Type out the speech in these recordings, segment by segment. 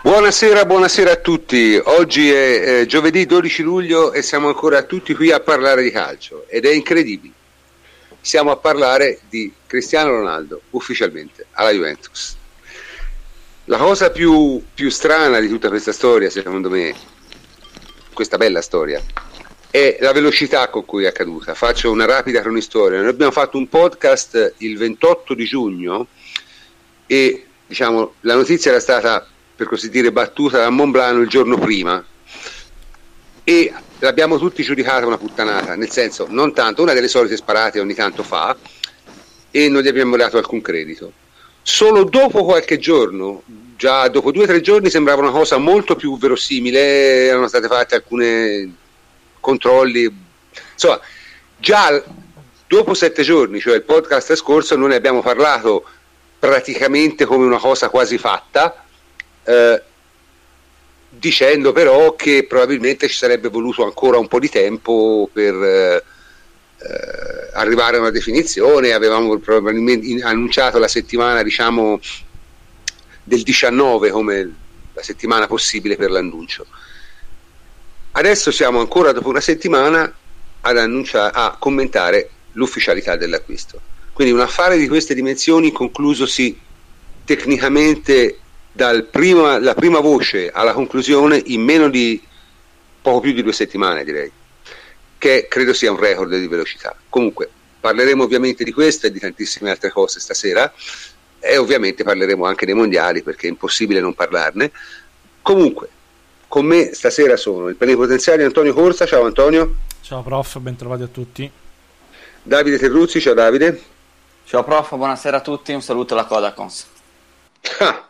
Buonasera, buonasera a tutti. Oggi è eh, giovedì 12 luglio e siamo ancora tutti qui a parlare di calcio ed è incredibile. Siamo a parlare di Cristiano Ronaldo ufficialmente alla Juventus. La cosa più, più strana di tutta questa storia, secondo me, questa bella storia, è la velocità con cui è accaduta. Faccio una rapida cronistoria. Noi abbiamo fatto un podcast il 28 di giugno e diciamo, la notizia era stata per così dire, battuta da Monblano il giorno prima e l'abbiamo tutti giudicata una puttanata, nel senso non tanto, una delle solite sparate ogni tanto fa e non gli abbiamo dato alcun credito. Solo dopo qualche giorno, già dopo due o tre giorni sembrava una cosa molto più verosimile, erano state fatte alcuni controlli, insomma già dopo sette giorni, cioè il podcast scorso, noi ne abbiamo parlato praticamente come una cosa quasi fatta eh, dicendo però che probabilmente ci sarebbe voluto ancora un po' di tempo per eh, arrivare a una definizione, avevamo probabilmente annunciato la settimana diciamo del 19 come la settimana possibile per l'annuncio. Adesso siamo ancora dopo una settimana ad annunciare, a commentare l'ufficialità dell'acquisto. Quindi un affare di queste dimensioni conclusosi tecnicamente dalla prima, prima voce alla conclusione in meno di poco più di due settimane direi che credo sia un record di velocità. Comunque parleremo ovviamente di questo e di tantissime altre cose stasera e ovviamente parleremo anche dei mondiali perché è impossibile non parlarne. Comunque con me stasera sono il plenipotenziario Antonio Corsa. Ciao Antonio. Ciao prof ben trovati a tutti. Davide Terruzzi ciao Davide. Ciao prof buonasera a tutti un saluto alla Codacons. Ah,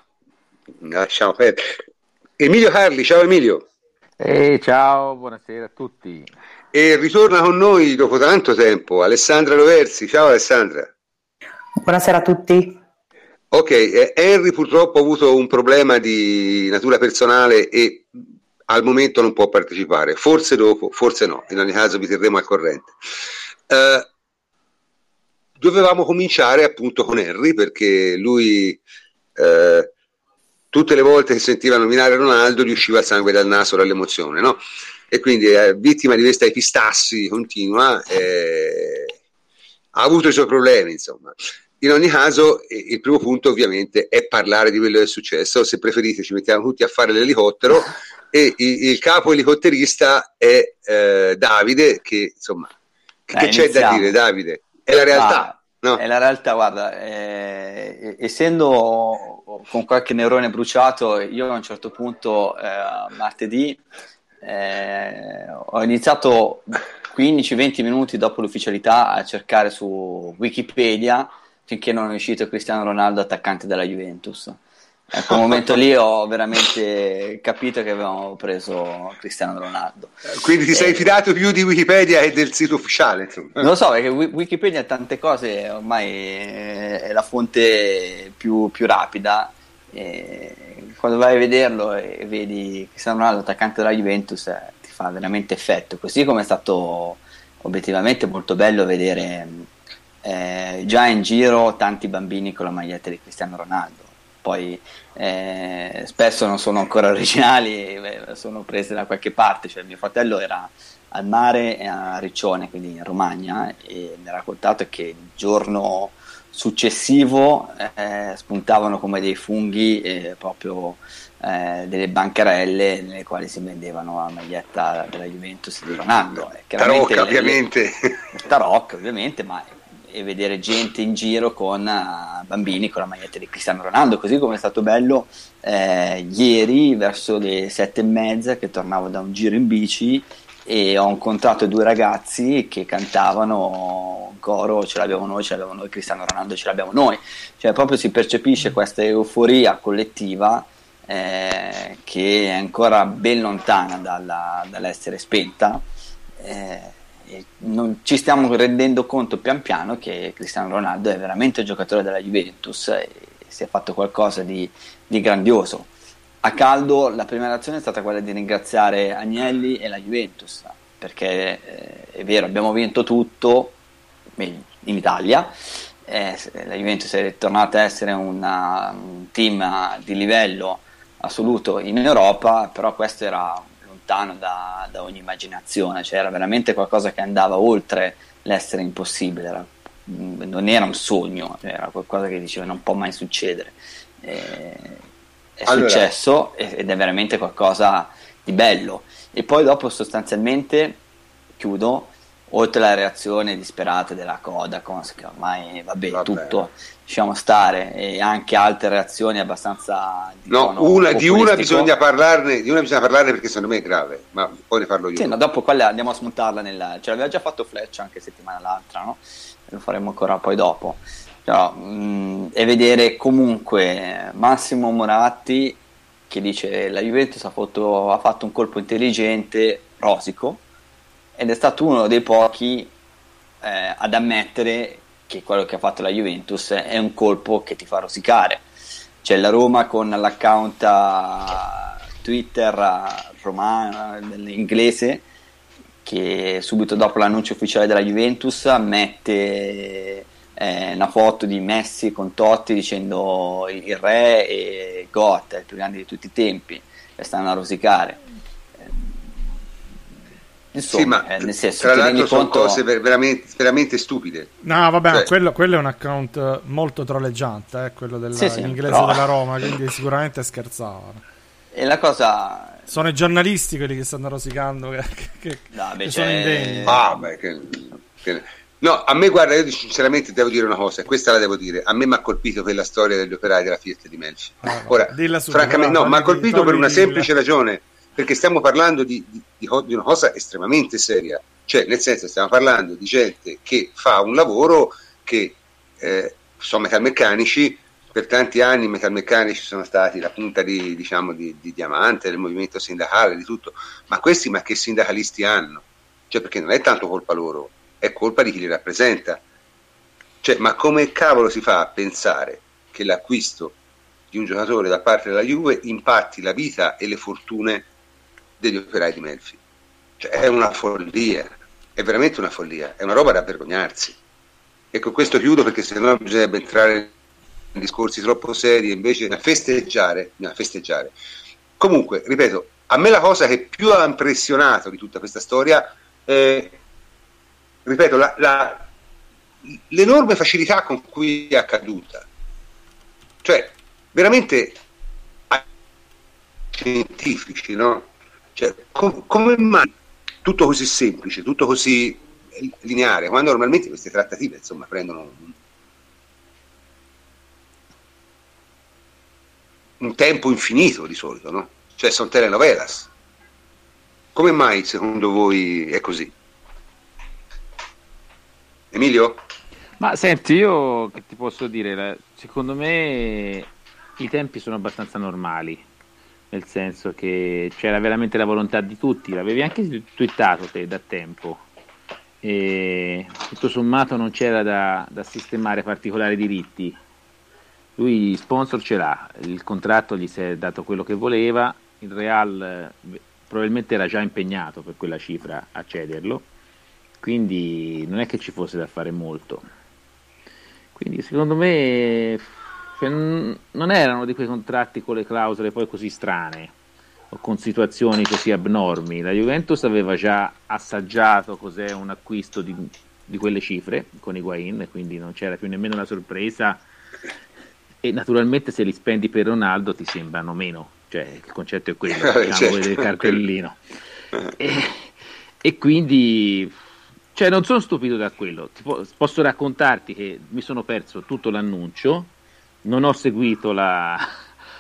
lasciamo perdere. Emilio Carli, ciao Emilio. Ehi, ciao, buonasera a tutti. E ritorna con noi dopo tanto tempo Alessandra Loversi. Ciao Alessandra. Buonasera a tutti. Ok, eh, Henry purtroppo ha avuto un problema di natura personale e al momento non può partecipare, forse dopo, forse no, in ogni caso vi terremo al corrente. Uh, dovevamo cominciare appunto con Henry perché lui uh, tutte le volte che sentiva nominare Ronaldo gli usciva il sangue dal naso dall'emozione, no? E quindi è vittima di questa epistassi continua, eh, ha avuto i suoi problemi, insomma. In ogni caso, il primo punto ovviamente è parlare di quello che è successo. Se preferite, ci mettiamo tutti a fare l'elicottero e il, il capo elicotterista è eh, Davide, che insomma, che, che c'è da dire, Davide? È la realtà. No? È la realtà, guarda, eh, essendo con qualche neurone bruciato, io a un certo punto, eh, martedì, eh, ho iniziato 15-20 minuti dopo l'ufficialità a cercare su Wikipedia finché non è uscito Cristiano Ronaldo attaccante della Juventus. A quel momento lì ho veramente capito che avevamo preso Cristiano Ronaldo. Quindi ti sei eh, fidato più di Wikipedia e del sito ufficiale? Insomma. Non lo so, perché Wikipedia tante cose ormai è la fonte più, più rapida. E quando vai a vederlo e vedi Cristiano Ronaldo attaccante della Juventus eh, ti fa veramente effetto. Così come è stato obiettivamente molto bello vedere eh, già in giro tanti bambini con la maglietta di Cristiano Ronaldo poi eh, spesso non sono ancora originali, eh, sono prese da qualche parte, cioè mio fratello era al mare a Riccione, quindi in Romagna, e mi ha raccontato che il giorno successivo eh, spuntavano come dei funghi eh, proprio eh, delle bancarelle nelle quali si vendevano la maglietta della Juventus di Ronaldo. Tarocca ovviamente. Tarocca ovviamente, ma e vedere gente in giro con uh, bambini con la maglietta di Cristiano Ronaldo, così come è stato bello eh, ieri verso le sette e mezza che tornavo da un giro in bici e ho incontrato due ragazzi che cantavano coro ce l'abbiamo noi, ce l'abbiamo noi, Cristiano Ronaldo ce l'abbiamo noi, cioè proprio si percepisce questa euforia collettiva eh, che è ancora ben lontana dalla, dall'essere spenta. Eh, non ci stiamo rendendo conto pian piano che Cristiano Ronaldo è veramente giocatore della Juventus e si è fatto qualcosa di, di grandioso. A caldo la prima reazione è stata quella di ringraziare Agnelli e la Juventus, perché eh, è vero, abbiamo vinto tutto in Italia, eh, la Juventus è tornata a essere una, un team di livello assoluto in Europa, però questo era lontano da, da ogni immaginazione, cioè era veramente qualcosa che andava oltre l'essere impossibile, era, non era un sogno, era qualcosa che diceva non può mai succedere. E, è allora. successo ed è veramente qualcosa di bello. E poi dopo sostanzialmente chiudo oltre alla reazione disperata della Kodakons, che ormai vabbè, vabbè. tutto lasciamo stare, e anche altre reazioni abbastanza no, una, di una bisogna parlarne, di una bisogna parlarne perché secondo me è grave, ma poi ne parlo io. Sì, ma dopo quella andiamo a smontarla nella, ce l'aveva già fatto Fletch anche settimana l'altra, no? Lo faremo ancora poi dopo. Però, mh, e vedere comunque Massimo Moratti che dice la Juventus ha fatto, ha fatto un colpo intelligente, rosico, ed è stato uno dei pochi eh, ad ammettere che quello che ha fatto la Juventus è un colpo che ti fa rosicare. C'è la Roma con l'account Twitter romano, inglese, che subito dopo l'annuncio ufficiale della Juventus mette eh, una foto di Messi con Totti dicendo il re e Goth, il più grande di tutti i tempi, e stanno a rosicare Insomma, sì, ma eh, nel senso, tra l'altro sono conto... cose veramente, veramente, stupide. No, vabbè, cioè... quello, quello, è un account molto troleggiante, eh, quello della, sì, sì, però... della Roma, quindi sicuramente scherzavano. E la cosa... Sono i giornalisti quelli che stanno rosicando, che, che, no, beh, che sono indegni. Ah, beh, che, che... No, a me guarda, io sinceramente devo dire una cosa, e questa la devo dire, a me mi ha colpito quella storia degli operai della Fiat di Melfi. Ah, Ora, francamente, no, mi ha colpito per una semplice ragione perché stiamo parlando di, di, di, una cosa estremamente seria, cioè nel senso stiamo parlando di gente che fa un lavoro che eh, sono metalmeccanici, per tanti anni i metalmeccanici sono stati la punta di, diciamo, di, di diamante del movimento sindacale, di tutto, ma questi ma che sindacalisti hanno? Cioè perché non è tanto colpa loro, è colpa di chi li rappresenta. Cioè, ma come cavolo si fa a pensare che l'acquisto di un giocatore da parte della Juve impatti la vita e le fortune degli operai di Melfi. Cioè, è una follia, è veramente una follia, è una roba da vergognarsi. E con questo chiudo perché sennò bisognerebbe entrare in discorsi troppo seri, invece da festeggiare, da festeggiare. Comunque, ripeto, a me la cosa che più ha impressionato di tutta questa storia è, ripeto, la, la, l'enorme facilità con cui è accaduta. Cioè, veramente scientifici, no? Cioè, com- come mai tutto così semplice, tutto così lineare, quando normalmente queste trattative insomma, prendono un tempo infinito di solito, no? Cioè sono telenovelas. Come mai secondo voi è così? Emilio? Ma senti, io che ti posso dire, secondo me i tempi sono abbastanza normali nel senso che c'era veramente la volontà di tutti, l'avevi anche twittato te da tempo. E tutto sommato non c'era da, da sistemare particolari diritti. Lui sponsor ce l'ha, il contratto gli si è dato quello che voleva, il Real eh, probabilmente era già impegnato per quella cifra a cederlo, quindi non è che ci fosse da fare molto. Quindi secondo me cioè, non erano di quei contratti con le clausole poi così strane o con situazioni così abnormi. La Juventus aveva già assaggiato cos'è un acquisto di, di quelle cifre con i Guain, quindi non c'era più nemmeno una sorpresa. E naturalmente se li spendi per Ronaldo ti sembrano meno, cioè il concetto è quello, diciamo, certo. del cartellino. E, e quindi cioè, non sono stupito da quello. Po- posso raccontarti che mi sono perso tutto l'annuncio non ho seguito la,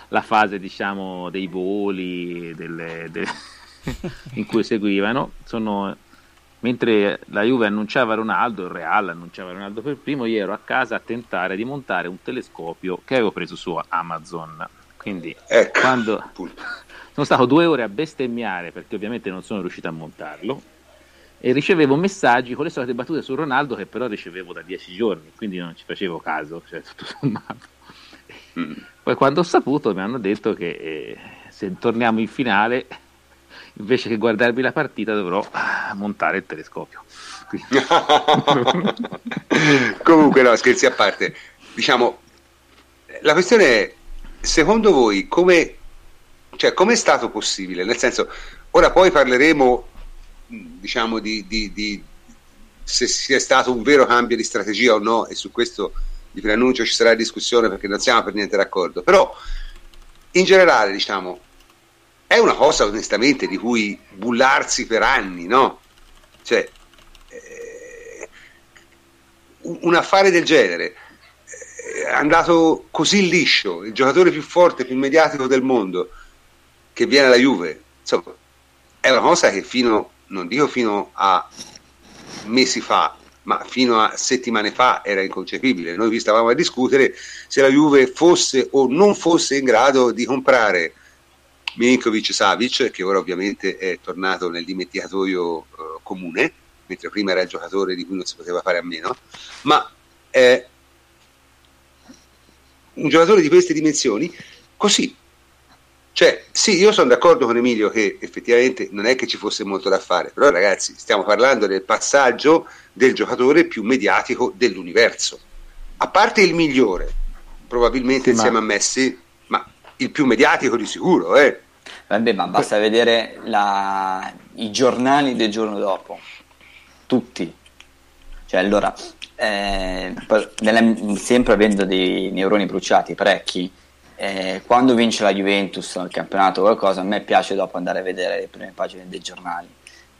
la fase diciamo, dei voli delle, de, in cui seguivano. Sono, mentre la Juve annunciava Ronaldo, il Real annunciava Ronaldo per primo, io ero a casa a tentare di montare un telescopio che avevo preso su Amazon. Quindi ecco, quando sono stato due ore a bestemmiare perché ovviamente non sono riuscito a montarlo e ricevevo messaggi con le solite battute su Ronaldo che però ricevevo da dieci giorni, quindi non ci facevo caso, cioè tutto sommato. Mm. Poi quando ho saputo mi hanno detto che eh, se torniamo in finale, invece che guardarmi la partita dovrò ah, montare il telescopio. Comunque no, scherzi a parte, diciamo, la questione è, secondo voi come cioè com'è stato possibile? Nel senso, ora poi parleremo diciamo di, di, di se sia stato un vero cambio di strategia o no e su questo vi preannuncio ci sarà discussione perché non siamo per niente d'accordo però in generale diciamo è una cosa onestamente di cui bullarsi per anni no? cioè eh, un affare del genere eh, è andato così liscio il giocatore più forte più mediatico del mondo che viene alla Juve insomma è una cosa che fino non dico fino a mesi fa, ma fino a settimane fa era inconcepibile. Noi vi stavamo a discutere se la Juve fosse o non fosse in grado di comprare Milinkovic Savic, che ora ovviamente è tornato nel dimenticatoio uh, comune, mentre prima era il giocatore di cui non si poteva fare a meno, ma è un giocatore di queste dimensioni così cioè, sì, io sono d'accordo con Emilio che effettivamente non è che ci fosse molto da fare, però ragazzi, stiamo parlando del passaggio del giocatore più mediatico dell'universo. A parte il migliore, probabilmente insieme ma... a Messi, ma il più mediatico di sicuro, eh. Vabbè, ma basta vedere la... i giornali del giorno dopo, tutti. Cioè, allora, eh, sempre avendo dei neuroni bruciati parecchi, eh, quando vince la Juventus nel campionato o qualcosa, a me piace dopo andare a vedere le prime pagine dei giornali,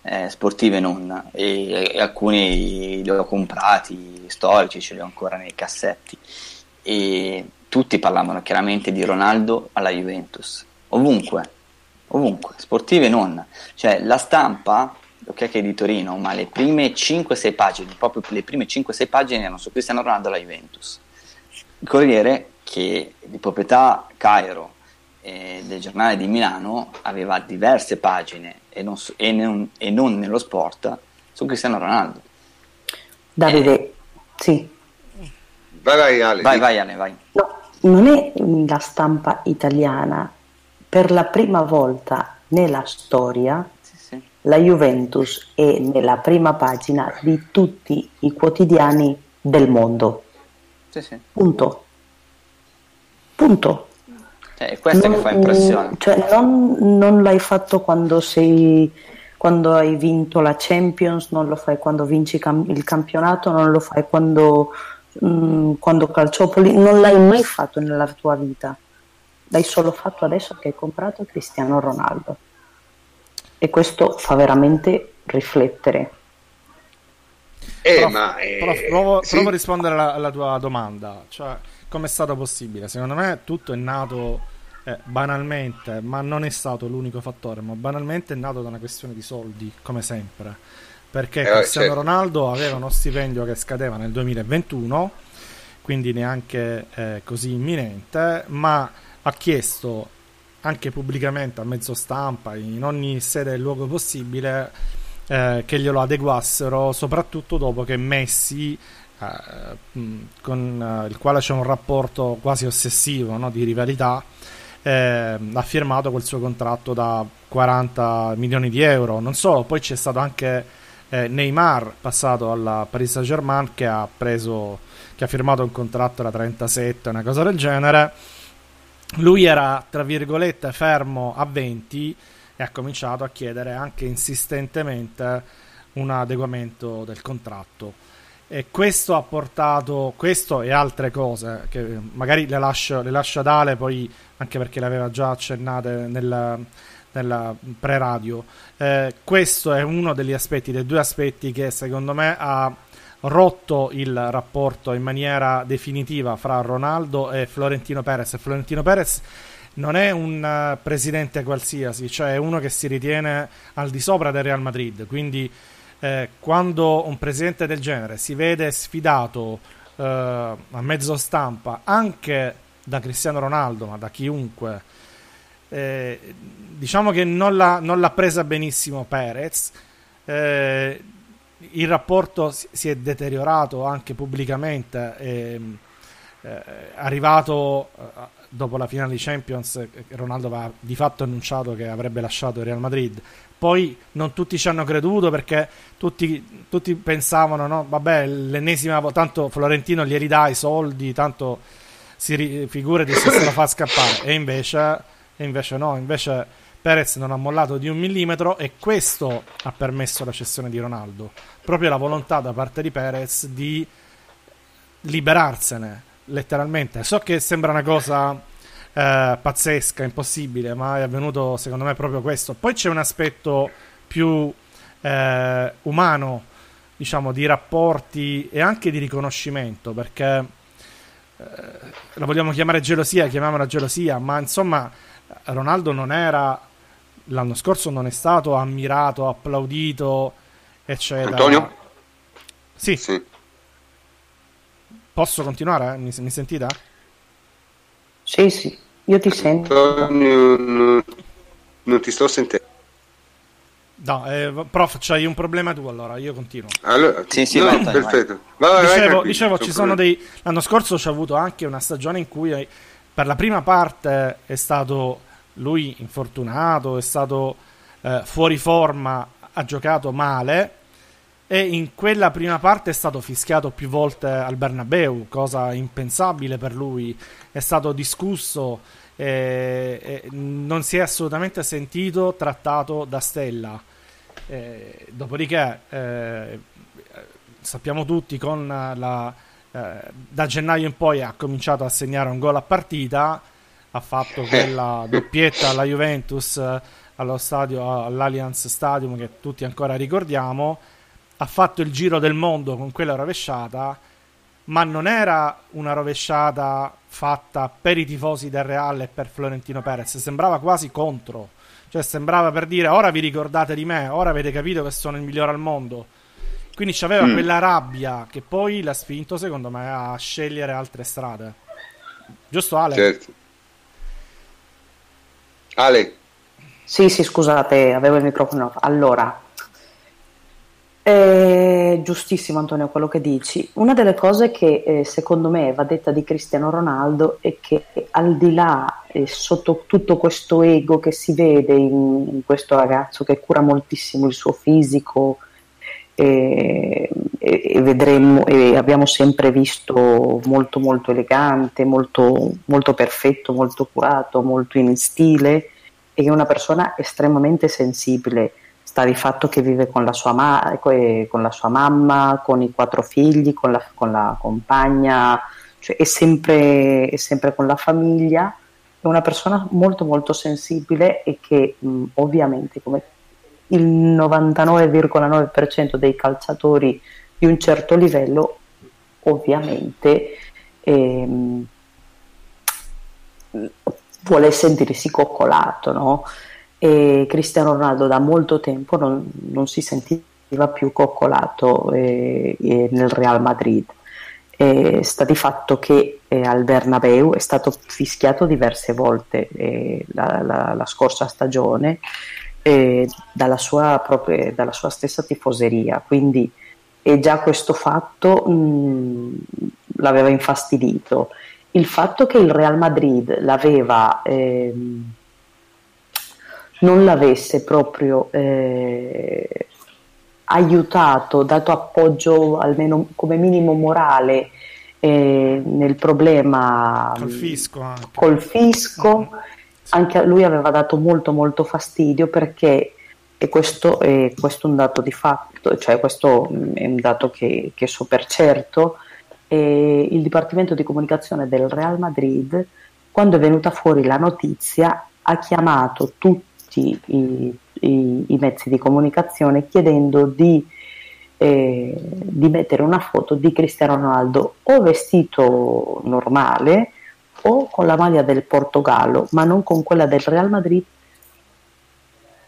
eh, sportive non, e, e, alcuni li ho comprati, storici, ce li ho ancora nei cassetti, e tutti parlavano chiaramente di Ronaldo alla Juventus, ovunque, ovunque, sportive non, cioè la stampa ok che è di Torino, ma le prime 5-6 pagine, proprio le prime 5-6 pagine erano su Cristiano Ronaldo alla Juventus. Il Corriere che di proprietà Cairo e del giornale di Milano aveva diverse pagine e non, e non, e non nello sport su Cristiano Ronaldo. Davide, eh, sì. Vai, vai, Ale. Vai, vai, Ale, vai. No, non è la stampa italiana. Per la prima volta nella storia sì, sì. la Juventus è nella prima pagina di tutti i quotidiani del mondo. Sì, sì. Punto. Punto. È eh, questo non, che fa impressione. Cioè, non, non, l'hai fatto quando sei quando hai vinto la Champions, non lo fai quando vinci il campionato, non lo fai quando, mh, mm, quando Calciopoli, non l'hai mai fatto nella tua vita. L'hai solo fatto adesso che hai comprato Cristiano Ronaldo. E questo fa veramente riflettere. Eh, prof, ma, eh, prof, provo, sì. provo, a rispondere alla, alla tua domanda. Cioè, come è stato possibile? Secondo me tutto è nato eh, banalmente, ma non è stato l'unico fattore, ma banalmente è nato da una questione di soldi, come sempre. Perché eh, Cristiano certo. Ronaldo aveva uno stipendio che scadeva nel 2021, quindi neanche eh, così imminente, ma ha chiesto anche pubblicamente a mezzo stampa, in ogni sede e luogo possibile, eh, che glielo adeguassero, soprattutto dopo che Messi con eh, il quale c'è un rapporto quasi ossessivo no, di rivalità, eh, ha firmato quel suo contratto da 40 milioni di euro. Non solo, poi c'è stato anche eh, Neymar passato alla Paris Saint Germain che ha che ha firmato un contratto da 37, una cosa del genere. Lui era tra virgolette fermo a 20 e ha cominciato a chiedere anche insistentemente un adeguamento del contratto. E questo ha portato, questo e altre cose, che magari le lascio, le lascio ad Ale, poi anche perché le aveva già accennate nella, nella pre-radio. Eh, questo è uno degli aspetti, dei due aspetti che secondo me ha rotto il rapporto in maniera definitiva fra Ronaldo e Florentino Perez. Florentino Perez non è un uh, presidente qualsiasi, cioè è uno che si ritiene al di sopra del Real Madrid, quindi eh, quando un presidente del genere si vede sfidato eh, a mezzo stampa anche da Cristiano Ronaldo, ma da chiunque, eh, diciamo che non l'ha, non l'ha, presa benissimo Perez. Eh, il rapporto si è deteriorato anche pubblicamente. È arrivato eh, dopo la finale di Champions, Ronaldo aveva di fatto annunciato che avrebbe lasciato il Real Madrid. Poi non tutti ci hanno creduto perché tutti, tutti pensavano, no? Vabbè, l'ennesima volta, tanto Florentino gli ridà i soldi, tanto si ri- figurati se se lo fa scappare. E invece e invece no, invece Perez non ha mollato di un millimetro e questo ha permesso la cessione di Ronaldo. Proprio la volontà da parte di Perez di liberarsene, letteralmente. So che sembra una cosa eh, pazzesca, impossibile, ma è avvenuto secondo me proprio questo. Poi c'è un aspetto più eh, umano, diciamo, di rapporti e anche di riconoscimento, perché eh, la vogliamo chiamare gelosia, chiamiamola gelosia, ma insomma Ronaldo non era l'anno scorso non è stato ammirato, applaudito, eccetera. Antonio? Sì. sì. Posso continuare? Mi, mi, sentite? Sì, sì, io ti sento. Antonio, non, non ti sto sentendo. No, eh, prof, c'hai un problema tu allora, io continuo. Allora, sì, sì, no, vai, perfetto. Vai, vai, dicevo, dicevo ci sono dei... L'anno scorso c'è avuto anche una stagione in cui per la prima parte è stato lui infortunato, è stato eh, fuori forma, ha giocato male e in quella prima parte è stato fischiato più volte al Bernabeu, cosa impensabile per lui, è stato discusso e, e non si è assolutamente sentito trattato da stella. Eh, dopodiché eh, sappiamo tutti con la, eh, da gennaio in poi ha cominciato a segnare un gol a partita ha fatto quella doppietta alla Juventus eh, allo stadio, all'Allianz Stadium che tutti ancora ricordiamo, ha fatto il giro del mondo con quella rovesciata, ma non era una rovesciata fatta per i tifosi del Real e per Florentino Perez, sembrava quasi contro, cioè sembrava per dire ora vi ricordate di me, ora avete capito che sono il migliore al mondo. Quindi c'aveva mm. quella rabbia che poi l'ha spinto secondo me a scegliere altre strade. Giusto Ale? Certo. Ale. Sì, sì, scusate, avevo il microfono. Allora, è giustissimo Antonio quello che dici. Una delle cose che eh, secondo me va detta di Cristiano Ronaldo è che al di là, eh, sotto tutto questo ego che si vede in, in, questo ragazzo che cura moltissimo il suo fisico, e, e, vedremo, e abbiamo sempre visto molto molto elegante, molto, molto perfetto, molto curato, molto in stile è una persona estremamente sensibile. Sta di fatto che vive con la sua, ma- con la sua mamma, con i quattro figli, con la, con la compagna, cioè è, sempre, è sempre con la famiglia. È una persona molto molto sensibile e che mh, ovviamente come il 99,9% dei calciatori di un certo livello ovviamente ehm, vuole sentirsi coccolato no? E Cristiano Ronaldo da molto tempo non, non si sentiva più coccolato eh, nel Real Madrid eh, sta di fatto che eh, al Bernabeu è stato fischiato diverse volte eh, la, la, la, scorsa stagione eh, dalla, sua propria, dalla, sua stessa tifoseria, quindi e già questo fatto mh, l'aveva infastidito. Il fatto che il Real Madrid l'aveva, eh, non l'avesse proprio eh, aiutato, dato appoggio almeno come minimo morale eh, nel problema col fisco, anche. Col fisco. Mm-hmm anche a lui aveva dato molto molto fastidio perché e questo è, questo è un dato di fatto, cioè questo è un dato che, che so per certo, e il Dipartimento di Comunicazione del Real Madrid, quando è venuta fuori la notizia, ha chiamato tutti i, i, i mezzi di comunicazione chiedendo di, eh, di mettere una foto di Cristiano Ronaldo o vestito normale o con la maglia del Portogallo, ma non con quella del Real Madrid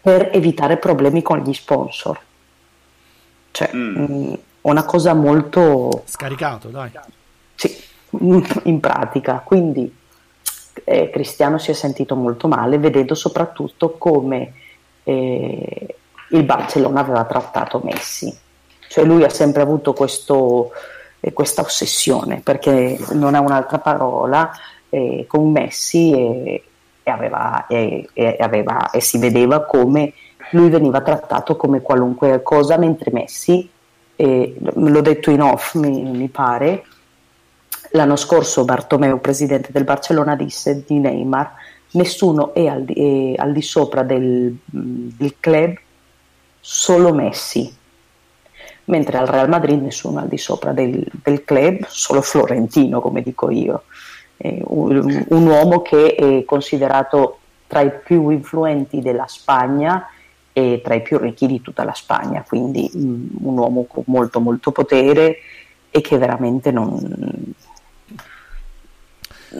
per evitare problemi con gli sponsor. Cioè, mm. mh, mm, una cosa molto... Scaricato, dai. Sì, in pratica. Quindi eh, Cristiano si è sentito molto male vedendo soprattutto come eh, il Barcellona aveva trattato Messi. Cioè lui ha sempre avuto questo, eh, questa ossessione, perché non ha un'altra parola, eh, con Messi e, e, aveva, e, aveva, e, si vedeva come lui veniva trattato come qualunque cosa, mentre Messi, eh, l'ho detto in off mi, mi pare, l'anno scorso Bartomeu, presidente del Barcellona, disse di Neymar nessuno è al di, è al di sopra del, del, club, solo Messi, mentre al Real Madrid nessuno è al di sopra del, del club, solo Florentino, come dico io. Un, un, uomo che è considerato tra i più influenti della Spagna e tra i più ricchi di tutta la Spagna, quindi un uomo con molto molto potere e che veramente non,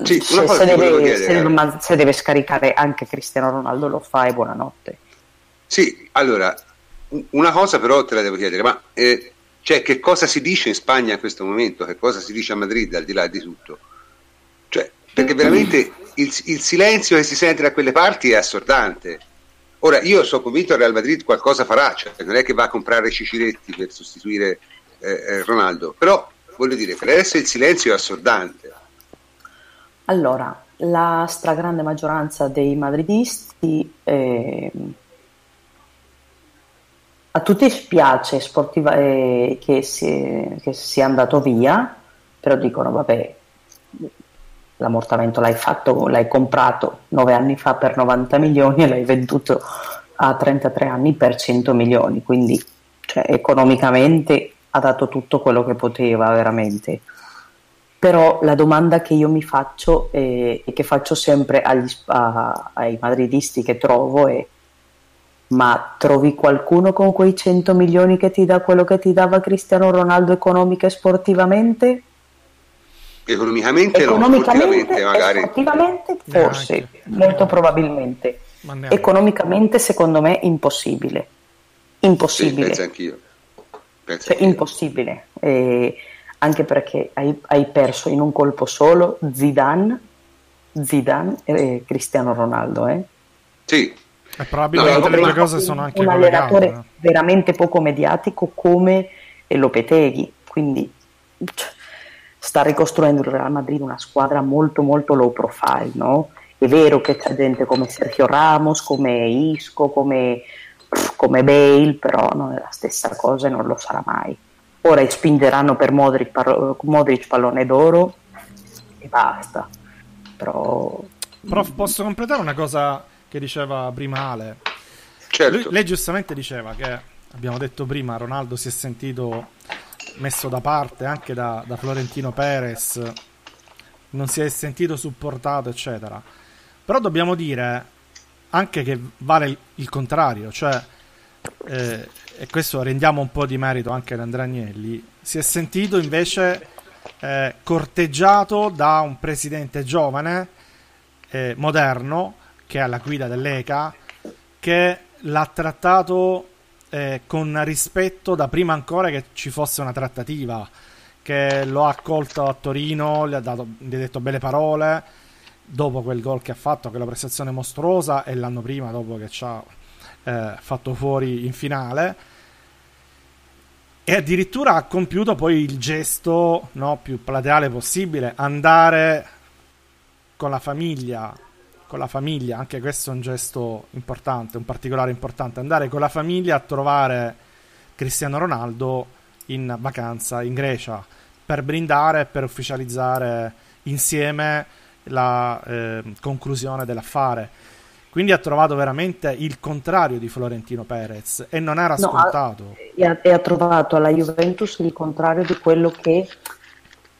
sì, se, se, deve, se, deve, se, deve, scaricare anche Cristiano Ronaldo lo fa e buonanotte. Sì, allora, una cosa però te la devo chiedere, ma eh, cioè, che cosa si dice in Spagna in questo momento? Che cosa si dice a Madrid al di là di tutto? Cioè, perché veramente il, il silenzio che si sente da quelle parti è assordante. Ora, io sono convinto che Real Madrid qualcosa farà, cioè non è che va a comprare Ciciretti per sostituire eh, eh, Ronaldo, però voglio dire, per adesso il silenzio è assordante. Allora, la stragrande maggioranza dei madridisti eh, a tutti spiace sportiva, eh, che, si, che, sia andato via, però dicono vabbè, l'ammortamento l'hai fatto, l'hai comprato nove anni fa per 90 milioni e l'hai venduto a 33 anni per 100 milioni, quindi cioè, economicamente ha dato tutto quello che poteva veramente però la domanda che io mi faccio e, e che faccio sempre agli, a, ai madridisti che trovo è ma trovi qualcuno con quei 100 milioni che ti dà quello che ti dava Cristiano Ronaldo economica e sportivamente? Economicamente, economicamente no, magari. Sportivamente forse, Neanche. molto probabilmente. Economicamente secondo me impossibile. Impossibile. Sì, penso anch'io. Penso cioè, anch'io. impossibile. E anche perché hai, hai, perso in un colpo solo Zidane, Zidane e Cristiano Ronaldo. Eh? Sì. E probabilmente no, le due cose sono anche un allenatore no? veramente poco mediatico come Lopeteghi, quindi cioè, sta ricostruendo il Real Madrid una squadra molto molto low profile, no? È vero che c'è gente come Sergio Ramos, come Isco, come, come Bale, però non è la stessa cosa e non lo sarà mai ora spingeranno per Modric, par- Modric pallone d'oro e basta. Però... Prof, posso completare una cosa che diceva prima Ale? Certo. Lui, lei giustamente diceva che, abbiamo detto prima, Ronaldo si è sentito messo da parte anche da, da Florentino Perez, non si è sentito supportato, eccetera. Però dobbiamo dire anche che vale il, il contrario, cioè eh, e questo rendiamo un po' di merito anche ad Andrea Agnelli, si è sentito invece eh, corteggiato da un presidente giovane, eh, moderno, che è alla guida dell'ECA, che l'ha trattato eh, con rispetto da prima ancora che ci fosse una trattativa, che lo ha accolto a Torino, gli ha, dato, gli ha detto belle parole, dopo quel gol che ha fatto, quella prestazione mostruosa, e l'anno prima dopo che ci ha eh, fatto fuori in finale. E addirittura ha compiuto poi il gesto no, più plateale possibile andare con la famiglia con la famiglia. Anche questo è un gesto importante un particolare importante. Andare con la famiglia a trovare Cristiano Ronaldo in vacanza in Grecia per brindare e per ufficializzare insieme la eh, conclusione dell'affare quindi ha trovato veramente il contrario di Florentino Perez e non era scontato. No, e, ha, e ha trovato alla Juventus il contrario di quello che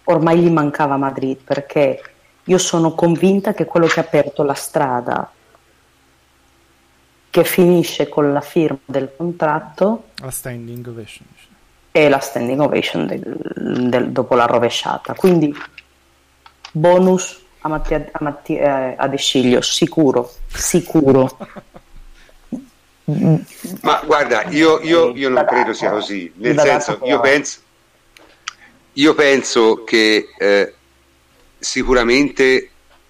ormai gli mancava a Madrid, perché io sono convinta che quello che ha aperto la strada che finisce con la firma del contratto la standing ovation è la standing ovation del, del, dopo la rovesciata quindi bonus a Mattia, a Mattia eh, a De Sciglio, sicuro, sicuro. Ma guarda, io, io, io non credo sia così, nel senso, io penso, io penso che eh, sicuramente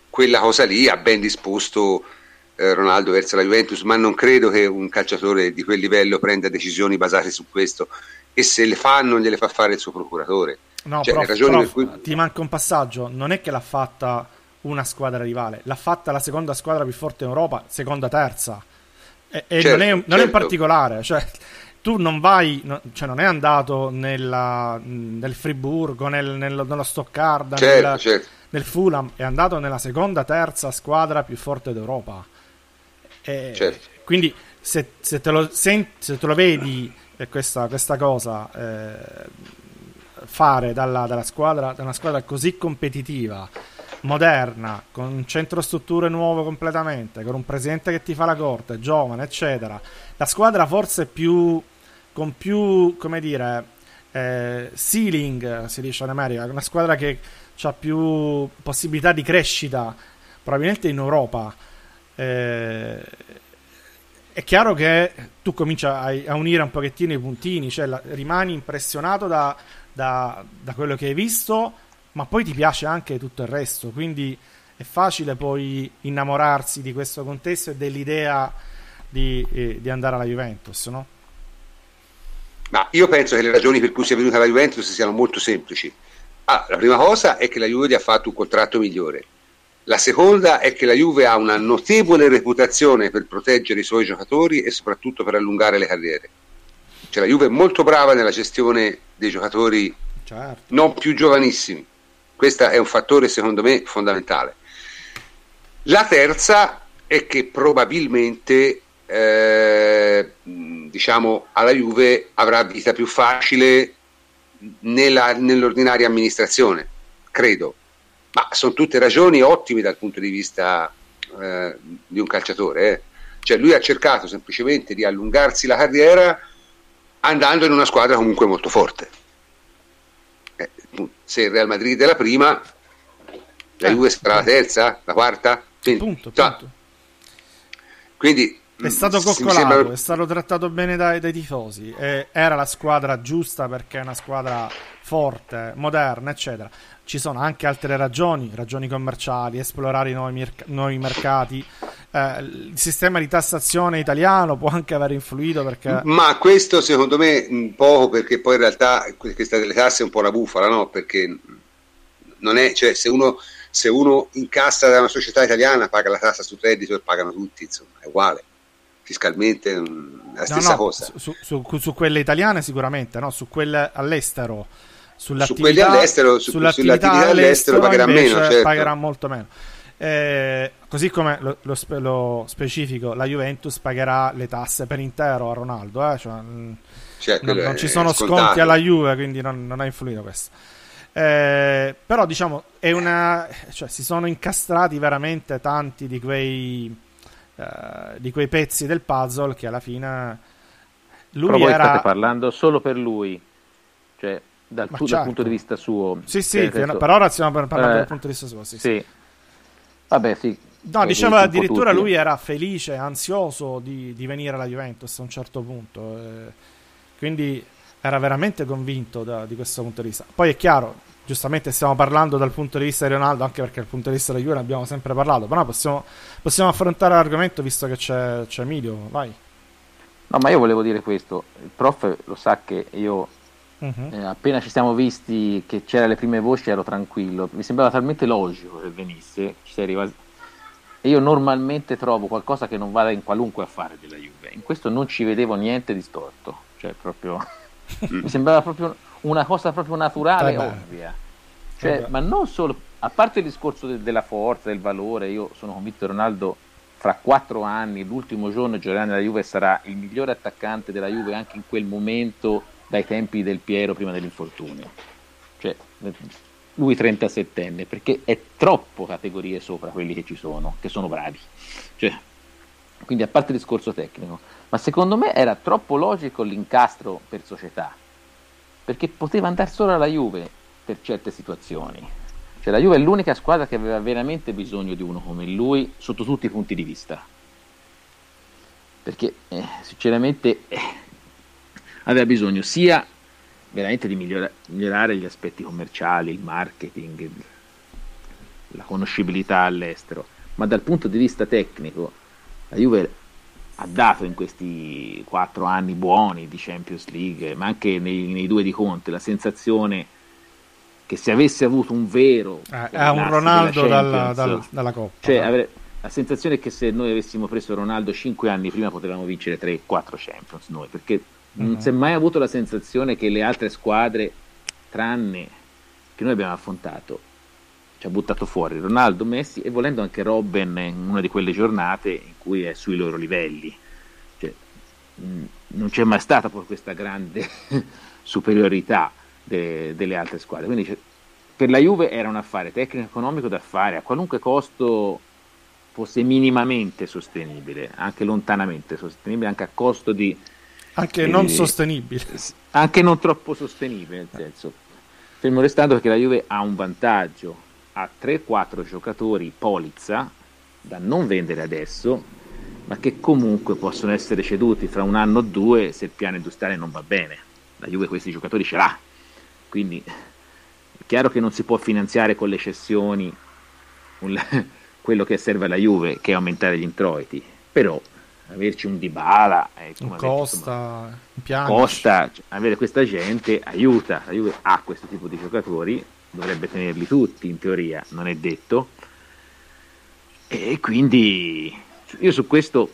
quella cosa lì ha ben disposto eh, Ronaldo verso la Juventus, ma non credo che un calciatore di quel livello prenda decisioni basate su questo e se le fa non gliele fa fare il suo procuratore. No, cioè, prof, prof, cui... ti manca un passaggio, non è che l'ha fatta una squadra rivale, l'ha fatta la seconda squadra più forte in Europa, seconda, terza. E, e certo, non, è, non certo. è, in particolare, cioè, tu non vai, no, cioè non è andato nella, nel Friburgo, nel, nel, nello Stoccarda, certo, nel, certo. nel, Fulham, è andato nella seconda, terza squadra più forte d'Europa. E certo. Quindi se, se, te lo, se, se, te lo, vedi eh, questa, questa cosa eh, fare dalla, dalla, squadra, da una squadra così competitiva, moderna, con un centro strutture nuovo completamente, con un presidente che ti fa la corte, giovane, eccetera, la squadra forse più con più, come dire, eh, ceiling, si dice in America, una squadra che ha più possibilità di crescita, probabilmente in Europa. Eh, è chiaro che tu cominci a, a, unire un pochettino i puntini, cioè la, rimani impressionato da, da, da, quello che hai visto, ma poi ti piace anche tutto il resto, quindi è facile poi innamorarsi di questo contesto e dell'idea di, eh, di andare alla Juventus, no? Ma io penso che le ragioni per cui sia venuta la Juventus siano molto semplici. Ah, la prima cosa è che la Juve ha fatto un contratto migliore. La seconda è che la Juve ha una notevole reputazione per proteggere i suoi giocatori e soprattutto per allungare le carriere. Cioè la Juve è molto brava nella gestione dei giocatori certo. non più giovanissimi. Questo è un fattore secondo me fondamentale. La terza è che probabilmente eh, diciamo alla Juve avrà vita più facile nella, nell'ordinaria amministrazione, credo. Ma sono tutte ragioni ottime dal punto di vista eh, di un calciatore. Eh. Cioè lui ha cercato semplicemente di allungarsi la carriera andando in una squadra comunque molto forte. Eh, se il Real Madrid è la prima, la eh, Juve sarà la terza, la quarta. Quindi, punto, punto. quindi è stato coccolato, sembra... è stato trattato bene dai, dai tifosi. E era la squadra giusta perché è una squadra forte, moderna, eccetera. Ci sono anche altre ragioni, ragioni commerciali, esplorare i nuovi, merc- nuovi mercati. Eh, il sistema di tassazione italiano può anche aver influito perché... Ma questo secondo me poco perché poi in realtà questa delle tasse è un po' una bufala, no? Perché non è, cioè se uno, se uno incassa da una società italiana paga la tassa sul reddito e pagano tutti, insomma, è uguale fiscalmente mm, la stessa no, no, cosa. Su, su, su, quelle italiane sicuramente, no? su quelle all'estero. Su quelli all'estero, su, sull'attività all'estero, pagherà meno. Certo. Pagherà molto meno. Eh, così come lo, lo, lo, specifico, la Juventus pagherà le tasse per intero a Ronaldo. Eh? Cioè, mm, cioè, non, non ci sono scontato. sconti alla Juve, quindi non, non ha influito questo. Eh, però diciamo, è una, cioè, si sono incastrati veramente tanti di quei eh, di quei pezzi del puzzle che alla fine lui Però voi era... state parlando solo per lui, cioè dal, tu, certo. dal punto di vista suo. Sì, sì, cioè, per, ora stiamo parlando eh, dal punto di vista suo. Sì, sì. sì. Vabbè, sì. No, diceva addirittura lui era felice, ansioso di, di, venire alla Juventus a un certo punto. Eh, quindi era veramente convinto da, di questo punto di vista. Poi è chiaro, giustamente stiamo parlando dal punto di vista di Ronaldo, anche perché dal punto di vista della Juve ne abbiamo sempre parlato, però possiamo, possiamo affrontare l'argomento visto che c'è, c'è Emilio, vai. No, ma io volevo dire questo, il prof lo sa che io uh-huh. eh, appena ci siamo visti che c'erano le prime voci ero tranquillo, mi sembrava talmente logico che venisse, ci sei arrivato. E io normalmente trovo qualcosa che non vada in qualunque affare della Juve, in questo non ci vedevo niente di storto, cioè proprio mi sembrava proprio una cosa proprio naturale e ovvia. Cioè, ma non solo, a parte il discorso de- della forza, del valore, io sono convinto che Ronaldo fra quattro anni, l'ultimo giorno giocherà nella Juve, sarà il migliore attaccante della Juve anche in quel momento dai tempi del Piero prima dell'infortunio. Cioè, lui 37enne, perché è troppo categorie sopra quelli che ci sono, che sono bravi. Cioè, quindi a parte il discorso tecnico, ma secondo me era troppo logico l'incastro per società perché poteva andare solo alla Juve per certe situazioni. Cioè la Juve è l'unica squadra che aveva veramente bisogno di uno come lui sotto tutti i punti di vista. Perché eh, sinceramente eh, aveva bisogno sia veramente di migliora- migliorare gli aspetti commerciali, il marketing, la conoscibilità all'estero, ma dal punto di vista tecnico la Juve ha dato in questi quattro anni buoni di Champions League, ma anche nei, nei due di Conte, la sensazione che se avesse avuto un vero eh, è un Ronaldo dalla, dalla, dalla, Coppa cioè, avere, la sensazione è che se noi avessimo preso Ronaldo cinque anni prima potevamo vincere 3-4 Champions noi perché Non mm. si è mai avuto la sensazione che le altre squadre, tranne che noi abbiamo affrontato, ci ha buttato fuori Ronaldo, Messi e volendo anche Robben in una di quelle giornate in cui è sui loro livelli. Cioè, mh, non c'è mai stata poi questa grande superiorità de, delle altre squadre. Quindi cioè, per la Juve era un affare tecnico e economico da fare a qualunque costo fosse minimamente sostenibile, anche lontanamente sostenibile, anche a costo di... Anche eh, non sostenibile. Anche non troppo sostenibile, nel senso. Fermo restando perché la Juve ha un vantaggio, ha 3-4 giocatori polizza da non vendere adesso, ma che comunque possono essere ceduti fra un anno o due se il piano industriale non va bene. La Juve questi giocatori ce l'ha, quindi è chiaro che non si può finanziare con le cessioni un, quello che serve alla Juve, che è aumentare gli introiti, però averci un Dybala, eh, un Costa, detto, Costa cioè, avere questa gente aiuta, la Juve ha questo tipo di giocatori, dovrebbe tenerli tutti in teoria, non è detto, e quindi io su questo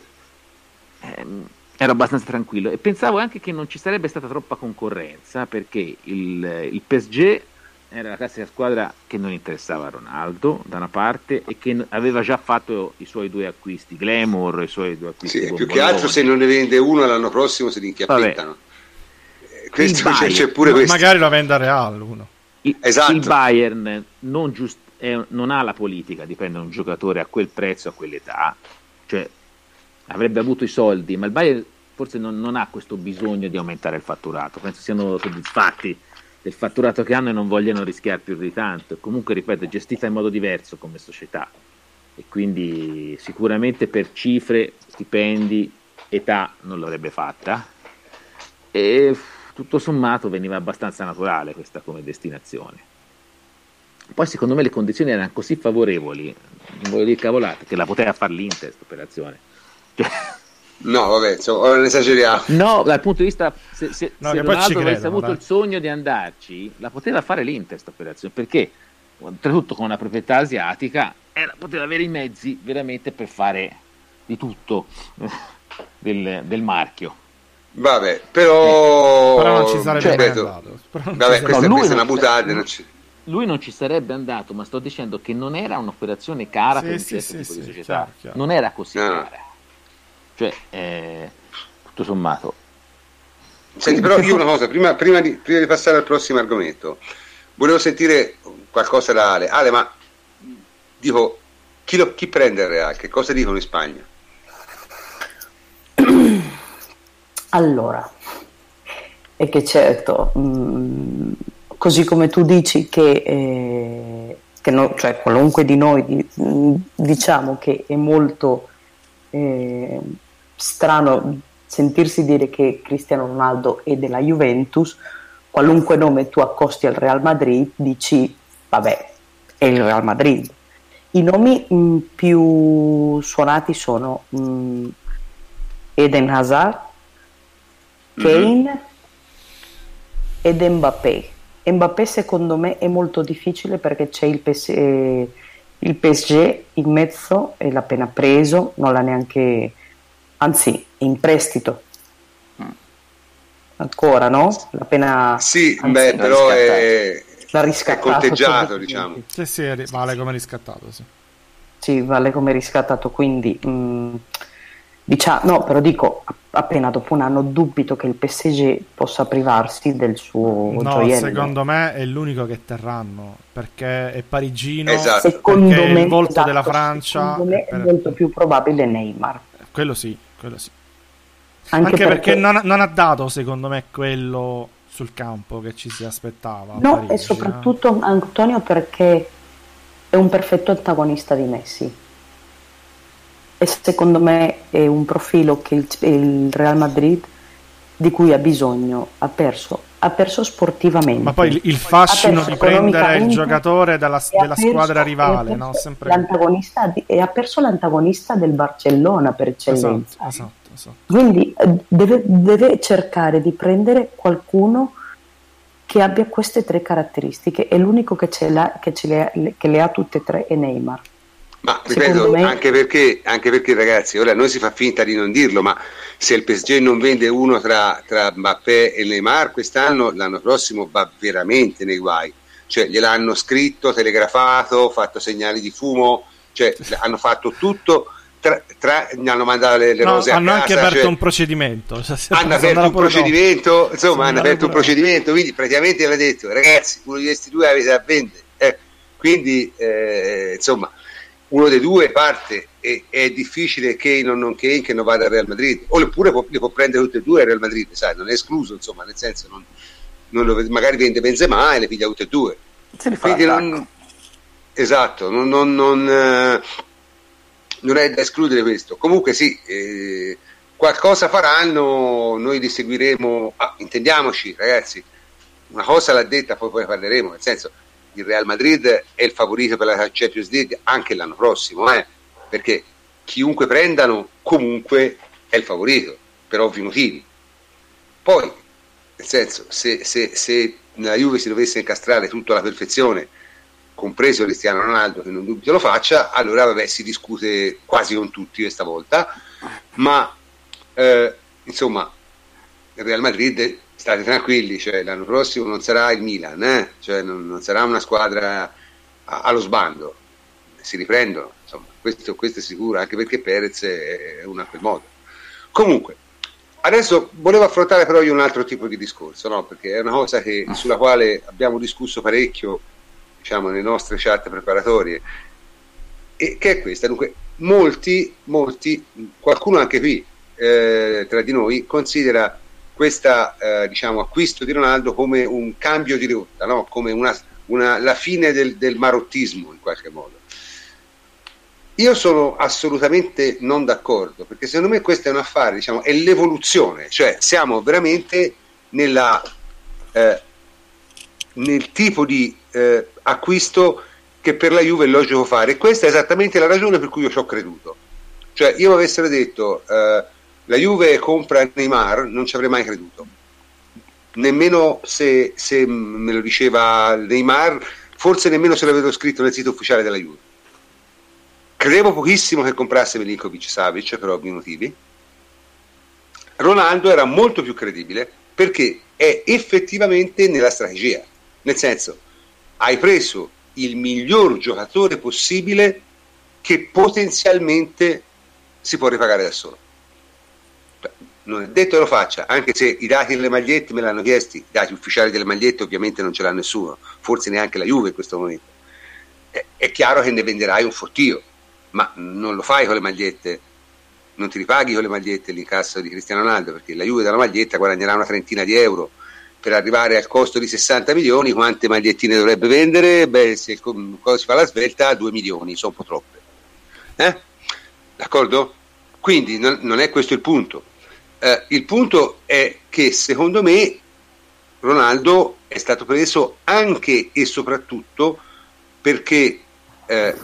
ehm, ero abbastanza tranquillo e pensavo anche che non ci sarebbe stata troppa concorrenza perché il, il PSG era la classica squadra che non interessava a Ronaldo da una parte e che aveva già fatto i suoi due acquisti, Glamour, i suoi due acquisti. Sì, più che altro se non ne vende uno l'anno prossimo se li inchiappettano. Questo c'è, c'è, pure questo. Magari lo vende a Real uno. Il, esatto. il Bayern non, giust, è, non ha la politica di prendere un giocatore a quel prezzo, a quell'età, cioè avrebbe avuto i soldi, ma il Bayern forse non, non ha questo bisogno di aumentare il fatturato, penso siano soddisfatti del fatturato che hanno e non vogliono rischiare più di tanto. Comunque, ripeto, è gestita in modo diverso come società e quindi sicuramente per cifre, stipendi, età non l'avrebbe fatta e tutto sommato veniva abbastanza naturale questa come destinazione. Poi secondo me le condizioni erano così favorevoli, non voglio dire cavolate, che la poteva fare l'Inter questa operazione. Cioè, No, vabbè, insomma, non esageriamo. No, dal punto di vista, se, se, no, se Ronaldo avesse avuto dai. il sogno di andarci, la poteva fare l'Inter questa operazione, perché oltretutto con una proprietà asiatica era, poteva avere i mezzi veramente per fare di tutto del, del marchio. Vabbè, però... Però non ci sarebbe cioè, mai andato. Vabbè, questa, no, questa è una buttata. Non ci... Lui non ci sarebbe andato, ma sto dicendo che non era un'operazione cara sì, per sì, sì, tipo di società. Chiaro, chiaro. Non era così no. cara cioè, eh, tutto sommato. Senti, però io una cosa, prima, prima, di, prima, di, passare al prossimo argomento, volevo sentire qualcosa da Ale. Ale, ma dico, chi, lo, chi prende il Real? Che cosa dicono in Spagna? Allora, è che certo, mh, mm, così come tu dici che, eh, che no, cioè qualunque di noi mm, diciamo che è molto... Eh, strano sentirsi dire che Cristiano Ronaldo è della Juventus, qualunque nome tu accosti al Real Madrid, dici vabbè, è il Real Madrid. I nomi mh, mm, più suonati sono mh, Eden Hazard. Kane mm-hmm. ed Mbappé. Mbappé secondo me è molto difficile perché c'è il, PS- eh, il PSG in mezzo e l'ha appena preso, non l'ha neanche anzi in prestito ancora no? L'appena sì, anzi, beh, però è, l'ha riscattato, è conteggiato diciamo sì, sì, vale come riscattato sì. sì vale come riscattato quindi mh, mm, diciamo, no però dico appena dopo un anno dubito che il PSG possa privarsi del suo no, gioiello secondo me è l'unico che terranno perché è parigino esatto. secondo me, il volto esatto, della Francia secondo me è molto più probabile Neymar quello sì quello sì. Anche, Anche perché, perché non, non, ha dato, secondo me, quello sul campo che ci si aspettava. No, Parigi, e soprattutto eh? Antonio perché è un perfetto antagonista di Messi. E secondo me è un profilo che il, il Real Madrid di cui ha bisogno, ha perso ha perso sportivamente. Ma poi il, fascino di prendere il giocatore dalla, della perso, squadra rivale, no? Sempre... l'antagonista di, e ha perso l'antagonista del Barcellona per eccellenza. Esatto, esatto, esatto. Quindi eh, deve, deve, cercare di prendere qualcuno che abbia queste tre caratteristiche e l'unico che, ce che, ce le, che le ha tutte e tre è Neymar. Ma ripeto, me... anche, perché, anche perché ragazzi, ora noi si fa finta di non dirlo, ma se il PSG non vende uno tra, tra Mbappé e Neymar quest'anno, l'anno prossimo va veramente nei guai. Cioè gliel'hanno scritto, telegrafato, fatto segnali di fumo, cioè hanno fatto tutto. Tra, tra, gli hanno mandato le, le no, rose hanno a casa, anche aperto cioè, un procedimento cioè, hanno aperto un procedimento insomma hanno aperto un procedimento quindi praticamente l'ha detto ragazzi uno di questi due avete da vendere eh, quindi eh, insomma uno dei due parte e è difficile che non, non Kane che non vada al Real Madrid. Oppure può, può prendere tutte e due al Real Madrid sai, non è escluso insomma nel senso non, non lo, magari vende Benzema e le piglia tutte e due. Quindi non, esatto non, non, non, eh, non, è da escludere questo. Comunque sì eh, qualcosa faranno noi li seguiremo ah, intendiamoci ragazzi una cosa l'ha detta poi, poi parleremo nel senso il Real Madrid è il favorito per la Champions League anche l'anno prossimo, eh? perché chiunque prendano comunque è il favorito, per ovvi motivi. Poi, nel senso, se, se, se la Juve si dovesse incastrare tutto alla perfezione, compreso Cristiano Ronaldo, che non dubito lo faccia, allora vabbè, si discute quasi con tutti questa volta, ma eh, insomma, il Real Madrid state tranquilli, cioè, l'anno prossimo non sarà il Milan, eh? cioè, non, non, sarà una squadra a, allo sbando, si riprendono, insomma, questo, questo, è sicuro, anche perché Perez è uno a quel modo. Comunque, adesso volevo affrontare però io un altro tipo di discorso, no? perché è una cosa che, sulla quale abbiamo discusso parecchio diciamo, nelle nostre chat preparatorie, e che è questa. Dunque, molti, molti, qualcuno anche qui eh, tra di noi considera questo eh, diciamo, acquisto di Ronaldo come un cambio di rotta, no? come una, una, la fine del, del marottismo in qualche modo. Io sono assolutamente non d'accordo, perché secondo me questo è un affare, diciamo, è l'evoluzione, cioè siamo veramente nella, eh, nel tipo di eh, acquisto che per la Juve è logico fare. E questa è esattamente la ragione per cui io ci ho creduto. Cioè, io mi avessero detto eh, la Juve compra Neymar, non ci avrei mai creduto. Nemmeno se, se me lo diceva Neymar, forse nemmeno se l'avevo scritto nel sito ufficiale della Juve. Credevo pochissimo che comprasse Milinkovic Savic per ovvi motivi. Ronaldo era molto più credibile perché è effettivamente nella strategia. Nel senso, hai preso il miglior giocatore possibile che potenzialmente si può ripagare da solo non è detto che lo faccia, anche se i dati delle magliette me l'hanno chiesti, i dati ufficiali delle magliette ovviamente non ce l'ha nessuno, forse neanche la Juve in questo momento. È, è chiaro che ne venderai un fottio, ma non lo fai con le magliette, non ti ripaghi con le magliette l'incasso di Cristiano Ronaldo, perché la Juve dalla maglietta guadagnerà una trentina di euro per arrivare al costo di 60 milioni, quante magliettine dovrebbe vendere? Beh, se cosa si fa la svelta, 2 milioni, sono un po' troppe. Eh? D'accordo? Quindi non, non è questo il punto eh, il punto è che secondo me Ronaldo è stato preso anche e soprattutto perché eh,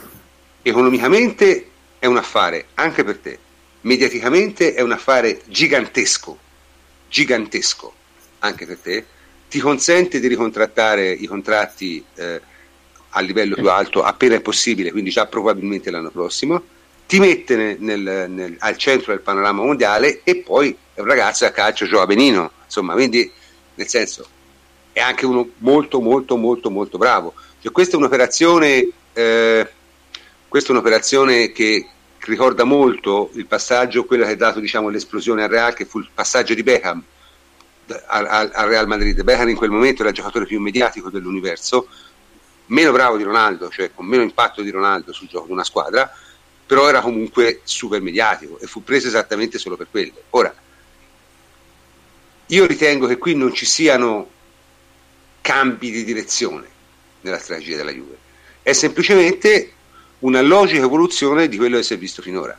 economicamente è un affare anche per te, mediaticamente è un affare gigantesco, gigantesco anche per te, ti consente di ricontrattare i contratti eh, a livello più alto appena è possibile, quindi già probabilmente l'anno prossimo, ti mette nel, nel, al centro del panorama mondiale e poi un ragazzo a calcio gioca benino, insomma, quindi nel senso è anche uno molto molto molto molto bravo. Cioè, questa è un'operazione eh, questa è un'operazione che ricorda molto il passaggio, quello che ha dato diciamo, l'esplosione al Real, che fu il passaggio di Beckham al, al Real Madrid. Beckham in quel momento era il giocatore più mediatico dell'universo, meno bravo di Ronaldo, cioè con meno impatto di Ronaldo sul gioco di una squadra, però era comunque super mediatico e fu preso esattamente solo per quello. Ora, io ritengo che qui non ci siano cambi di direzione nella strategia della Juve, è semplicemente una logica evoluzione di quello che si è visto finora.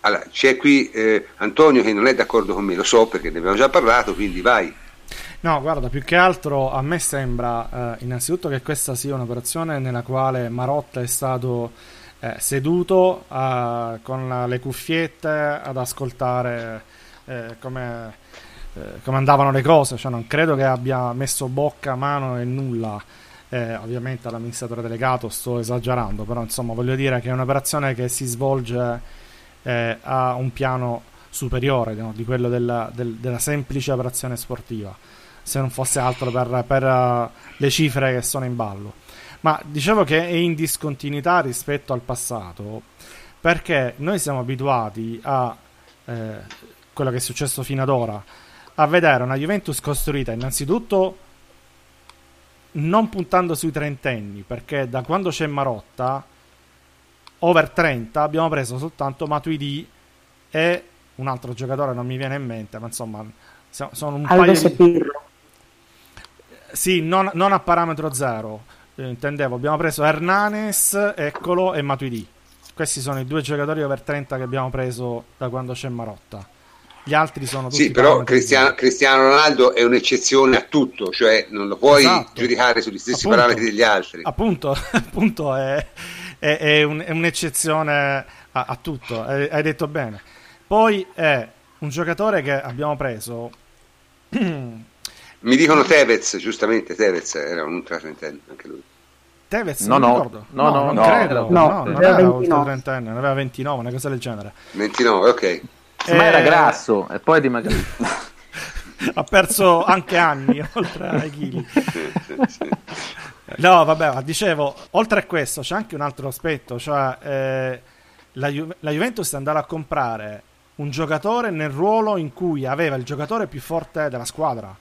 Allora, c'è qui eh, Antonio che non è d'accordo con me, lo so perché ne abbiamo già parlato, quindi vai. No, guarda, più che altro a me sembra eh, innanzitutto che questa sia un'operazione nella quale Marotta è stato eh, seduto eh, con le cuffiette ad ascoltare eh, come, eh, come, andavano le cose, cioè non credo che abbia messo bocca, mano e nulla eh, ovviamente all'amministratore delegato sto esagerando, però insomma voglio dire che è un'operazione che si svolge eh, a un piano superiore no? di quello della, del, della, semplice operazione sportiva, se non fosse altro per, per uh, le cifre che sono in ballo. Ma dicevo che è in discontinuità rispetto al passato perché noi siamo abituati a eh, quello che è successo fino ad ora, a vedere una Juventus costruita innanzitutto non puntando sui trentenni, perché da quando c'è Marotta, over 30, abbiamo preso soltanto Matuidi e un altro giocatore, non mi viene in mente, ma insomma, sono un Aldo paio di... Sì, non, non, a parametro zero, eh, intendevo, abbiamo preso Hernanes, Eccolo e Matuidi. Questi sono i due giocatori over 30 che abbiamo preso da quando c'è Marotta gli altri sono tutti sì però Cristiano, Cristiano, Ronaldo è un'eccezione a tutto cioè non lo puoi esatto. giudicare sugli stessi appunto, parametri degli altri. Appunto, appunto è, è, è, un, è un'eccezione a, a tutto hai, detto bene. Poi è un giocatore che abbiamo preso. Mi dicono Tevez giustamente Tevez era un ultratrentenne anche lui. Tevez no, no, no, no, no, non no, credo. No, no, non era ultratrentenne aveva 29 una cosa del genere. 29 ok ma era eh, grasso e poi dimagrito. ha perso anche anni oltre ai chili. No, vabbè, ma dicevo, oltre a questo c'è anche un altro aspetto, cioè eh, la, Ju- la, Juventus è andata a comprare un giocatore nel ruolo in cui aveva il giocatore più forte della squadra.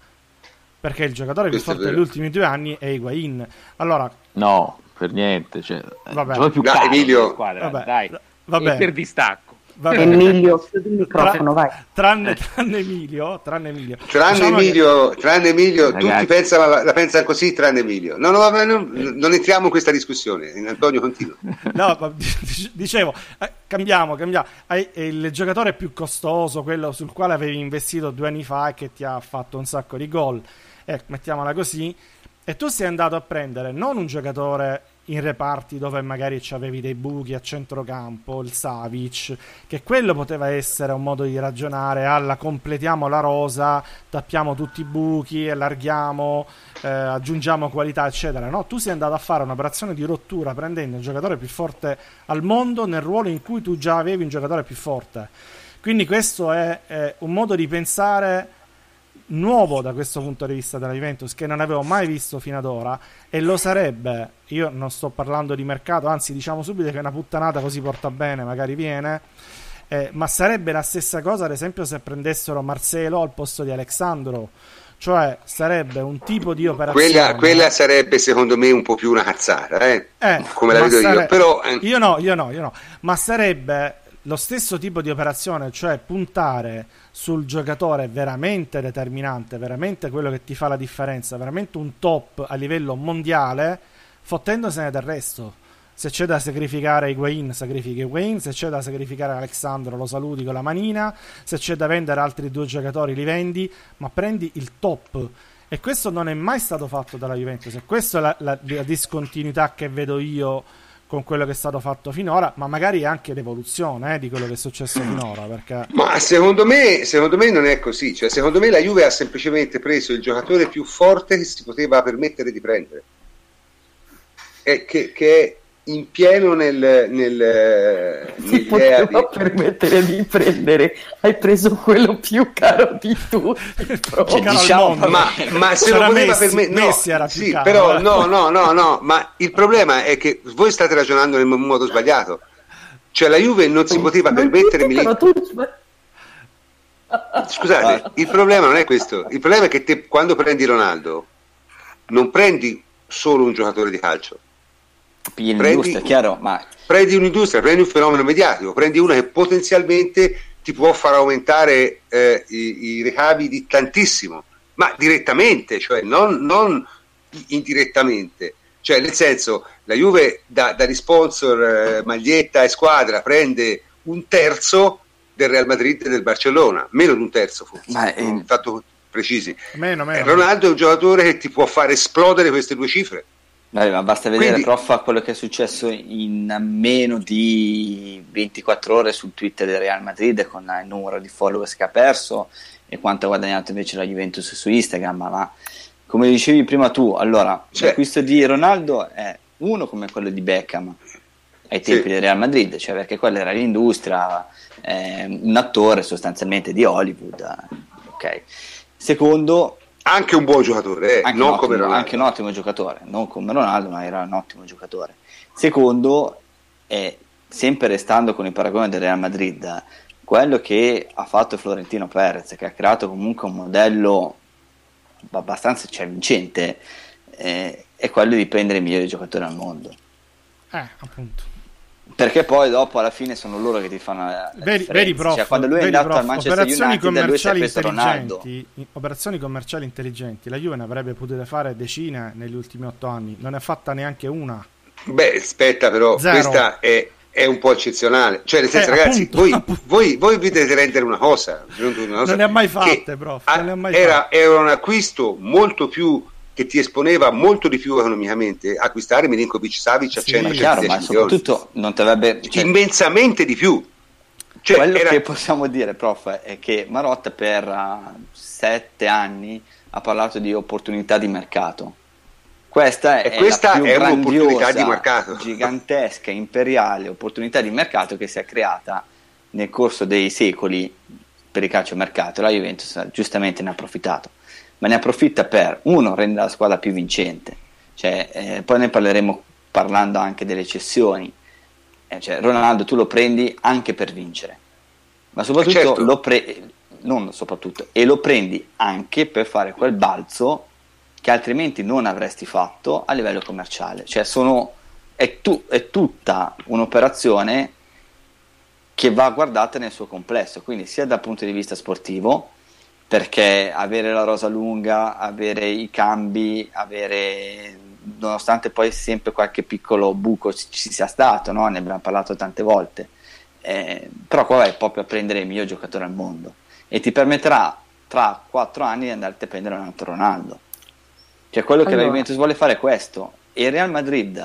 Perché il giocatore questo più forte degli ultimi due anni è Higuain. Allora, no, per niente. Cioè, vabbè. più caro Emilio, squadra, vabbè, dai, vabbè. per distacco. Vabbè. Emilio, chiudi il microfono, Tra, vai. Tranne, tranne, Emilio, tranne Emilio. Tranne diciamo Emilio, che... tranne Emilio tutti pensano, la, la, pensano così, tranne Emilio. No, no, vabbè, non, non entriamo in questa discussione. Antonio, continua. no, dicevo, eh, cambiamo, cambiamo. Hai, il giocatore più costoso, quello sul quale avevi investito due anni fa e che ti ha fatto un sacco di gol, eh, mettiamola così, e tu sei andato a prendere non un giocatore in reparti dove magari avevi dei buchi a centrocampo, il Savic, che quello poteva essere un modo di ragionare, alla completiamo la rosa, tappiamo tutti i buchi, allarghiamo, eh, aggiungiamo qualità, eccetera. No, tu sei andato a fare un'operazione di rottura prendendo il giocatore più forte al mondo nel ruolo in cui tu già avevi un giocatore più forte. Quindi questo è, è un modo di pensare nuovo da questo punto di vista della Juventus che non avevo mai visto fino ad ora e lo sarebbe, io non sto parlando di mercato, anzi diciamo subito che una puttanata così porta bene, magari viene, eh, ma sarebbe la stessa cosa ad esempio se prendessero Marcelo al posto di Alexandro, cioè sarebbe un tipo di operazione. Quella, quella sarebbe secondo me un po' più una cazzata, eh? Eh, come la vedo sare... io, però... Io no, io no, io no, ma sarebbe lo stesso tipo di operazione, cioè puntare sul giocatore veramente determinante, veramente quello che ti fa la differenza, veramente un top a livello mondiale, fottendosene del resto. Se c'è da sacrificare Higuain, sacrifichi Higuain, se c'è da sacrificare Alexandro lo saluti con la manina, se c'è da vendere altri due giocatori li vendi, ma prendi il top. E questo non è mai stato fatto dalla Juventus, e questa è la, la, la discontinuità che vedo io con quello che è stato fatto finora, ma magari anche l'evoluzione eh, di quello che è successo finora. Perché... Ma secondo me, secondo me non è così. Cioè, secondo me la Juve ha semplicemente preso il giocatore più forte che si poteva permettere di prendere. E che, che in pieno nel, nel si poteva di... permettere di prendere hai preso quello più caro di tutti diciamo, ma, ma se lo poteva permettere no, sì, caro, però eh. no no no no ma il problema è che voi state ragionando nel modo sbagliato. Cioè la Juve non si poteva non permettere mili... scusate il problema non è questo. Il problema è che te quando prendi Ronaldo non prendi solo un giocatore di calcio Pigli un'industria, chiaro, ma... Prendi un'industria, prendi un fenomeno mediatico, prendi uno che potenzialmente ti può far aumentare eh, i, i, ricavi di tantissimo, ma direttamente, cioè non, non indirettamente. Cioè, nel senso, la Juve da, da sponsor eh, maglietta e squadra prende un terzo del Real Madrid e del Barcellona, meno di un terzo forse, ma è... fatto precisi. Meno, meno. Eh, Ronaldo è un giocatore che ti può far esplodere queste due cifre. Vabbè, ma basta vedere, Quindi... prof, quello che è successo in meno di 24 ore sul Twitter del Real Madrid con il numero di followers che ha perso e quanto ha guadagnato invece la Juventus su Instagram. Ma come dicevi prima tu, allora cioè. l'acquisto di Ronaldo è uno come quello di Beckham ai tempi sì. del Real Madrid, cioè perché quella era l'industria, eh, un attore sostanzialmente di Hollywood. Ok. Secondo, anche un buon giocatore, eh, anche, non un come ottimo, anche un ottimo giocatore, non come Ronaldo, ma era un ottimo giocatore. Secondo, è sempre restando con il paragone del Real Madrid, quello che ha fatto Florentino Perez, che ha creato comunque un modello abbastanza cioè, vincente, eh, è quello di prendere i migliori giocatori al mondo. Eh, appunto. Perché poi dopo alla fine sono loro che ti fanno la, la vedi, vedi prof, cioè, quando lui è andato prof, al Manchester operazioni United commerciali intelligenti, operazioni commerciali intelligenti la Juve ne avrebbe potuto fare decine negli ultimi otto anni non ne ha fatta neanche una beh aspetta però Zero. questa è, è, un po' eccezionale cioè nel senso eh, ragazzi appunto, voi, appunto. Voi, voi, vi dovete rendere una cosa, una cosa non ne ha mai fatte prof mai era, fatte. era un acquisto molto più che ti esponeva molto di più economicamente acquistare Milinkovic Savic a sì, 100 chiaro, ma soprattutto non ti avrebbe cioè, immensamente di più. Cioè, quello era... che possiamo dire prof è che Marotta per uh, sette anni ha parlato di opportunità di mercato. Questa è, questa la più è un'opportunità di mercato. gigantesca, imperiale opportunità di mercato che si è creata nel corso dei secoli per il calcio mercato. La Juventus giustamente ne ha approfittato ma ne approfitta per, uno, rendere la squadra più vincente, cioè, eh, poi ne parleremo parlando anche delle cessioni, eh, cioè, Ronaldo tu lo prendi anche per vincere, ma soprattutto certo. lo pre- non soprattutto, e lo prendi anche per fare quel balzo che altrimenti non avresti fatto a livello commerciale, cioè sono, è, tu, è tutta un'operazione che va guardata nel suo complesso, quindi sia dal punto di vista sportivo, perché avere la rosa lunga, avere i cambi, avere nonostante poi sempre qualche piccolo buco ci sia stato, no? ne abbiamo parlato tante volte, eh, però qua vai proprio a prendere il miglior giocatore al mondo e ti permetterà tra quattro anni di andarti a prendere un altro Ronaldo. Cioè quello allora. che la Juventus vuole fare è questo e il Real Madrid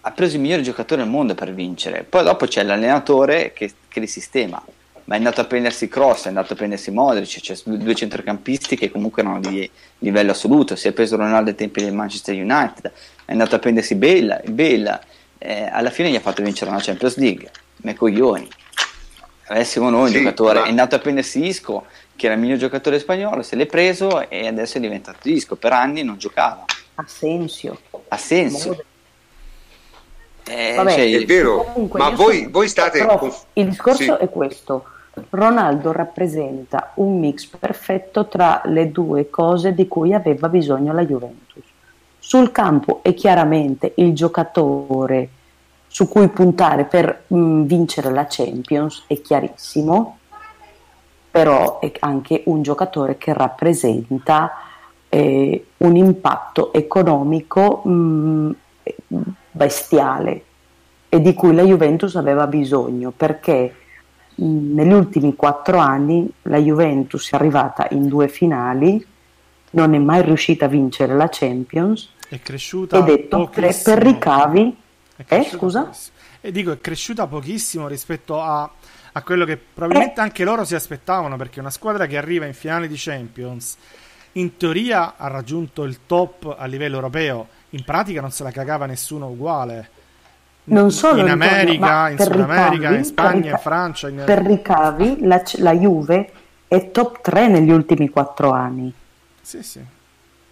ha preso i migliori giocatori al mondo per vincere, poi dopo c'è l'allenatore che, che li sistema ma è andato a prendersi Cross, è andato a prendersi Modric, cioè due centrocampisti che comunque erano di livello assoluto, si è preso Ronaldo ai tempi del Manchester United, è andato a prendersi Bella, Bella eh, alla fine gli ha fatto vincere una Champions League, me coglioni. Avessimo noi un sì, giocatore, ma... è andato a prendersi Isco, che era il miglior giocatore spagnolo, se l'è preso e adesso è diventato Isco, per anni non giocava. Asensio. Asensio. Eh, Vabbè, cioè, è vero, ma voi, sono... voi, state... Però, il discorso sì. è questo. Ronaldo rappresenta un mix perfetto tra le due cose di cui aveva bisogno la Juventus. Sul campo è chiaramente il giocatore su cui puntare per mh, mm, vincere la Champions, è chiarissimo, però è anche un giocatore che rappresenta eh, un impatto economico mh, mm, bestiale e di cui la Juventus aveva bisogno perché negli ultimi quattro anni la Juventus è arrivata in due finali, non è mai riuscita a vincere la Champions è cresciuta ed è top 3 per ricavi. Eh, scusa? Pochissimo. E dico, è cresciuta pochissimo rispetto a, a quello che probabilmente eh. anche loro si aspettavano, perché una squadra che arriva in finale di Champions in teoria ha raggiunto il top a livello europeo, in pratica non se la cagava nessuno uguale non solo in America, in Sud America, in Spagna, ricavi, in Francia. In... Per ricavi la, la, Juve è top 3 negli ultimi 4 anni. Sì, sì.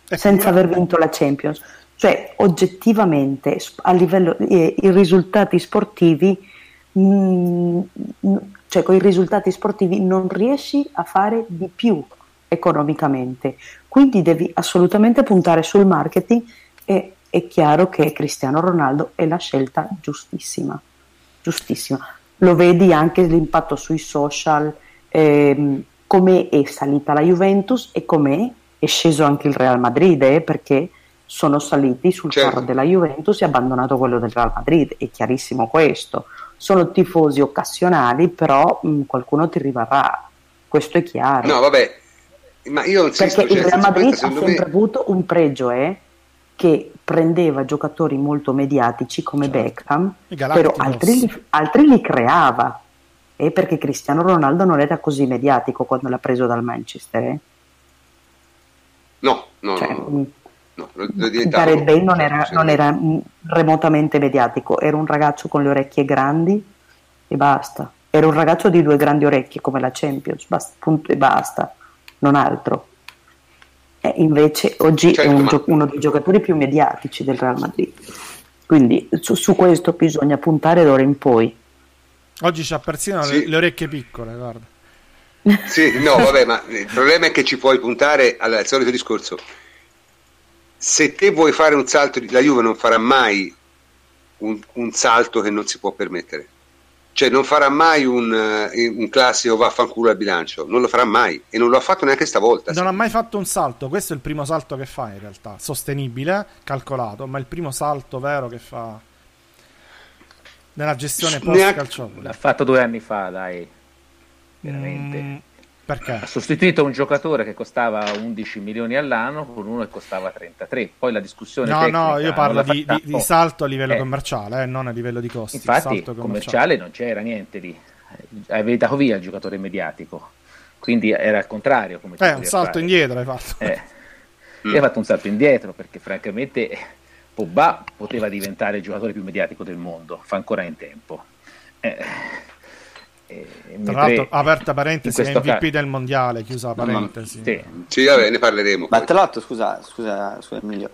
senza aver vinto la Champions. Cioè, oggettivamente, a livello eh, i risultati sportivi, mh, mm, cioè con i risultati sportivi non riesci a fare di più economicamente. Quindi devi assolutamente puntare sul marketing e è chiaro che Cristiano Ronaldo è la scelta giustissima, giustissima. Lo vedi anche l'impatto sui social, ehm, come è salita la Juventus e come è sceso anche il Real Madrid, eh, perché sono saliti sul certo. carro della Juventus e abbandonato quello del Real Madrid, è chiarissimo questo. Sono tifosi occasionali, però mh, qualcuno ti rimarrà, questo è chiaro. No, vabbè, ma io insisto, Perché cioè, il Real Madrid ha sempre me... avuto un pregio, eh, che prendeva giocatori molto mediatici come certo. Beckham, però altri li, altri li, creava. Eh, perché Cristiano Ronaldo non era così mediatico quando l'ha preso dal Manchester. Eh? No, no, cioè, no, no. no Gareth Bale non era, non era remotamente mediatico, era un ragazzo con le orecchie grandi e basta. Era un ragazzo di due grandi orecchie come la Champions, basta, punto e basta, non altro. E invece oggi certo, è un ma... gio- uno dei giocatori più mediatici del Real Madrid. Quindi su, su questo bisogna puntare d'ora in poi. Oggi c'ha persino sì. le, le orecchie piccole, guarda. Sì, no, vabbè, ma il problema è che ci puoi puntare al solito discorso. Se te vuoi fare un salto, la Juve non farà mai un, un salto che non si può permettere. Cioè non farà mai un, eh, un, classico vaffanculo al bilancio, non lo farà mai e non lo ha fatto neanche stavolta. Non sì. ha mai fatto un salto, questo è il primo salto che fa in realtà, sostenibile, calcolato, ma è il primo salto vero che fa nella gestione post calciopoli. L'ha fatto due anni fa, dai veramente. Mm, perché? Ha sostituito un giocatore che costava 11 milioni all'anno con uno che costava 33. Poi la discussione No, no, io parlo di, di, di, salto a livello eh. commerciale, eh, non a livello di costi. Infatti, commerciale non c'era niente lì. Avevi dato via il giocatore mediatico. Quindi era al contrario. Come eh, un salto fare. indietro hai fatto. Eh. Mm. Hai fatto un salto indietro perché francamente Pogba poteva diventare il giocatore più mediatico del mondo, fa ancora in tempo. Eh tra l'altro, aperta parentesi, MVP caso... del mondiale, chiusa parentesi. Sì, sì vabbè, ne parleremo. Ma poi. tra l'altro, scusa, scusa, scusa Emilio,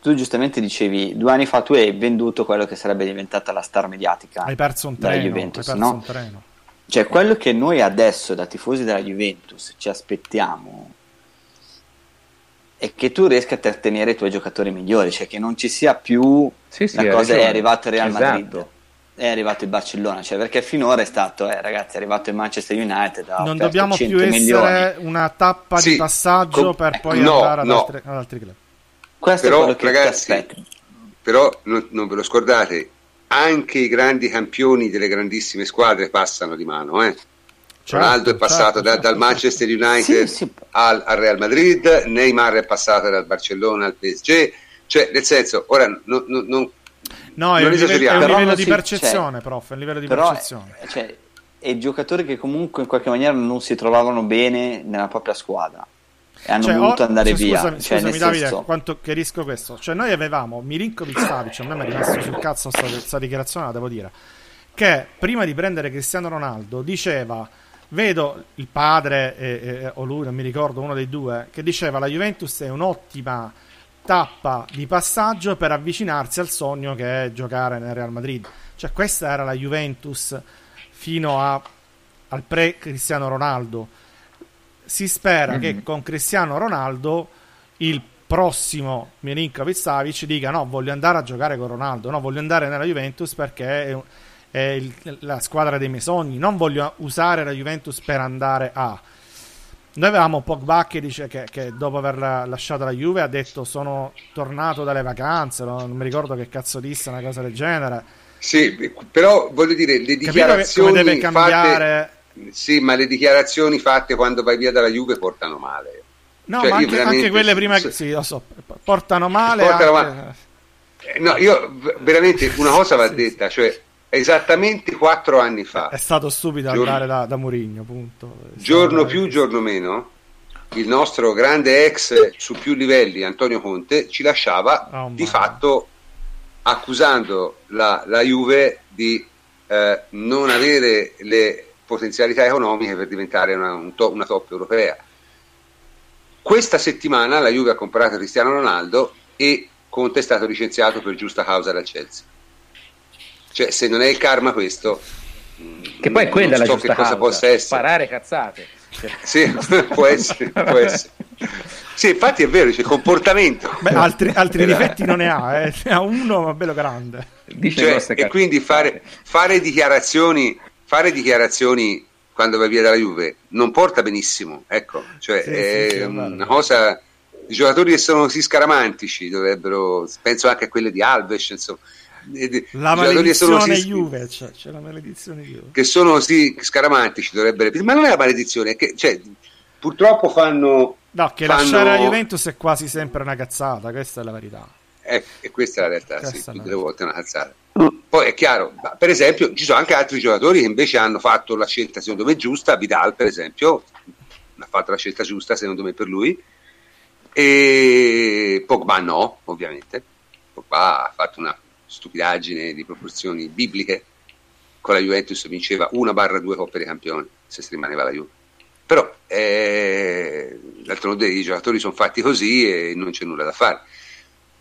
tu giustamente dicevi due anni fa tu hai venduto quello che sarebbe diventata la star mediatica hai perso un treno, Juventus, hai perso no? un treno. cioè quello che noi adesso da tifosi della Juventus ci aspettiamo è che tu riesca a trattenere i tuoi giocatori migliori cioè che non ci sia più sì, sì, la cosa è arrivato il Real esatto. Madrid è arrivato il Barcellona, cioè perché finora è stato, eh, ragazzi, è arrivato il Manchester United. non dobbiamo più essere una tappa sì, di passaggio com- per poi no, andare ad, no. altri, ad, altri, club. Questo però, è quello che ragazzi, Però non, non, ve lo scordate, anche i grandi campioni delle grandissime squadre passano di mano, eh. Certo, Ronaldo è passato certo, da, certo, dal Manchester United sì, sì. Al, al, Real Madrid, Neymar è passato dal Barcellona al PSG, cioè nel senso, ora non, non No, è un, livello, è un livello di percezione, cioè, prof, è un livello di percezione. Cioè, e giocatori che comunque in qualche maniera non si trovavano bene nella propria squadra e hanno cioè, voluto andare cioè, via. Scusami, cioè, scusami Davide, senso... quanto chiarisco questo. Cioè, noi avevamo Milinkovic Savic, a me mi è rimasto sul cazzo questa dichiarazione, la devo dire, che prima di prendere Cristiano Ronaldo diceva vedo il padre e, e, o lui, non mi ricordo, uno dei due, che diceva la Juventus è un'ottima tappa di passaggio per avvicinarsi al sogno che è giocare nel Real Madrid. Cioè questa era la Juventus fino a, al pre Cristiano Ronaldo. Si spera mm-hmm. che mhm. con Cristiano Ronaldo il prossimo Milinkovic Savic dica no, voglio andare a giocare con Ronaldo, no, voglio andare nella Juventus perché è, è il, la squadra dei miei sogni, non voglio usare la Juventus per andare a noi avevamo Pogba che dice che, che, dopo aver lasciato la Juve ha detto sono tornato dalle vacanze, non mi ricordo che cazzo disse, una cosa del genere. Sì, però voglio dire, le dichiarazioni come deve cambiare... Fatte, sì, ma le dichiarazioni fatte quando vai via dalla Juve portano male. No, cioè, ma anche, anche, quelle prima che sì, lo so, portano male. Portano anche... male. No, io veramente una cosa va sì, detta, cioè esattamente quattro anni fa. È stato stupido giorno, andare da, da Murigno, punto. Giorno più, giorno meno, il nostro grande ex su più livelli, Antonio Conte, ci lasciava oh, di fatto accusando la, la Juve di eh, non avere le potenzialità economiche per diventare una, un to- una top europea. Questa settimana la Juve ha comprato Cristiano Ronaldo e Conte è stato licenziato per giusta causa dal Chelsea. Cioè, se non è il karma questo... Che poi è quella la so giusta cosa possa essere. Sparare cazzate. Sì, può essere, può essere. Sì, infatti è vero, c'è comportamento. Beh, altri, altri difetti non ne ha, eh. ne ha uno ma bello grande. Cioè, e quindi fare, fare, dichiarazioni, fare dichiarazioni quando vai via dalla Juve non porta benissimo, ecco, cioè sì, è sì, una cosa... I giocatori che sono così scaramantici dovrebbero, penso anche a quelle di Alves, insomma, la maledizione sì, Juve cioè, c'è la maledizione Juve. Che sono così scaramantici dovrebbero ma non è la maledizione che cioè, purtroppo fanno no che fanno... lasciare la Juventus è quasi sempre una cazzata questa è la verità. Eh, e questa è la realtà questa sì, tutte le volte è una cazzata. Poi è chiaro per esempio ci sono anche altri giocatori che invece hanno fatto la scelta secondo me giusta Vidal per esempio ha fatto la scelta giusta secondo me per lui. E Pogba no, ovviamente. Pogba ha fatto una stupidaggine di proporzioni bibliche. Con la Juventus vinceva una barra due Coppe dei Campioni se si rimaneva la Juve. Però eh, d'altronde i giocatori sono fatti così e non c'è nulla da fare.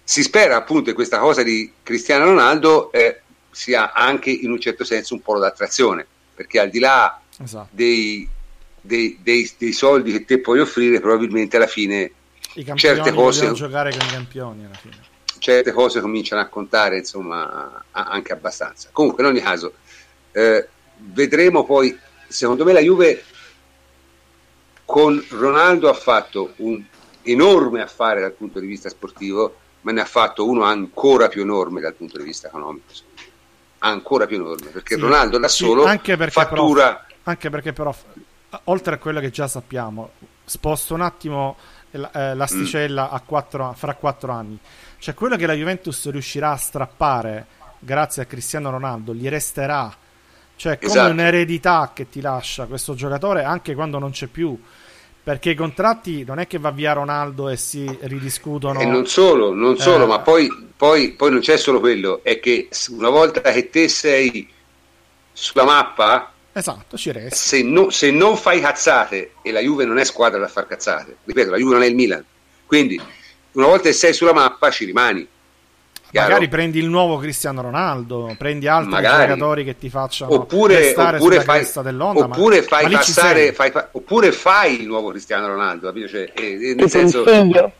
Si spera appunto che questa cosa di Cristiano Ronaldo eh, sia anche in un certo senso un polo d'attrazione, perché al di là esatto. dei, dei, dei, dei, soldi che te puoi offrire, probabilmente alla fine certe cose giocare con i campioni alla fine. Certe cose cominciano a contare insomma anche abbastanza comunque in ogni caso eh, vedremo poi secondo me la Juve con Ronaldo ha fatto un enorme affare dal punto di vista sportivo ma ne ha fatto uno ancora più enorme dal punto di vista economico ancora più enorme perché sì, Ronaldo da sì, solo anche fattura però, anche perché però oltre a quello che già sappiamo sposto un attimo eh, l'asticella mm. quattro, fra quattro anni. Cioè quello che la Juventus riuscirà a strappare grazie a Cristiano Ronaldo gli resterà. Cioè come esatto. un'eredità che ti lascia questo giocatore anche quando non c'è più. Perché i contratti non è che va via Ronaldo e si ridiscutono. E non solo, non solo, eh, ma poi, poi, poi non c'è solo quello, è che una volta che te sei sulla mappa, Esatto, ci resta. Se, no, se, non fai cazzate, e la Juve non è squadra da far cazzate, ripeto, la Juve non è il Milan, quindi una volta che sei sulla mappa ci rimani. Chiaro? Magari prendi il nuovo Cristiano Ronaldo, prendi altri Magari. giocatori che ti facciano oppure, oppure fai, dell'onda, oppure, ma, fai ma passare, fai, oppure fai il nuovo Cristiano Ronaldo, cioè, eh, nel senso, il figlio.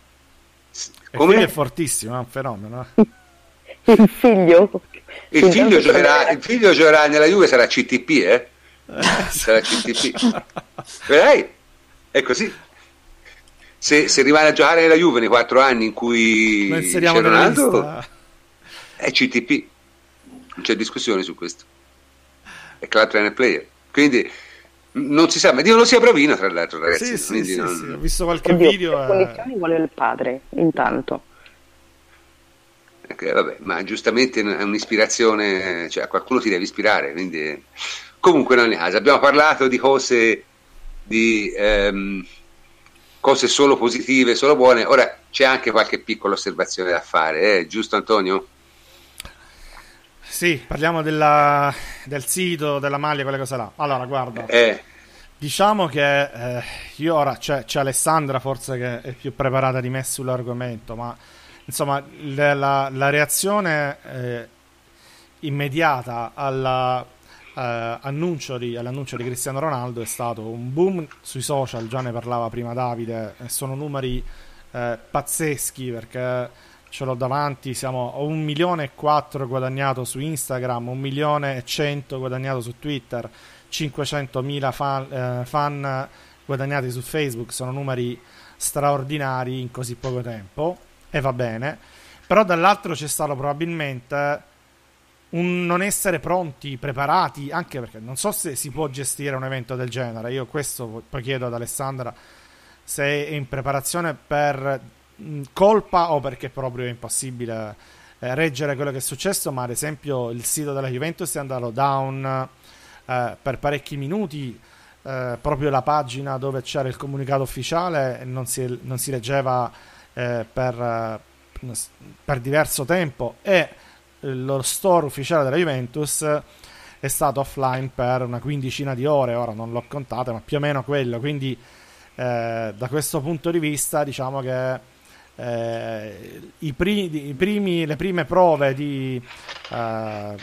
Come? Il figlio è fortissimo, è un fenomeno. il figlio. Il figlio, giocherà, il figlio giocherà nella Juve, sarà CTP, eh? sarà CTP. Vedrai? È così. Se, se, rimane a giocare nella Juve nei quattro anni in cui c'è Ronaldo, è CTP. Non c'è discussione su questo. È club trainer player. Quindi non si sa, ma dicono sia bravino tra l'altro ragazzi. Sì, sì, non... sì, ho visto qualche Oddio, video. Che condizioni vuole il padre intanto. Okay, vabbè, ma giustamente è un'ispirazione, cioè a qualcuno ti deve ispirare, quindi Comunque non è caso, abbiamo parlato di cose, di, ehm, cose solo positive, solo buone, ora c'è anche qualche piccola osservazione da fare, eh? giusto Antonio? Sì, parliamo della, del sito, della maglia, quelle cose là. Allora, guarda. Eh. Diciamo che eh, io ora c'è, c'è, Alessandra forse che è più preparata di me sull'argomento, ma insomma la, la reazione eh, immediata alla eh, annuncio di, all'annuncio di Cristiano Ronaldo è stato un boom sui social, già ne parlava prima Davide, sono numeri eh, pazzeschi perché ce l'ho davanti, siamo a un milione e quattro guadagnato su Instagram, un milione e cento guadagnato su Twitter, 500.000 fan, eh, fan guadagnati su Facebook, sono numeri straordinari in così poco tempo e va bene. Però dall'altro c'è stato probabilmente un non essere pronti, preparati, anche perché non so se si può gestire un evento del genere. Io questo poi chiedo ad Alessandra se è in preparazione per colpa o perché proprio è impossibile eh, reggere quello che è successo, ma ad esempio il sito della Juventus è andato down eh, per parecchi minuti. Eh, proprio la pagina dove c'era il comunicato ufficiale non si, non si leggeva eh, per, eh, per diverso tempo e lo store ufficiale della Juventus è stato offline per una quindicina di ore, ora non l'ho contato, ma più o meno quello, quindi eh, da questo punto di vista diciamo che eh, i, primi, i primi, le prime prove di eh,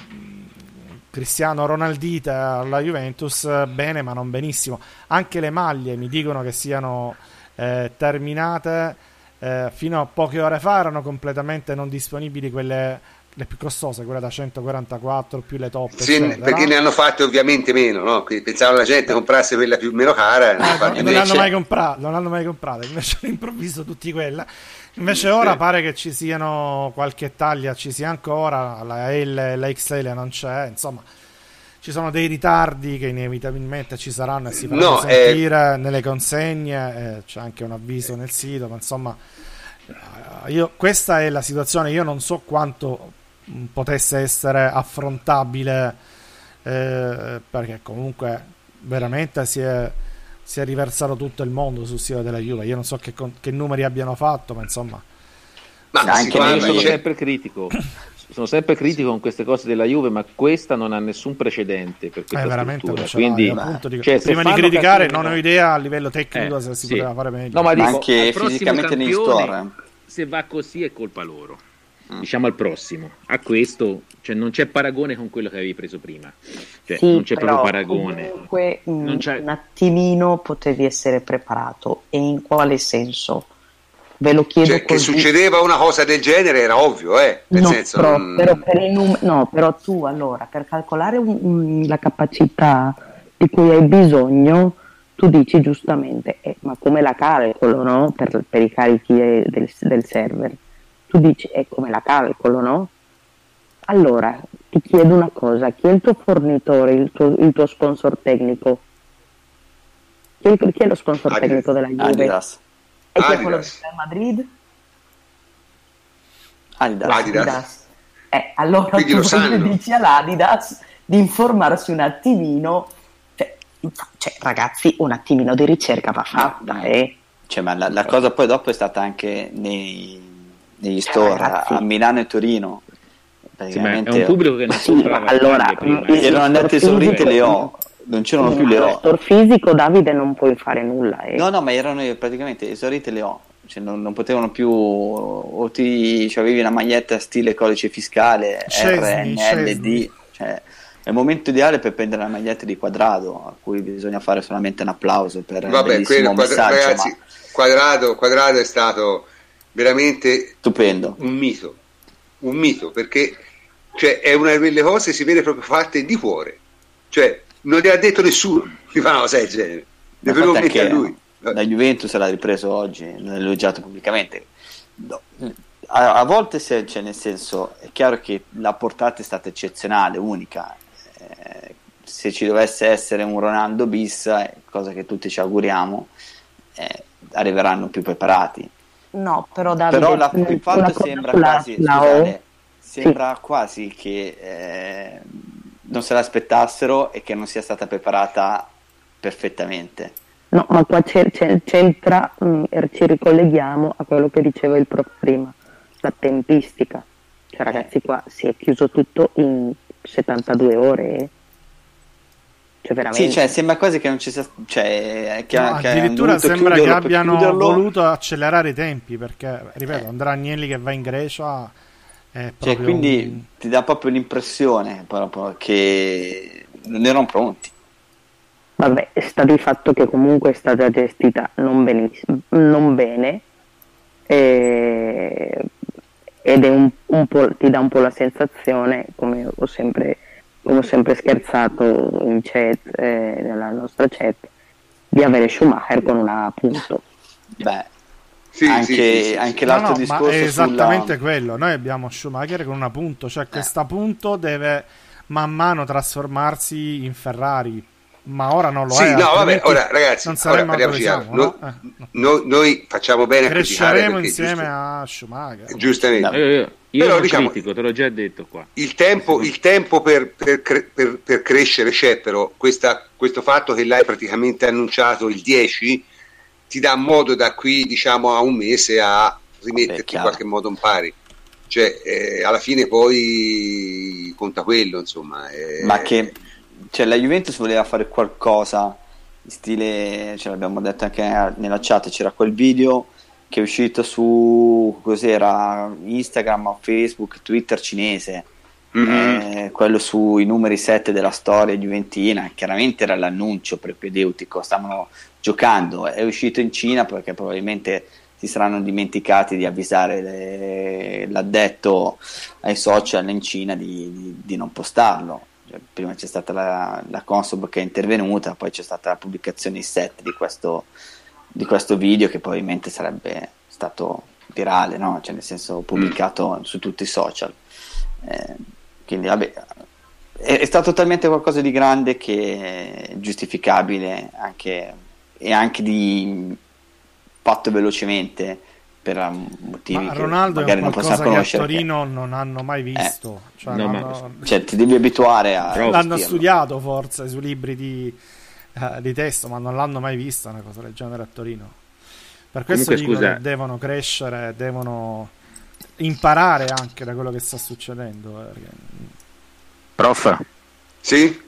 Cristiano Ronaldite alla Juventus bene ma non benissimo, anche le maglie mi dicono che siano eh, terminate eh, fino a poche ore fa erano completamente non disponibili quelle le più costose, quelle da 144 più le top. Sì, perché ne hanno fatte ovviamente meno, no? pensavo la gente comprasse quella più meno cara. Ah, non, l'hanno mai comprato, non l'hanno mai comprata, invece all'improvviso tutti quella. Invece ora sì. pare che ci siano qualche taglia, ci sia ancora, la L e la XL non c'è, insomma ci sono dei ritardi che inevitabilmente ci saranno e si faranno no, sentire eh... nelle consegne, eh, c'è anche un avviso nel sito, ma insomma eh, io, questa è la situazione, io non so quanto potesse essere affrontabile eh, perché comunque veramente si è si è riversato tutto il mondo sul sito della Juve. Io non so che, che numeri abbiano fatto, ma insomma. Ma anche io sono sempre critico. Sono sempre critico con queste cose della Juve, ma questa non ha nessun precedente per questa eh, veramente non Quindi, appunto, dico, cioè, prima di criticare, cattiva... non ho idea a livello tecnico eh, se si sì. poteva fare meglio. No, ma, dico, anche fisicamente negli store. Se va così è colpa loro. Mm. Diciamo al prossimo. A questo cioè, non c'è paragone con quello che avevi preso prima. Cioè, sì, non c'è proprio paragone. Comunque, un, un attimino potevi essere preparato. E in quale senso? Ve lo chiedo cioè, così. che succedeva una cosa del genere era ovvio, eh? Nel no, senso, però, non... però num- no, però tu allora per calcolare un, un, la capacità di cui hai bisogno, tu dici giustamente, eh, ma come la calcolo no? per, per, i carichi del, del, server? Tu dici, e eh, come la calcolo, no? Allora ti chiedo una cosa: chi è il tuo fornitore, il tuo, il tuo sponsor tecnico? Chi è, chi è lo sponsor Adidas. tecnico della Juve? Adidas. E chi è quello del Madrid? Adidas. Adidas. Eh, allora Quindi tu dici all'Adidas di informarsi un attimino, cioè, cioè, ragazzi, un attimino di ricerca va fatta, eh. Cioè, ma la, la, cosa poi dopo è stata anche nei, negli cioè, store ragazzi. a Milano e Torino. Praticamente sì, è un pubblico che non sì, allora, erano andate esaurite le O non c'erano più le O. Store fisico Davide non puoi fare nulla. Eh. No, no, ma erano praticamente esaurite le O. Cioè, non, non, potevano più o ti cioè, avevi una maglietta stile codice fiscale RNLD cioè, è il momento ideale per prendere la maglietta di quadrado a cui bisogna fare solamente un applauso per Vabbè, quello, quadra- ragazzi, ma... quadrado, quadrado è stato veramente stupendo un mito un mito perché cioè, è una di quelle cose si vede proprio fatte di cuore cioè non gli ha detto nessuno di fare una cosa del genere. Ne perché a lui. La Juventus l'ha ripreso oggi, l'ha elogiato pubblicamente. No. A, a, volte, se, cioè, nel senso, è chiaro che la portata è stata eccezionale, unica. Eh, se ci dovesse essere un Ronaldo bis, eh, cosa che tutti ci auguriamo, eh, arriveranno più preparati. No, però Davide, però la, il fatto sembra quasi, scusate, sembra sì. quasi che eh, non se l'aspettassero e che non sia stata preparata perfettamente. No, ma qua c'entra, mh, mm, ci ricolleghiamo a quello che diceva il prof prima, la tempistica. Cioè ragazzi qua si è chiuso tutto in 72 ore. Cioè, veramente. Sì, cioè, sembra quasi che non ci sia. Cioè, che, no, che addirittura sembra che abbiano voluto accelerare i tempi perché, ripeto, eh. andrà Agnelli che va in Grecia cioè, quindi un... ti dà proprio l'impressione proprio che non erano pronti. Vabbè, sta di fatto che comunque è stata gestita non, benissimo, non bene e... ed è un, un ti dà un po' la sensazione, come ho sempre, ho sempre scherzato in chat, eh, nella nostra chat, di avere Schumacher con una punto. Beh, sì, anche, sì, sì, anche l'altro no, no, discorso è esattamente sulla... quello noi abbiamo Schumacher con una punto cioè eh. questa punto deve man mano trasformarsi in Ferrari ma ora non lo sì, è no vabbè ora ragazzi non ora parliamoci siamo, no? no? Eh, no. Noi, noi, facciamo bene cresceremo insieme giusto, a Schumacher giustamente io, io, Però, diciamo, critico te l'ho già detto qua. il tempo, il tempo per, per, per, per, crescere c'è però questa, questo fatto che l'hai praticamente annunciato il 10 ti dà modo da qui diciamo a un mese a rimetterti Beh, in qualche modo in pari. Cioè eh, alla fine poi conta quello insomma eh. ma che cioè, la Juventus voleva fare qualcosa in stile ce l'abbiamo detto anche nella chat c'era quel video che è uscito su cos'era Instagram Facebook Twitter cinese mm-hmm. eh, quello sui numeri 7 della storia juventina chiaramente era l'annuncio prepedeutico stavano giocando. È uscito in Cina perché probabilmente si saranno dimenticati di avvisare le, l'addetto ai social in Cina di, di, di non postarlo. Cioè, prima c'è stata la, la, Consob che è intervenuta, poi c'è stata la pubblicazione in set di questo, di questo video che probabilmente sarebbe stato virale, no? cioè, nel senso pubblicato mm. su tutti i social. Eh, quindi vabbè, è, è, stato talmente qualcosa di grande che è giustificabile anche e anche di fatto velocemente per motivi ma Ronaldo che magari non possiamo conoscere. a Torino che... non hanno mai eh, visto. Eh, cioè, no, hanno... cioè, ti devi abituare a... L'hanno studiato forse sui libri di, eh, di testa, ma non l'hanno mai vista una cosa del genere a Torino. Per questo Comunque, dico scusa. devono crescere, devono imparare anche da quello che sta succedendo. Eh, perché... Prof. Sì?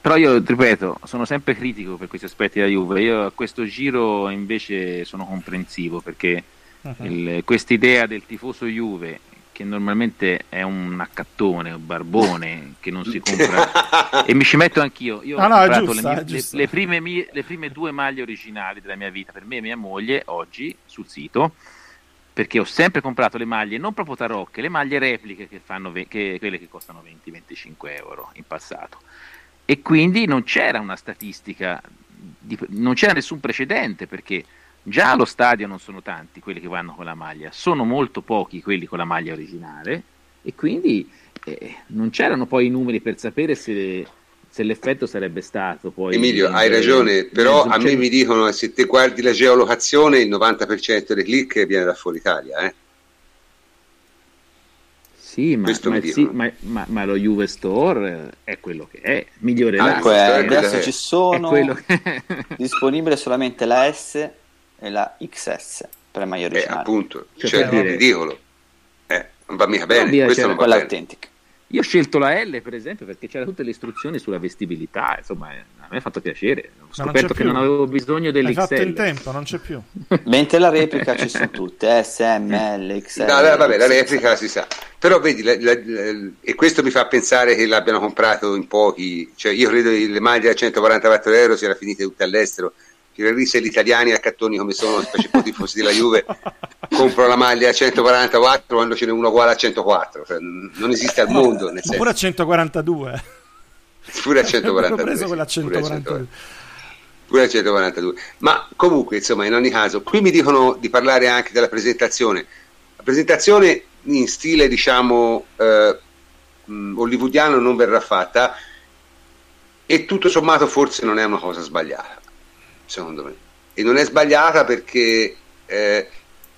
Però io ripeto, sono sempre critico per questi aspetti della Juve. Io a questo giro invece sono comprensivo perché uh-huh. quest'idea del tifoso Juve che normalmente è un accattone, un barbone che non si compra. E mi ci metto anch'io. Io no, ho no, comprato giusta, le, mie, le, le, prime mie, le, prime due maglie originali della mia vita per me e mia moglie oggi sul sito perché ho sempre comprato le maglie non proprio tarocche, le maglie repliche che fanno che, quelle che costano 20-25 euro in passato. E quindi non c'era una statistica, di, non c'era nessun precedente perché Già allo stadio non sono tanti quelli che vanno con la maglia, sono molto pochi quelli con la maglia originale e quindi eh, non c'erano poi i numeri per sapere se, se l'effetto sarebbe stato poi... Emilio, hai ragione, però a me mi dicono che se te guardi la geolocazione il 90% dei click viene da fuori Italia, eh? Sì, ma, ma, sì ma, ma, lo Juve Store è quello che è, migliorerà. Ah, adesso ci sono che... disponibile solamente la S e la XS per maglia originale. Eh, appunto, cioè, cioè è ridicolo. Eh, non va mica bene, no, questo non quella autentica. Io ho scelto la L per esempio perché c'era tutte le istruzioni sulla vestibilità, insomma, eh, a me ha fatto piacere. Ho scoperto non che non avevo bisogno dell'XL. Hai fatto in tempo, non c'è più. Mentre la replica ci sono tutte, S, M, L, XL. No, vabbè, la replica si sa. Però vedi, la, la, la, e questo mi fa pensare che l'abbiano comprato in pochi, cioè io credo che le maglie a 144 euro siano finite tutte all'estero lì se gli italiani a cattoni come sono, specie po' tifosi della Juve, comprano la maglia a 144 quando ce n'è uno uguale a 104. Cioè, non esiste al mondo. Nel senso. Pure a 142. Pure a 142. preso quella a 142. Pure a 142. Ma comunque, insomma, in ogni caso, qui mi dicono di parlare anche della presentazione. La presentazione in stile, diciamo, eh, hollywoodiano non verrà fatta e tutto sommato forse non è una cosa sbagliata secondo me. E non è sbagliata perché eh,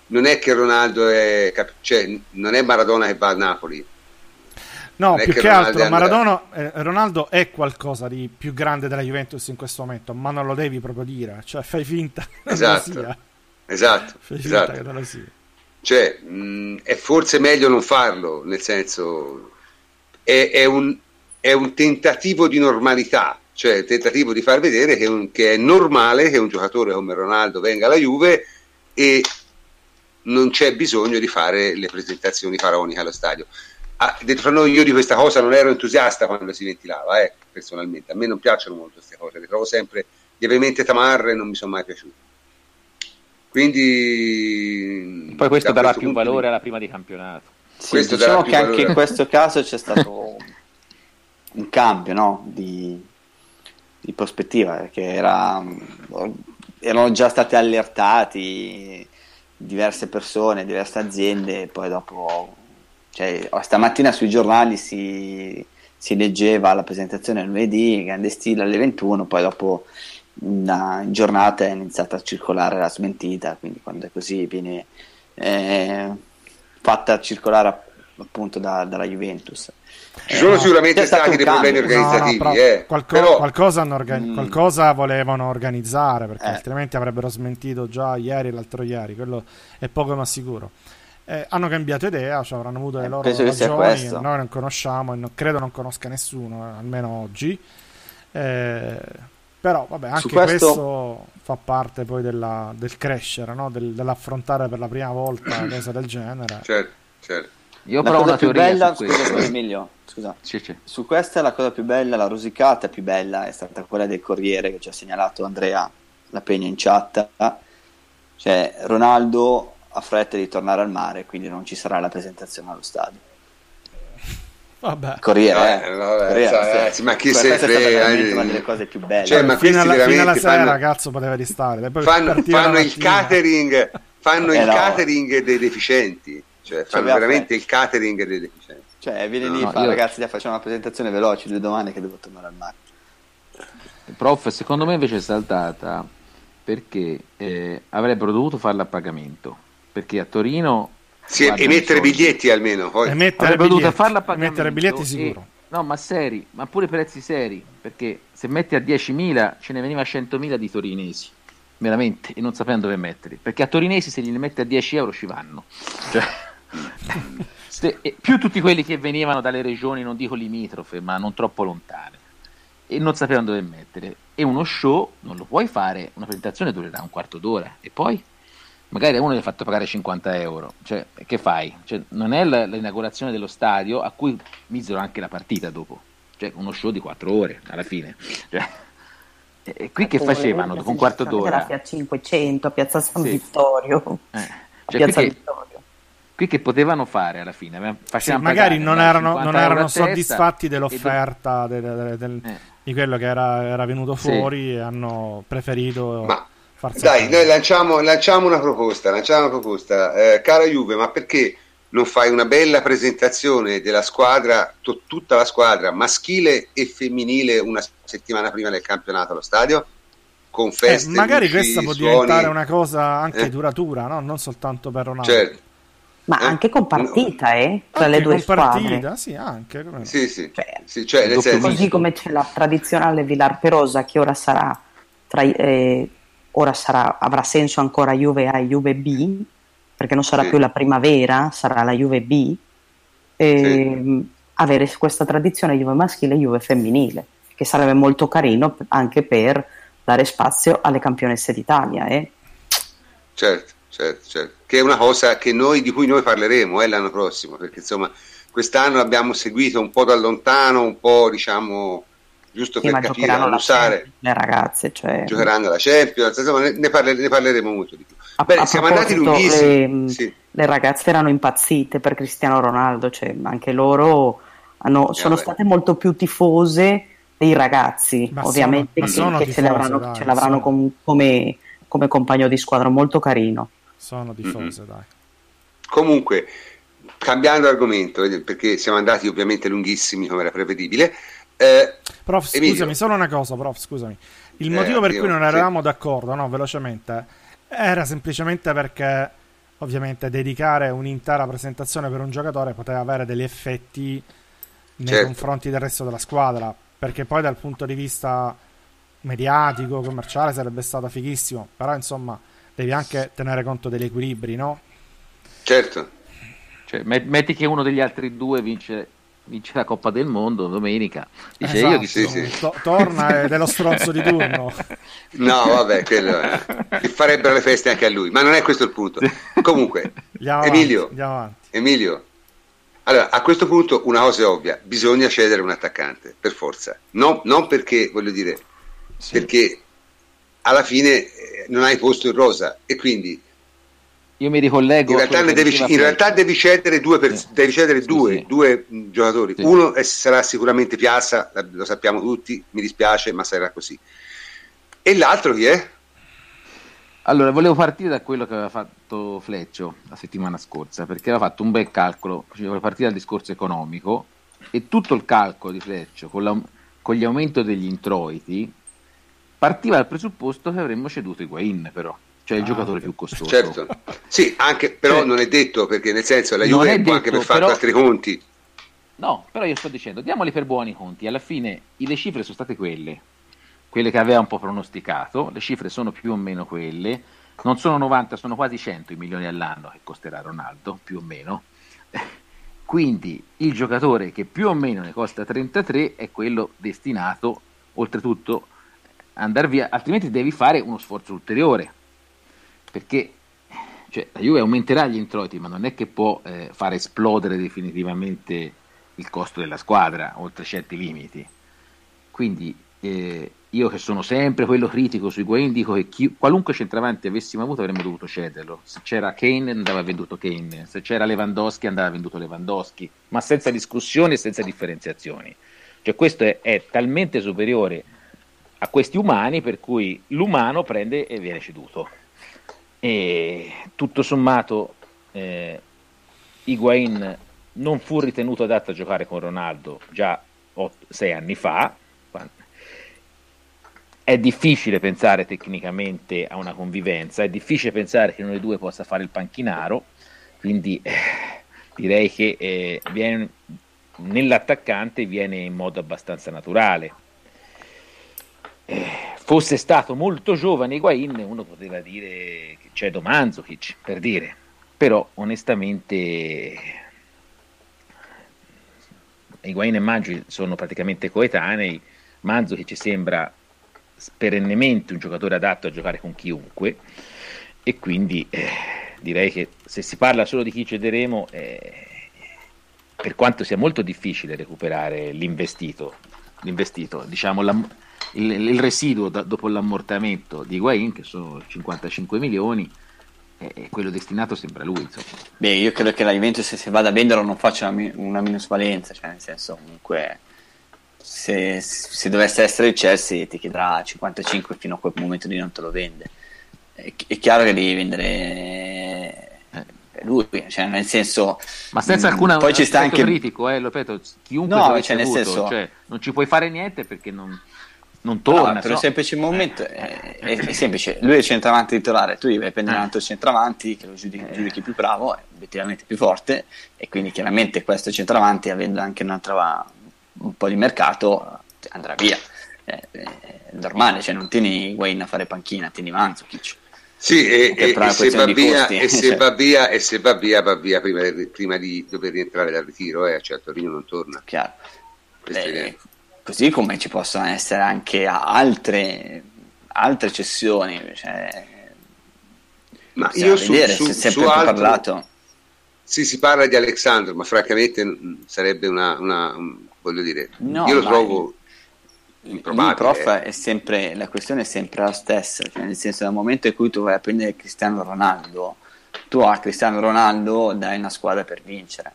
non è che Ronaldo è, cioè, non è Maradona che va a Napoli. No, più che, che altro Maradona, eh, Ronaldo è qualcosa di più grande della Juventus in questo momento, ma non lo devi proprio dire, cioè fai finta che esatto, non lo sia. Esatto, fai finta esatto. che non lo sia. Cioè, mh, è forse meglio non farlo, nel senso è, è, un, è un tentativo di normalità, cioè il tentativo di far vedere che, un, che, è normale che un giocatore come Ronaldo venga alla Juve e non c'è bisogno di fare le presentazioni faraoniche allo stadio. Ah, detto noi, io di questa cosa non ero entusiasta quando si ventilava, eh, personalmente. A me non piacciono molto queste cose, le trovo sempre lievemente tamarre e non mi sono mai piaciute. Quindi. Poi questo da darà più valore di... alla prima di campionato. Sì, diciamo che anche in questo caso c'è stato un cambio no? di, di prospettiva, perché era, erano già stati allertati diverse persone, diverse aziende, poi dopo, cioè, stamattina sui giornali si, si leggeva la presentazione lunedì, grande stile alle 21, poi dopo in giornata è iniziata a circolare la smentita, quindi quando è così viene eh, fatta circolare appunto da, dalla Juventus. Ci sono eh, sicuramente stati dei problemi organizzativi, no, no, eh. qualco- però... qualcosa, organi- mm. qualcosa, volevano organizzare perché eh. altrimenti avrebbero smentito già ieri e l'altro ieri, quello è poco ma sicuro. Eh, hanno cambiato idea, cioè avranno avuto le eh, loro ragioni, noi non conosciamo e non, credo non conosca nessuno, eh, almeno oggi. però vabbè, anche questo... questo... fa parte poi della, del crescere, no? del, dell'affrontare per la prima volta una cosa del genere. Certo, certo. Io la provo una teoria bella, su scusa, Emilio, scusa. Sì, sì. Su questa la cosa più bella, la rosicata più bella è stata quella del Corriere che ci ha segnalato Andrea La Pegna in chat. Cioè, Ronaldo ha fretta di tornare al mare, quindi non ci sarà la presentazione allo stadio. Vabbè. Corriere, eh, vabbè, Corriere cioè, sì. ma chi se frega è una delle cose più belle. Cioè, ma fino, alla, fino alla sera, fanno, cazzo, poteva ristare. fanno, fanno il catering, fanno eh il no. catering dei deficienti. Cioè, cioè fanno veramente il catering dei deficienti. Cioè, viene lì, no, fa, io... ragazzi, già facciamo una presentazione veloce due domani che devo tornare al mare. Prof, secondo me invece è saltata perché eh, avrebbero dovuto farla a pagamento. Perché a Torino... Sì, emettere biglietti almeno. Poi. Emettere avrebbero dovuto farla a pagamento. Emettere biglietti sicuro. E, no, ma seri, ma pure prezzi seri, perché se metti a 10.000 ce ne veniva 100.000 di torinesi, veramente, e non sapendo dove metterli, perché a torinesi se li metti a 10 euro ci vanno. Cioè, più tutti quelli che venivano dalle regioni, non dico limitrofe, ma non troppo lontane, e non sapevano dove mettere. E uno show non lo puoi fare, una presentazione durerà un quarto d'ora, e poi magari a uno gli hai fatto pagare 50 euro, cioè, che fai? Cioè, non è l'inaugurazione dello stadio a cui misero anche la partita dopo, cioè uno show di 4 ore alla fine. Cioè, e qui che facevano dopo un quarto d'ora? A 500 a Piazza San sì. Vittorio. Eh. Cioè, Piazza Vittorio. Qui che potevano fare alla fine? Sì, magari non erano, non erano soddisfatti dell'offerta del, del, del, eh. di quello che era, era venuto fuori sì. e hanno preferito... Ma dai, noi lanciamo, lanciamo, una proposta, lanciamo una proposta. Eh, cara Juve, ma perché non fai una bella presentazione della squadra, to- tutta la squadra, maschile e femminile, una settimana prima del campionato allo stadio? Con feste, eh, magari luci, questa può suoni. diventare una cosa anche eh? duratura, no? non soltanto per Ronaldo. Certo. Ma eh? anche con partita, eh? Tra le due con squadre. partita, sì, anche. Sì, sì. Cioè, sì cioè, così senso... come c'è la tradizionale Villar Perosa che ora sarà tra eh, ora sarà, avrà senso ancora Juve A e Juve B, perché non sarà sì. più la primavera, sarà la Juve B, e sì. avere questa tradizione Juve maschile e Juve femminile, che sarebbe molto carino anche per dare spazio alle campionesse d'Italia. Eh? Certo, certo, certo, che è una cosa noi, di cui noi parleremo eh, l'anno prossimo, perché insomma quest'anno abbiamo seguito un po' da lontano, un po' diciamo giusto sì, per capire, usare le ragazze, cioè... giocheranno la Champions, insomma ne, ne, parle, ne parleremo molto di più. A, Bene, a siamo andati lunghissimi. Le, sì. le, ragazze erano impazzite per Cristiano Ronaldo, cioè anche loro hanno, eh, sono state molto più tifose dei ragazzi, ma ovviamente sono, che, che, tifose, ce l'avranno, dai, ce l'avranno com, come, come, compagno di squadra molto carino. Sono tifose, mm-hmm. dai. Comunque, cambiando argomento, eh, perché siamo andati ovviamente lunghissimi come era prevedibile, eh, prof, Emilio. scusami, solo una cosa, prof, scusami. Il eh, motivo per io, cui non eravamo sì. d'accordo, no, velocemente, era semplicemente perché ovviamente dedicare un'intera presentazione per un giocatore poteva avere degli effetti nei certo. confronti del resto della squadra, perché poi dal punto di vista mediatico, commerciale sarebbe stato fighissimo, però insomma devi anche tenere conto degli equilibri, no? Certo. Cioè, metti che uno degli altri due vince vince la Coppa del Mondo domenica. Dice esatto, io che sì, sì. To- torna ed è lo stronzo di turno. No, vabbè, quello è. farebbero le feste anche a lui, ma non è questo il punto. Comunque, Emilio, avanti, Emilio, allora a questo punto una cosa è ovvia, bisogna cedere un attaccante, per forza. No, non perché, voglio dire, sì. perché alla fine eh, non hai posto in rosa e quindi io mi ricollego. In realtà, devi, in realtà devi, cedere due, per, sì. devi cedere sì, due, sì. due giocatori. Uno sarà sicuramente Piazza, lo sappiamo tutti, mi dispiace, ma sarà così. E l'altro chi è? Allora, volevo partire da quello che aveva fatto Fleccio la settimana scorsa, perché aveva fatto un bel calcolo, cioè partire dal discorso economico e tutto il calcolo di Fleccio con, con gli aumenti degli introiti partiva dal presupposto che avremmo ceduto i Guain però. Cioè il ah, giocatore più costoso. Certo, sì, anche, però cioè, non è detto perché nel senso la Juve può anche per fare altri conti. No, però io sto dicendo, diamoli per buoni conti, alla fine le cifre sono state quelle, quelle che aveva un po' pronosticato, le cifre sono più o meno quelle, non sono 90, sono quasi 100 i milioni all'anno che costerà Ronaldo, più o meno. Quindi il giocatore che più o meno ne costa 33 è quello destinato, oltretutto, andare via, altrimenti devi fare uno sforzo ulteriore perché cioè, la Juve aumenterà gli introiti, ma non è che può eh, far esplodere definitivamente il costo della squadra oltre certi limiti. Quindi eh, io che sono sempre quello critico sui Guain dico che chi, qualunque centravanti avessimo avuto avremmo dovuto cederlo. Se c'era Kane andava venduto Kane, se c'era Lewandowski andava venduto Lewandowski, ma senza discussioni e senza differenziazioni. Cioè questo è, è talmente superiore a questi umani per cui l'umano prende e viene ceduto e tutto sommato eh, Higuain non fu ritenuto adatto a giocare con Ronaldo già 8, 6 anni fa è difficile pensare tecnicamente a una convivenza è difficile pensare che uno dei due possa fare il panchinaro quindi eh, direi che eh, viene nell'attaccante viene in modo abbastanza naturale. Fosse stato molto giovane Higuain, uno poteva dire che c'è Domanzovic, per dire, però onestamente Higuain e Maggi sono praticamente coetanei, Manzovic sembra perennemente un giocatore adatto a giocare con chiunque. E quindi eh, direi che se si parla solo di chi cederemo eh, per quanto sia molto difficile recuperare l'investito, l'investito diciamo la, il, il, residuo da, dopo l'ammortamento di Higuain che sono 55 milioni e quello destinato sembra lui insomma. beh io credo che la Juventus se si vada a vendere non faccia una, una minusvalenza cioè nel senso comunque se, se, dovesse essere il Chelsea ti chiederà 55 fino a quel momento lì non te lo vende è, è chiaro che devi vendere lui, cioè nel senso ma senza alcuna poi ci sta anche critico, eh, lo ripeto, chiunque no, cioè, avuto, senso... cioè, non ci puoi fare niente perché non, non torna. No, per un semplice momento è, è, è, semplice, lui è il centravanti titolare, tu vai a prendere un altro centravanti che lo giudichi, giudichi, più bravo, è obiettivamente più forte e quindi chiaramente questo centravanti avendo anche un'altra un po' di mercato andrà via. È, è normale, cioè non tieni Wayne a fare panchina, tieni Manzukic. Sì, e, e, e, se va via, e, se cioè. va via, e se va via, va via prima, prima di dover rientrare dal ritiro, eh, cioè Torino non torna. Chiaro. Eh, così come ci possono essere anche altre, altre cessioni. Cioè, ma io su, vedere, su, si è sempre altro, parlato. Sì, si parla di Alexandro, ma francamente sarebbe una, una voglio dire, no, io lo trovo improbabile. prof, è sempre, la questione è sempre la stessa, cioè nel senso, nel momento in cui tu vai a prendere Cristiano Ronaldo, tu a Cristiano Ronaldo dai una squadra per vincere.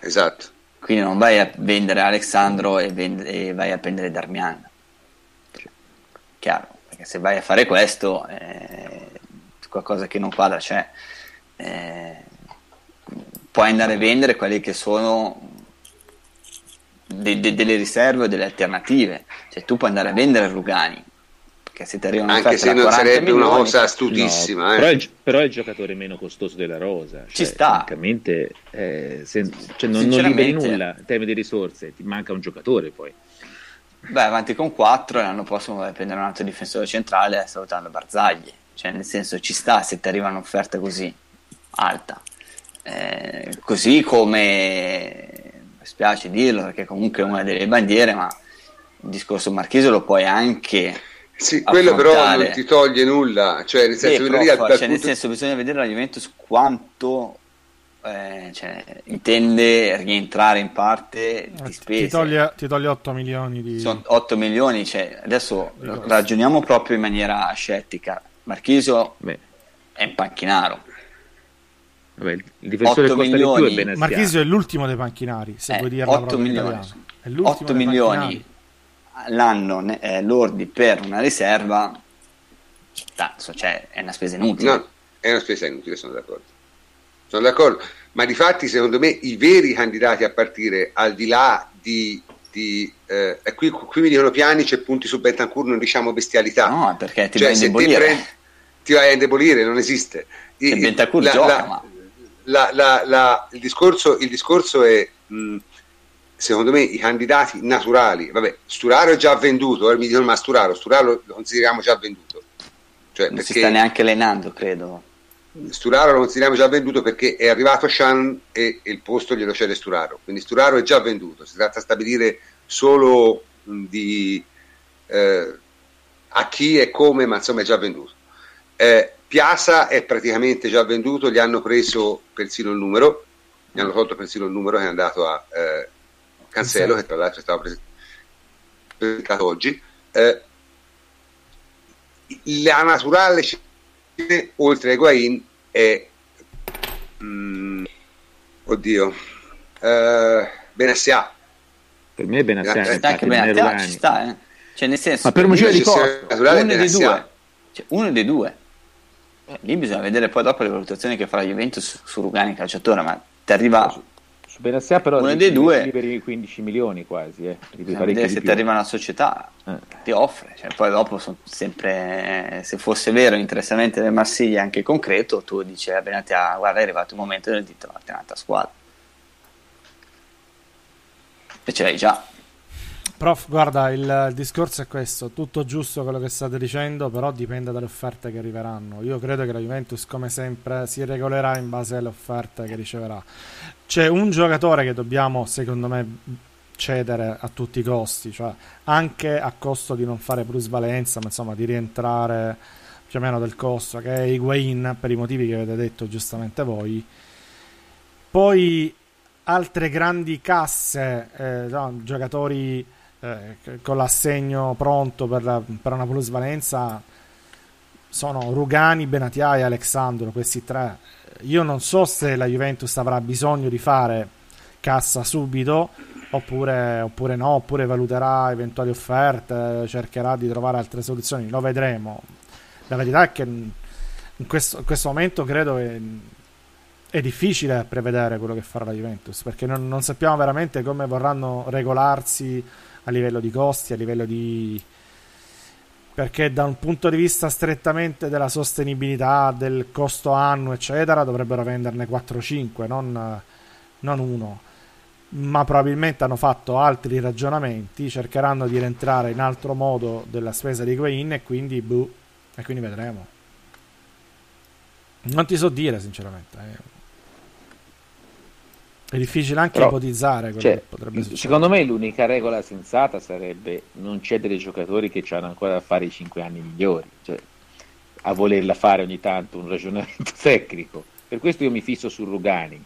Esatto. Quindi non vai a vendere Alessandro e, vend- e vai a prendere Darmian. Chiaro, perché se vai a fare questo, eh, qualcosa che non quadra c'è. Eh, puoi andare a vendere quelli che sono de, de, delle riserve o delle alternative. Cioè, tu puoi andare a vendere Rugani. Se ti arriva Anche se non sarebbe milioni, una cosa astutissima. No, eh. però, è, però, è, il giocatore meno costoso della rosa. Ci cioè, sta. Francamente, eh, se, cioè, non, non liberi nulla in termini di risorse, ti manca un giocatore poi. Beh, avanti con 4 e l'anno prossimo vai a prendere un altro difensore centrale salutando Barzagli. Cioè, nel senso, ci sta se ti arriva un'offerta così alta. Eh, così come spiace dirlo perché comunque è una delle bandiere, ma il discorso Marchese lo puoi anche... Sì, quello però non ti toglie nulla, cioè nel senso, sì, prof, cioè, punto... nel senso bisogna vedere la Juventus quanto eh, cioè, intende rientrare in parte di spese. Ti toglie, ti toglie 8 milioni di... Sono 8 milioni, cioè, adesso ragioniamo proprio in maniera scettica. Marchiso Beh. è in panchinaro Vabbè, il difensore che costa milioni. di più è. Marchisio è l'ultimo dei panchinari, se eh, vuoi dirla 8 milioni. 8 milioni l'anno eh, lordi per una riserva, cioè, è una spesa inutile. No, è una spesa inutile, sono d'accordo. Sono d'accordo, ma di fatti secondo me i veri candidati a partire al di là di di, eh, qui, qui, mi dicono piani c'è punti su Betancourt non diciamo bestialità no perché ti cioè, vai a indebolire ti, prendi, ti vai a indebolire non esiste e Betancourt la, gioca la, ma la, la, la, il, discorso, il, discorso, è, mh, secondo me, i candidati naturali. Vabbè, Sturaro è già venduto, eh, mi dicono ma Sturaro, Sturaro lo consideriamo già venduto. Cioè, non si sta neanche allenando, credo. Sturaro lo consideriamo già venduto perché è arrivato Shan e, e il posto glielo cede Sturaro. Quindi Sturaro è già venduto, si tratta di stabilire solo di eh, a chi e come, ma insomma è già venduto. Eh, Piazza è praticamente già venduto, gli hanno preso persino il numero, gli hanno tolto persino il numero che è andato a eh, Cancello, che tra l'altro è stato presentato oggi. Eh, la naturale oltre a Higuain è mm, oddio eh, Benassia per me è Benassia anche Benassia ci sta eh. cioè nel senso ma per motivo di cosa uno dei due. Cioè, uno dei due. Eh, lì bisogna vedere poi dopo le valutazioni che farà Juventus su, su Rugani calciatore, ma ti arriva su, Benassia però uno dei due liberi 15 milioni quasi, eh, se ti arriva una società eh. ti offre, cioè, poi dopo sempre se fosse vero l'interessamento del Marsiglia anche concreto, tu dici a Benatia guarda è arrivato il momento del dito a un'altra squadra. e ce l'hai già. Prof, guarda, il, il, discorso è questo, tutto giusto quello che state dicendo, però dipende dalle offerte che arriveranno. Io credo che la Juventus, come sempre, si regolerà in base alle offerte che riceverà. C'è un giocatore che dobbiamo, secondo me, cedere a tutti i costi, cioè anche a costo di non fare plusvalenza, ma insomma di rientrare più o meno del costo, che è Higuain, per i motivi che avete detto giustamente voi. Poi altre grandi casse, eh, no, giocatori eh, con l'assegno pronto per, per, una plusvalenza sono Rugani, Benatia e Alexandro, questi tre. Io non so se la Juventus avrà bisogno di fare cassa subito oppure, oppure no, oppure valuterà eventuali offerte, cercherà di trovare altre soluzioni, lo vedremo. La verità è che in questo, in questo momento credo che è difficile prevedere quello che farà la Juventus perché non, non sappiamo veramente come vorranno regolarsi a livello di costi, a livello di perché da un punto di vista strettamente della sostenibilità, del costo annuo, eccetera, dovrebbero venderne 4-5, non, non uno. Ma probabilmente hanno fatto altri ragionamenti, cercheranno di rientrare in altro modo della spesa di Queen e quindi, buh, e quindi vedremo. Non ti so dire, sinceramente. Eh. È difficile anche Però, ipotizzare quello cioè, che potrebbe succedere. Secondo me l'unica regola sensata sarebbe non cedere ai giocatori che hanno ancora da fare i 5 anni migliori, cioè a volerla fare ogni tanto un ragionamento tecnico. Per questo io mi fisso su Rugani,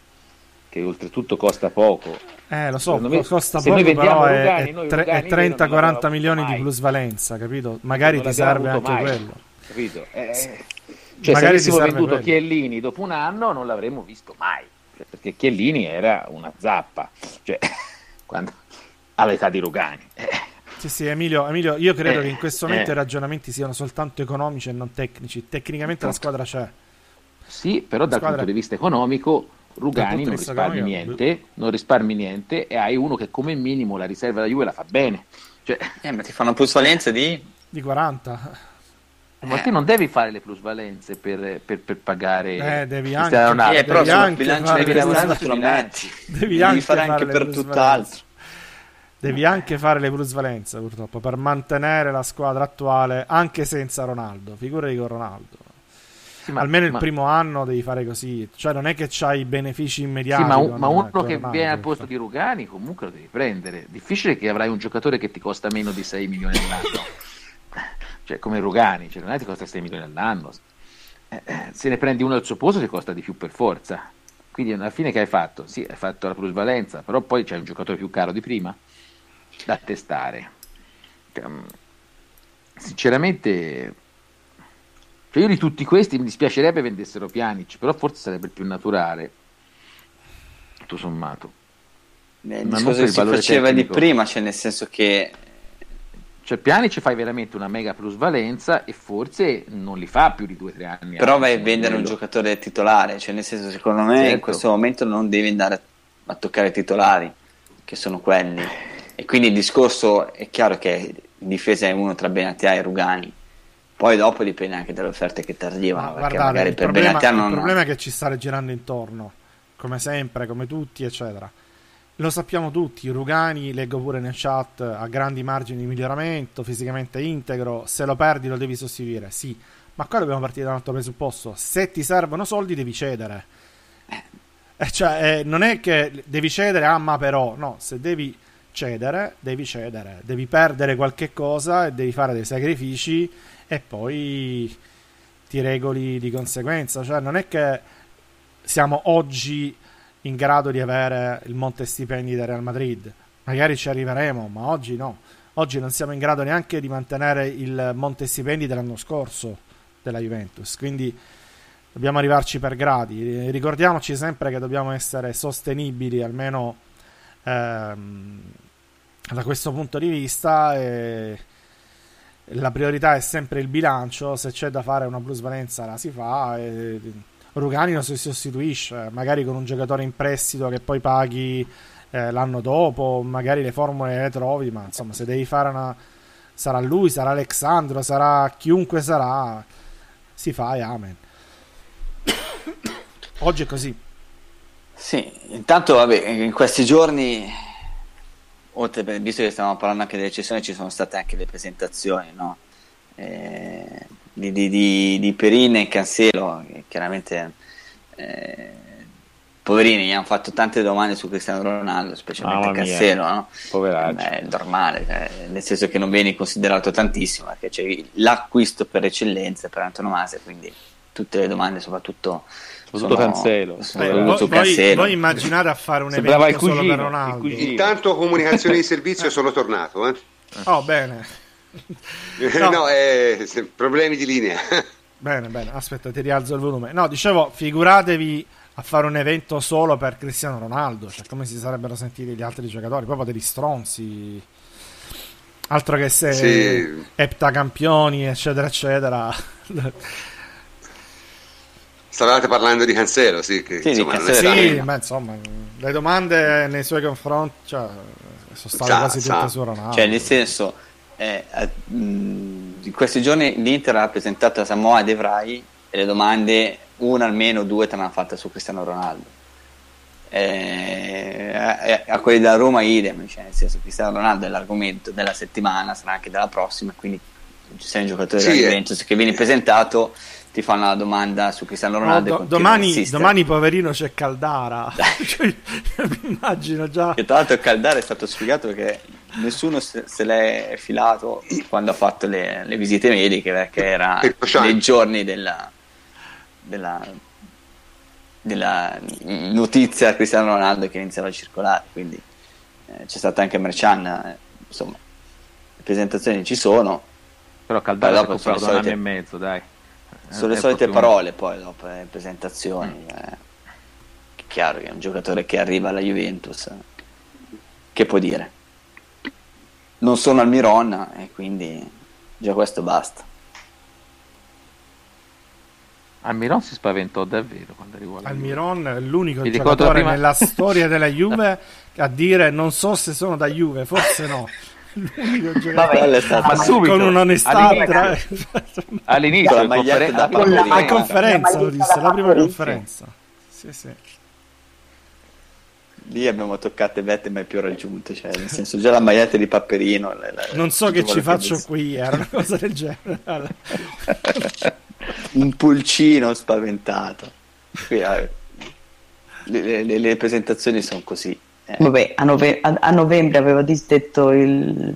che oltretutto costa poco. Eh, lo so, me, costa poco, però Rugani, è, Rugani, è 30-40 milioni mai. di plusvalenza, capito? Magari ti serve anche mai, quello. Capito? Eh, cioè, Magari se avessimo venduto quello. Chiellini dopo un anno non l'avremmo visto mai perché Chiellini era una zappa, cioè, quando, all'età di Rugani. Sì, sì, Emilio, Emilio io credo eh, che in questo momento eh. i ragionamenti siano soltanto economici e non tecnici. Tecnicamente la squadra c'è. Sì, però dal squadra... punto di vista economico Rugani non risparmi niente, non risparmi niente e hai uno che come minimo la riserva della Juve la fa bene. Cioè... Eh, ma ti fanno plusvalenza di... Di 40. Ma te non devi fare le plusvalenze per, per, per pagare eh, devi anche, Ronaldo. Eh, però devi anche bilancio devi lavorare sulla metti. Devi, devi anche fare anche per tutt'altro. Devi anche fare le plusvalenze purtroppo per mantenere la squadra attuale anche senza Ronaldo. Figurati con Ronaldo. Sì, ma, Almeno il ma... primo anno devi fare così, cioè non è che c'hai i benefici immediati. Sì, ma, un, ma uno che Ronaldo, viene al posto di Rugani comunque lo devi prendere. Difficile che avrai un giocatore che ti costa meno di 6 milioni all'anno cioè come Rugani, cioè non è che costa 6 milioni all'anno, eh, eh, se ne prendi uno al suo posto ti costa di più per forza. Quindi alla fine che hai fatto? Sì, hai fatto la plusvalenza, però poi c'è un giocatore più caro di prima da testare. Mm, sinceramente, cioè io di tutti questi mi dispiacerebbe vendessero Pjanic, però forse sarebbe più naturale, tutto sommato. Beh, il discorso che si faceva tecnico. di prima, cioè nel senso che cioè piani ci fai veramente una mega plusvalenza e forse non li fa più di 2-3 anni. Però vai a vendere un giocatore titolare, cioè nel senso secondo me certo. in questo momento non devi andare a toccare i titolari, che sono quelli. E quindi il discorso è chiaro che in difesa è uno tra Benatia e Rugani. Poi dopo dipende anche dalle offerte che ti arrivano. No, perché guardate, magari per problema, Benatia non... Il problema è che ci sta girando intorno, come sempre, come tutti, eccetera lo sappiamo tutti, Rugani, leggo pure nel chat, ha grandi margini di miglioramento, fisicamente integro, se lo perdi lo devi sostituire, sì, ma qua dobbiamo partire da un altro presupposto, se ti servono soldi devi cedere. Eh, cioè, eh, non è che devi cedere, ah ma però, no, se devi cedere, devi cedere, devi perdere qualche cosa e devi fare dei sacrifici e poi ti regoli di conseguenza, cioè non è che siamo oggi in grado di avere il monte stipendi del Real Madrid. Magari ci arriveremo, ma oggi no. Oggi non siamo in grado neanche di mantenere il monte stipendi dell'anno scorso della Juventus. Quindi dobbiamo arrivarci per gradi. Ricordiamoci sempre che dobbiamo essere sostenibili, almeno ehm, da questo punto di vista. E la priorità è sempre il bilancio. Se c'è da fare una plusvalenza, la si fa. E Rugani non si sostituisce, magari con un giocatore in prestito che poi paghi eh, l'anno dopo, magari le formule le trovi, ma insomma se devi fare una... sarà lui, sarà Alexandro, sarà chiunque sarà, si fa e amen. Oggi è così. Sì, intanto vabbè, in questi giorni oltre, visto che stiamo parlando anche delle cessioni, ci sono state anche le presentazioni, no? Eh, di, di, di, di Perine e Cancelo, che chiaramente eh, poverini gli hanno fatto tante domande su Cristiano Ronaldo, specialmente Cancelo, no? È normale, cioè, nel senso che non viene considerato tantissimo, perché c'è l'acquisto per eccellenza per antonomasia, quindi tutte le domande soprattutto sono, Cancelo. Sono eh, voi, voi, immaginate a fare un Sembrava evento cugino, solo per Ronaldo. Intanto comunicazione di servizio sono tornato. Eh. Oh, bene. No, no eh, problemi di linea. Bene, bene, aspetta, ti rialzo il volume. No, dicevo, figuratevi a fare un evento solo per Cristiano Ronaldo, cioè come si sarebbero sentiti gli altri giocatori, proprio degli stronzi. Altro che se sì. eptacampioni, eccetera, eccetera. Stavate parlando di Cancelo, sì, che, sì, insomma, sì ma insomma, le domande nei suoi confronti cioè, sono state sa, quasi sa. tutte su Ronaldo. Cioè, nel senso, eh, in questi giorni l'Inter ha presentato a Samoa De Vrij e le domande, una almeno, due te ne hanno fatte su Cristiano Ronaldo. Eh, a, a quelli da Roma idem, cioè nel senso Cristiano Ronaldo è l'argomento della settimana, sarà anche della prossima, quindi ci sei un giocatore sì, della Juventus che viene presentato ti fanno la domanda su Cristiano Ronaldo. No, do, domani, domani, poverino, c'è Caldara. cioè, mi immagino già. Che tra l'altro, Caldara è stato spiegato che nessuno se, se l'è filato quando ha fatto le, le visite mediche perché era nei giorni della, della, della notizia Cristiano Ronaldo che iniziava a circolare. Quindi eh, c'è stata anche Merchan. Eh, insomma, le presentazioni ci sono. Però Caldara dopo sono un anno e mezzo, dai sono le solite parole poi dopo le presentazioni. Mm. Eh. È chiaro che è un giocatore che arriva alla Juventus, che può dire? Non sono al Miron e quindi già questo basta. Almiron si spaventò davvero quando arrivò Almiron è l'unico Mi giocatore prima... nella storia della Juve a dire non so se sono da Juve, forse no. l'unico giocatore. Ma subito, con un'onestà all'inizio, all'inizio la conferenza, la, conferenza lo disse, la prima conferenza. Sì sì. Lì abbiamo toccato vette mai più raggiunte cioè nel senso già la maglietta di Papperino la, la, non so che ci faccio che qui era una cosa del genere. Un pulcino spaventato. Qui, eh, le, le, le presentazioni sono così. Vabbè, a, nove- a-, a, novembre aveva disdetto il,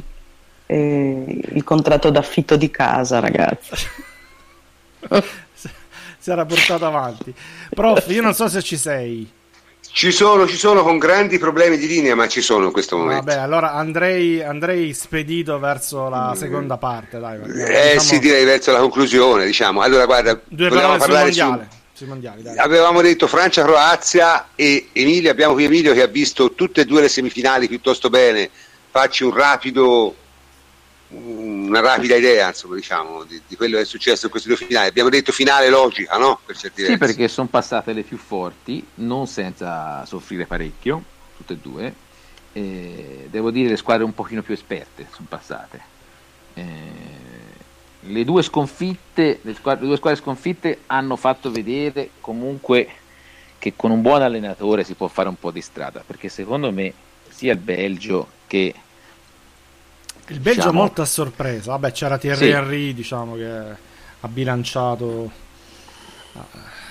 eh, il contratto d'affitto di casa, ragazzi. si era portato avanti. Prof, io non so se ci sei. Ci sono, ci sono con grandi problemi di linea, ma ci sono in questo momento. Vabbè, allora andrei, andrei spedito verso la mm. seconda parte. Dai, eh diciamo... sì, direi verso la conclusione. Diciamo. Allora, guarda, Due parole sul mondiale. Su sui mondiali. Dai. Avevamo detto Francia-Croazia e Emilia, abbiamo qui Emilio che ha visto tutte e due le semifinali piuttosto bene. Facci un rapido, una rapida idea insomma, diciamo, di, di, quello che è successo in queste due finali. Abbiamo detto finale logica, no? Per certi sì, versi. perché sono passate le più forti, non senza soffrire parecchio, tutte e due. E devo dire le squadre un pochino più esperte sono passate. Eh, le due sconfitte, le, squadre, le due squadre sconfitte hanno fatto vedere comunque che con un buon allenatore si può fare un po' di strada, perché secondo me sia il Belgio che il Belgio diciamo, molto a sorpresa. Vabbè, c'era Thierry sì. Henry, diciamo che ha bilanciato uh,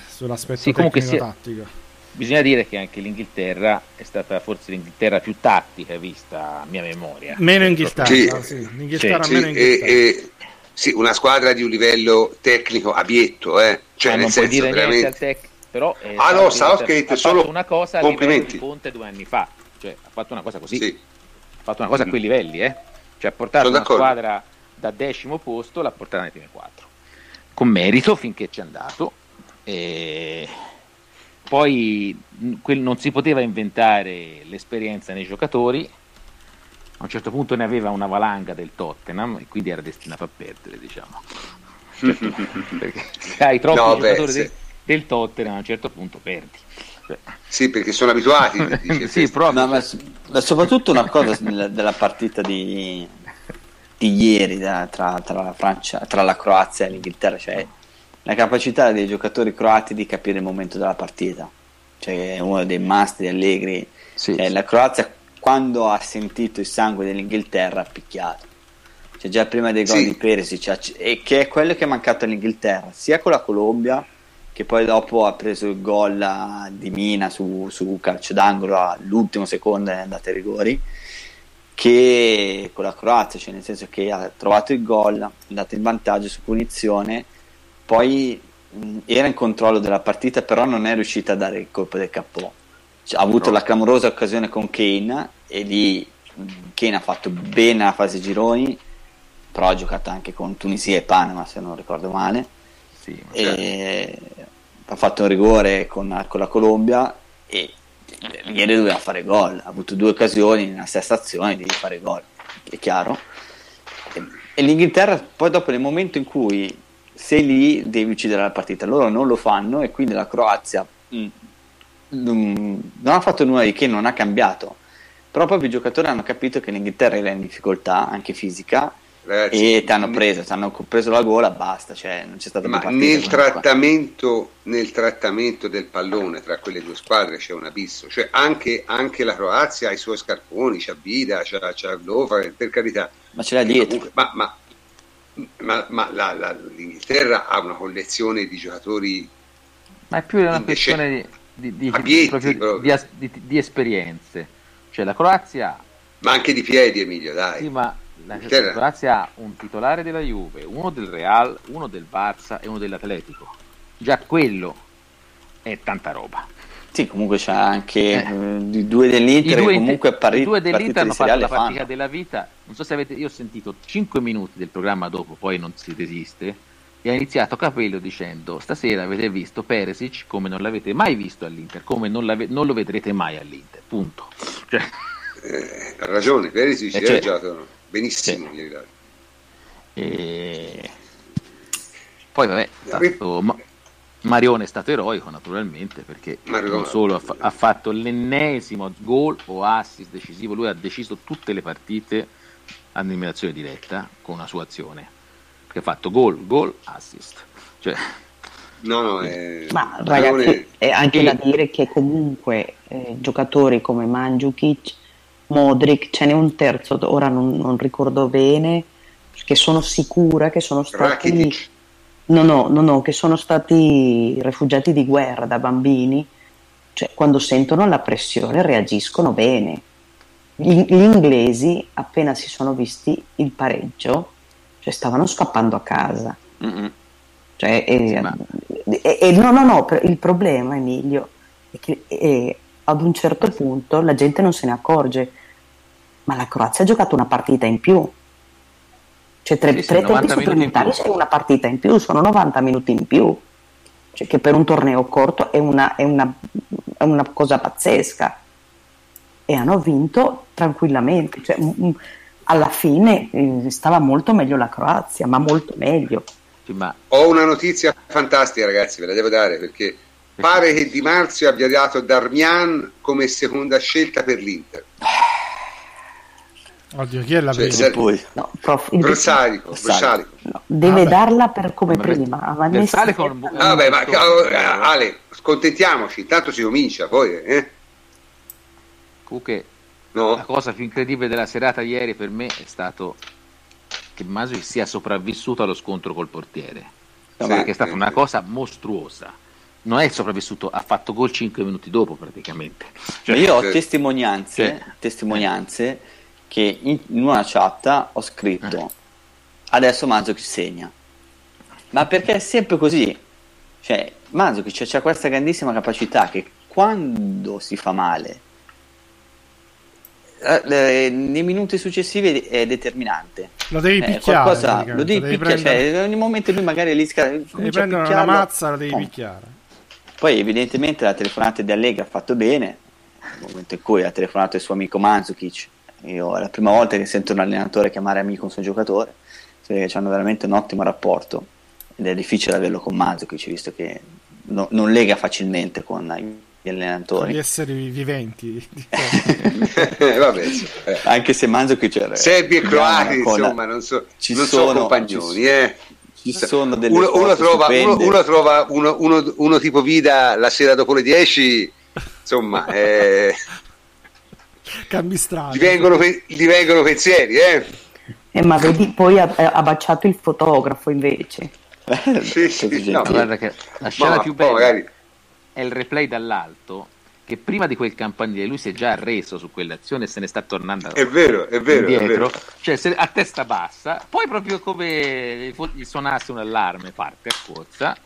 sull'aspetto sì, tecnico-tattico. Bisogna dire che anche l'Inghilterra è stata forse l'Inghilterra più tattica vista a mia memoria. Meno Inghilterra, sì. sì. L'Inghilterra sì, meno Inghilterra. E, e sì, una squadra di un livello tecnico abietto, eh. cioè ah, nel senso dire veramente... Tec- però, eh, ah no, Southgate solo una cosa complimenti. Di Conte due anni fa, cioè ha fatto una cosa così, sì. ha fatto una cosa a quei livelli, eh. cioè ha portato Sono una d'accordo. squadra da decimo posto, l'ha portata nei primi quattro, con merito finché ci è andato. E... Poi non si poteva inventare l'esperienza nei giocatori, a un certo punto ne aveva una valanga del Tottenham e quindi era destinato a perdere, diciamo. Certo, perché se hai troppi no, giocatori beh, del, del Tottenham a un certo punto perdi. Sì, perché sono abituati. sì, proprio. No, ma, ma, soprattutto una cosa della partita di, di ieri da, tra, tra, la Francia, tra la Croazia e l'Inghilterra, cioè la capacità dei giocatori croati di capire il momento della partita. Cioè, uno dei must di Allegri. Sì, cioè, sì. La Croazia quando ha sentito il sangue dell'Inghilterra ha picchiato. Cioè già prima dei gol sì. di Perisic, e che è quello che è mancato all'Inghilterra, sia con la Colombia che poi dopo ha preso il gol di Mina su, su calcio d'angolo all'ultimo secondo e è andato ai rigori che con la Croazia, cioè nel senso che ha trovato il gol, è andato in vantaggio su punizione, poi mh, era in controllo della partita, però non è riuscita a dare il colpo del capo. Cioè, ha avuto no. la clamorosa occasione con Kane e lì Kane ha fatto bene la fase gironi, però ha giocato anche con Tunisia e Panama, se non ricordo male sì, e ha fatto un rigore con, con la Colombia e ieri doveva fare gol, ha avuto due occasioni nella stessa azione di fare gol, è chiaro. E, e l'Inghilterra poi dopo nel momento in cui sei lì devi uccidere la partita, loro non lo fanno e quindi la Croazia mh, mh, non ha fatto nulla di che, non ha cambiato, però proprio i giocatori hanno capito che l'Inghilterra era in difficoltà anche fisica Ragazzi, e ti hanno preso, ti hanno preso la gola, basta, cioè non c'è stato Ma nel trattamento, nel trattamento, del pallone tra quelle due squadre c'è un abisso, cioè anche, anche la Croazia ha i suoi scarponi, c'ha Vida, c'ha, c'ha Lova, per carità. Ma ce l'ha dietro. Comunque, ma, ma, ma, ma la, la, l'Inghilterra ha una collezione di giocatori. Ma è più una questione di, di, di, di, di esperienze. Cioè la Croazia... Ma anche di piedi, Emilio, dai. Sì, ma la Croazia ha un titolare della Juve, uno del Real, uno del Barça e uno dell'Atletico. Già quello è tanta roba. Sì, comunque c'è anche eh. eh due dell'Inter I due, comunque pari, I due dell'Inter hanno fatto la fatica fanno. della vita. Non so se avete, io ho sentito 5 minuti del programma dopo, poi non si desiste, e ha iniziato Capello dicendo stasera avete visto Peresic come non l'avete mai visto all'Inter, come non, non lo vedrete mai all'Inter, punto. Cioè... Eh, ha ragione, Peresic eh, cioè, è giocato benissimo sì. ieri e... poi vabbè stato... Ma... Marione è stato eroico naturalmente perché Marione. non solo ha, fa- ha, fatto l'ennesimo gol o assist decisivo lui ha deciso tutte le partite a eliminazione diretta con una sua azione perché ha fatto gol, gol, assist. Cioè... No, no, è... Ma ragazzi, è anche e... da dire che comunque eh, giocatori come Mandzukic Modric, ce n'è un terzo, ora non, non ricordo bene, che sono sicura che sono stati... No, no, no, no, che sono stati rifugiati di guerra da bambini, cioè quando sentono la pressione reagiscono bene. Gli, gli inglesi, appena si sono visti il pareggio, cioè stavano scappando a casa. Cioè, e, e, e, no, no, no, il problema, Emilio, è che è, ad un certo punto la gente non se ne accorge ma la Croazia ha giocato una partita in più. Cioè tre, sì, tre tempi supplementari c'è una partita in più, sono 90 minuti in più. Cioè che per un torneo corto è una, è una, è una cosa pazzesca. E hanno vinto tranquillamente. Cioè, m- alla fine eh, stava molto meglio la Croazia, ma molto meglio. Ma... Ho una notizia fantastica, ragazzi, ve la devo dare perché pare che Di Marzio abbia dato Darmian come seconda scelta per l'Inter. Oddio, chi è la cioè, prima? Poi. No, prof, il Bersalico, Bersalico. No, deve ah, darla per come prima. Bersalico ah, Vabbè, ma Ale, scontentiamoci, intanto si comincia, poi eh? Comunque, no? la cosa più incredibile della serata ieri per me è stato che Masi sia sopravvissuto allo scontro col portiere. No, perché è stata una cosa mostruosa non è sopravvissuto, ha fatto gol 5 minuti dopo praticamente. Cioè, io ho testimonianze, cioè, testimonianze che in, in una chat ho scritto eh. adesso Mazzucchi segna ma perché è sempre così cioè Mazzucchi c'ha questa grandissima capacità che quando si fa male eh, nei minuti successivi è determinante. Lo devi eh, picchiare qualcosa, lo devi, devi picchiare prendere... cioè, ogni momento lui magari lì sca... devi prendere una mazza lo devi oh. picchiare. Poi evidentemente la telefonata di Allega ha fatto bene nel momento in cui ha telefonato il suo amico Mandzukic. Io è la prima volta che sento un allenatore chiamare amico un suo giocatore, perché hanno veramente un ottimo rapporto ed è difficile averlo con Mazzucchi, visto che no, non lega facilmente con gli allenatori. Gli esseri viventi. Vabbè, sì. eh. Anche se Mandzucchi c'era. Serbi e croati, insomma, non, so, ci non sono, compagnoni, ci, eh. Ci sono delle uno, uno trova, uno, uno, trova uno, uno, uno, tipo Vida la sera dopo le 10, insomma, eh, Cambi strada. Gli vengono, gli vengono pensieri, eh? Eh, ma vedi, poi ha, ha baciato il fotografo invece. sì, sì, no, guarda che la scena più bella magari... è il replay dall'alto che prima di quel campanile lui si è già arreso su quell'azione e se ne sta tornando è vero, è vero, indietro, è vero. cioè se, a testa bassa, poi proprio come gli suonasse un allarme parte a corsa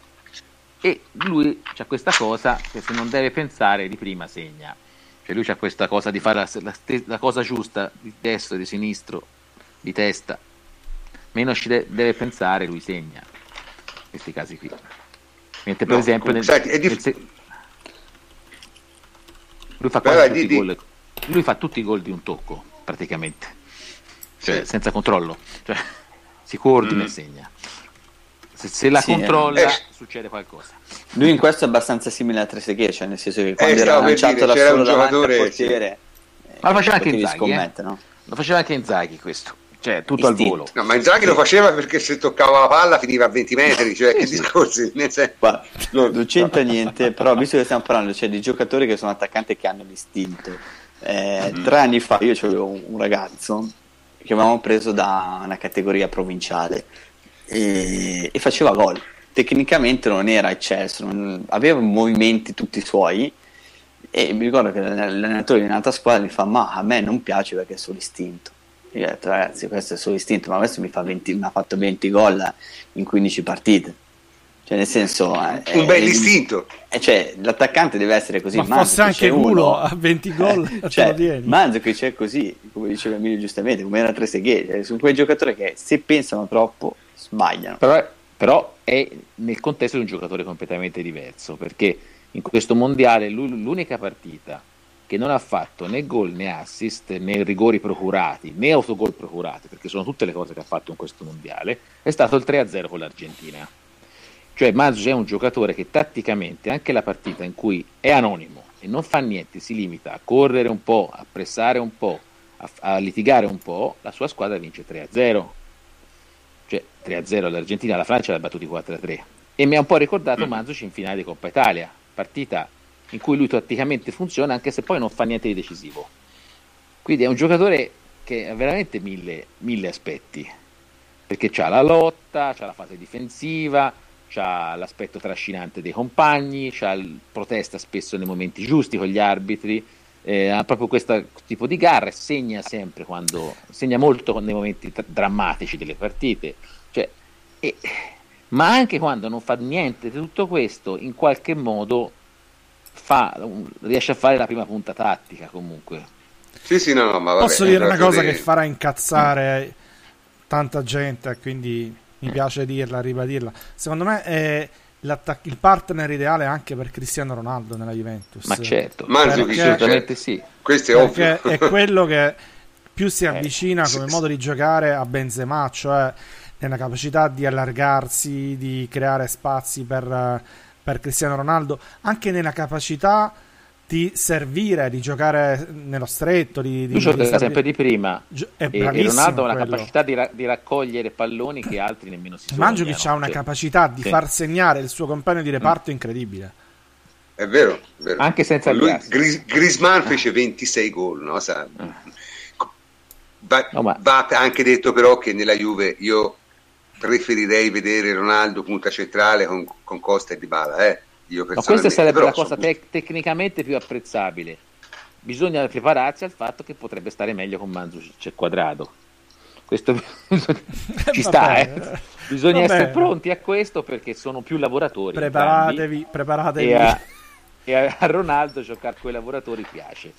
e lui ha questa cosa che se non deve pensare di prima segna, cioè lui ha questa cosa di fare la, la, la cosa giusta di destra, di sinistro, di testa, meno ci de- deve pensare lui segna, in questi casi qui. Mentre per no, esempio nel, senti, dif- nel se- lui fa, Beh, tutti di, gol, lui fa tutti i gol di un tocco, praticamente. Cioè, sì. senza controllo. Cioè, si coordina mm. e segna. Se, se la sì, controlla eh. succede qualcosa. Lui in questo è abbastanza simile a Trezeguet, cioè nel senso che quando eh, era lanciato dire, da solo davanti al portiere... Sì. Eh, Ma lo faceva anche Inzaghi, eh? no? Lo faceva anche Inzaghi questo cioè tutto Istinto. al volo. No, ma Inzaghi sì. lo faceva perché se toccava la palla finiva a 20 metri, cioè che discorsi. Ma, non c'entra niente, però visto che stiamo parlando cioè, di giocatori che sono attaccanti e che hanno l'istinto, eh, mm. tre anni fa io avevo un, un ragazzo che avevamo preso da una categoria provinciale e, e faceva gol. Tecnicamente non era eccesso, non, aveva movimenti tutti suoi e mi ricordo che l'allenatore di un'altra squadra mi fa ma a me non piace perché è solo istinto io ho detto, ragazzi, questo è il suo istinto, ma questo mi, fa 20, mi ha fatto 20 gol in 15 partite. Cioè, nel senso, eh, un bel istinto. Eh, cioè, l'attaccante deve essere così. Ma Manzo, fosse anche culo a 20 gol, eh, cioè, Manzo che c'è così, come diceva Emilio giustamente, come era Trezeguet, cioè, sono quei giocatori che se pensano troppo sbagliano. Però, però, è nel contesto di un giocatore completamente diverso, perché in questo mondiale l'unica partita che non ha fatto né gol né assist né rigori procurati né autogol procurati, perché sono tutte le cose che ha fatto in questo mondiale, è stato il 3-0 con l'Argentina. Cioè Mazzucci è un giocatore che tatticamente anche la partita in cui è anonimo e non fa niente, si limita a correre un po', a pressare un po', a, a litigare un po', la sua squadra vince 3-0. Cioè 3-0 l'Argentina, la Francia l'ha battuti 4-3. E mi ha un po' ricordato Mazzucci in finale di Coppa Italia, partita in cui lui tatticamente funziona anche se poi non fa niente di decisivo. Quindi è un giocatore che ha veramente mille, mille aspetti, perché c'ha la lotta, c'ha la fase difensiva, c'ha l'aspetto trascinante dei compagni, c'ha il protesta spesso nei momenti giusti con gli arbitri, eh, ha proprio questo tipo di garra e segna sempre quando segna molto nei momenti tra- drammatici delle partite. Cioè, e, ma anche quando non fa niente di tutto questo, in qualche modo fa, riesce a fare la prima punta tattica comunque. Sì, sì, no, no, ma vabbè, Posso dire una cosa che farà incazzare tanta gente, quindi mi piace dirla, ribadirla. Secondo me è il partner ideale anche per Cristiano Ronaldo nella Juventus. Ma certo, perché, assolutamente sì. Questo è ovvio. è quello che più si eh, avvicina eh, come sì, modo di giocare a Benzema, cioè nella capacità di allargarsi, di creare spazi per per Cristiano Ronaldo, anche nella capacità di servire, di giocare nello stretto. Di, di, Lui gioca di sempre di prima e, e Ronaldo ha una quello. capacità di, ra- di, raccogliere palloni che altri nemmeno si sognano. Mandzukic ha una sì. capacità di sì. far segnare il suo compagno di reparto mm. incredibile. È vero, vero. Anche senza lui. Gris- Grisman fece 26 gol, no? Sa, mm. va, no, ma... va anche detto però che nella Juve io preferirei vedere Ronaldo punta centrale con, con Costa e Dybala eh? Io Ma questa sarebbe la cosa te- tecnicamente più apprezzabile bisogna prepararsi al fatto che potrebbe stare meglio con Manzucic e Quadrado questo ci sta eh. bisogna Vabbè. essere pronti a questo perché sono più lavoratori preparatevi, preparatevi. E, a, e a Ronaldo giocare con i lavoratori piace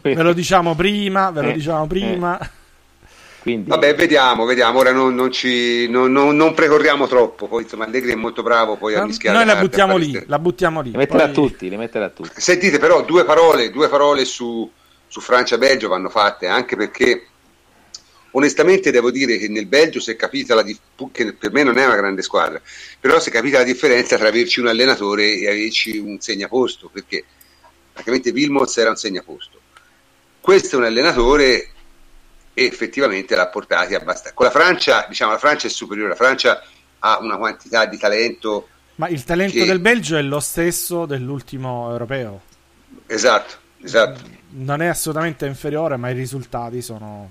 ve lo diciamo prima ve lo eh, diciamo prima eh. Quindi... Vabbè, vediamo, vediamo. Ora non, non, ci, non, non, precorriamo troppo. Poi insomma, Allegri è molto bravo poi a mischiare. Noi la buttiamo lì, la buttiamo lì. Le metterà poi... tutti, le metterà tutti. Sentite, però, due parole, due parole su, su Francia-Belgio vanno fatte anche perché. Onestamente devo dire che nel Belgio si è capita la dif- che per me non è una grande squadra, però si è capita la differenza tra averci un allenatore e averci un segnaposto, perché praticamente Wilmots era un segnaposto. Questo è un allenatore e effettivamente l'ha portati abbastanza. Con la Francia, diciamo, la Francia è superiore, la Francia ha una quantità di talento. Ma il talento che... del Belgio è lo stesso dell'ultimo europeo. Esatto, esatto. non è assolutamente inferiore, ma i risultati sono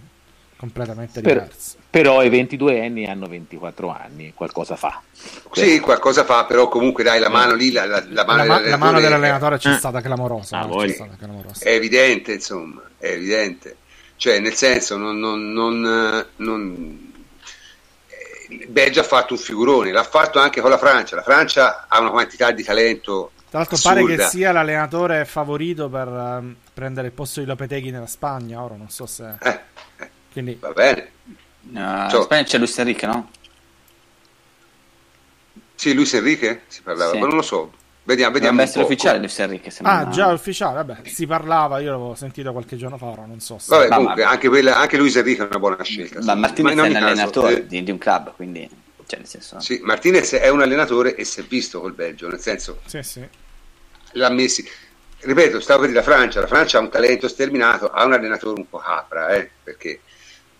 completamente per, diversi. Però i 22 anni hanno 24 anni, qualcosa fa. Sì, qualcosa fa, però comunque dai la mano lì, la, la, la, mano, la, la mano dell'allenatore c'è eh. stata clamorosa. Ah, c'è stata clamorosa. È evidente, insomma, è evidente. Cioè, nel senso, non, non, non, non Belgio ha fatto un figurone, l'ha fatto anche con la Francia. La Francia ha una quantità di talento. Tra l'altro, assurda. pare che sia l'allenatore favorito per um, prendere il posto di Lopeteghi nella Spagna. Ora non so se. Eh, eh. Quindi... Va bene. No, in Spagna c'è Luis Enrique, no? Sì, Luis Enrique si parlava, sì. ma non lo so. Vediamo, vediamo. Dovrebbe essere ufficiale Luis Enrique. Ah, già ufficiale, vabbè, si parlava, io l'avevo sentito qualche giorno fa, ora non so se... Vabbè, comunque, ma... anche, quella, anche Luis Enrique è una buona scelta. Ma Martinez ma è un allenatore eh... di, di, un club, quindi... Cioè, nel senso... Sì, Martinez è un allenatore e si è visto col Belgio, nel senso... Sì, sì. L'ha messi... Ripeto, stavo per dire la Francia, la Francia ha un talento sterminato, ha un allenatore un po' capra, eh, perché...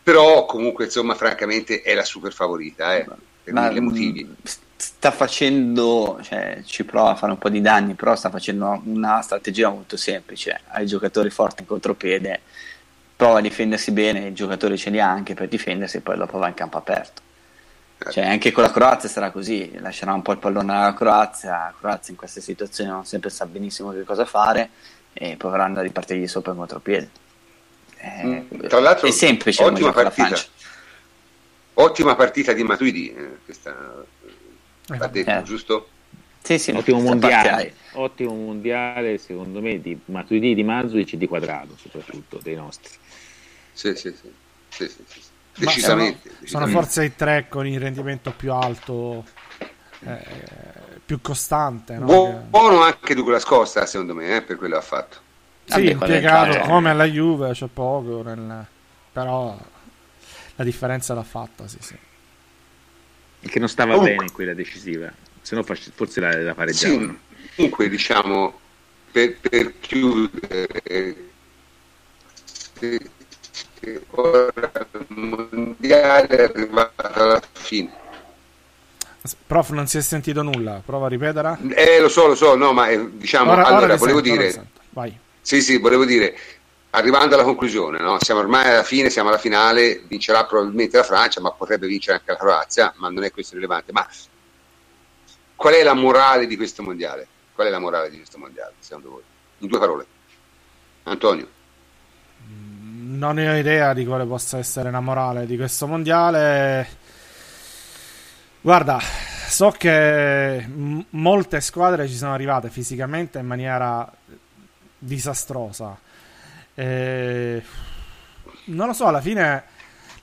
Però comunque, insomma, francamente è la super favorita, eh, per ma, mille motivi sta facendo, cioè, ci prova a fare un po' di danni, però sta facendo una strategia molto semplice. Ha i giocatori forti in contropiede, prova a difendersi bene, i giocatori ce li ha anche per difendersi e poi dopo va in campo aperto. Cioè, anche con la Croazia sarà così, lascerà un po' il pallone alla Croazia, la Croazia in queste situazioni non sempre sa benissimo che cosa fare e proveranno a ripartirgli sopra in contropiede. Eh, mm, Tra l'altro, è semplice ottima partita. Ottima partita di Matuidi, eh, questa va detto, eh. giusto? Sì, sì, ottimo mondiale, ottimo mondiale secondo me di Matuidi, di Mazzuic e di Quadrado soprattutto dei nostri. Sì, sì, sì. sì, sì, sì. Decisamente, sono, sono, forse i tre con il rendimento più alto, eh, più costante. No? Buono anche Douglas Costa, secondo me, eh, per quello che ha fatto. Sì, impiegato come alla Juve, c'è poco, nel... però la differenza l'ha fatta, sì, sì che non stava comunque, bene in quella decisiva, se no forse la, la pareggiavano. Sì, comunque diciamo, per, per chiudere, se, se ora il mondiale è arrivato alla fine. Prof, non si è sentito nulla, prova a ripetere. Eh, lo so, lo so, no, ma eh, diciamo, ora, allora ora volevo sento, dire... Vai. Sì, sì, volevo dire, arrivando alla conclusione, no? siamo ormai alla fine, siamo alla finale, vincerà probabilmente la Francia, ma potrebbe vincere anche la Croazia, ma non è questo rilevante. Ma qual è la morale di questo mondiale? Qual è la morale di questo mondiale, secondo voi? In due parole. Antonio. Non ne ho idea di quale possa essere la morale di questo mondiale. Guarda, so che m- molte squadre ci sono arrivate fisicamente in maniera disastrosa eh, non lo so, alla fine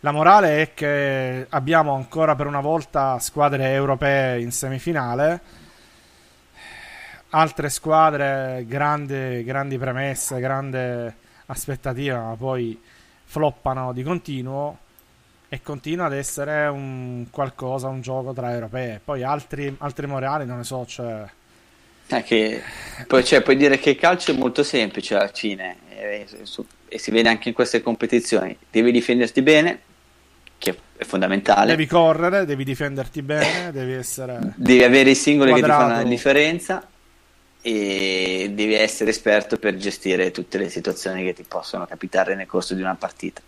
la morale è che abbiamo ancora per una volta squadre europee in semifinale, altre squadre grandi, grandi premesse, grande aspettativa, ma poi floppano di continuo e continua ad essere un qualcosa, un gioco tra europee. Poi altri, altri morali non ne so, cioè... Eh, che, poi, cioè, puoi dire che il calcio è molto semplice alla fine e, e si vede anche in queste competizioni, devi difenderti bene, che è fondamentale. Devi correre, devi difenderti bene, devi essere. Devi avere i singoli quadrato. che ti fanno la differenza e devi essere esperto per gestire tutte le situazioni che ti possono capitare nel corso di una partita.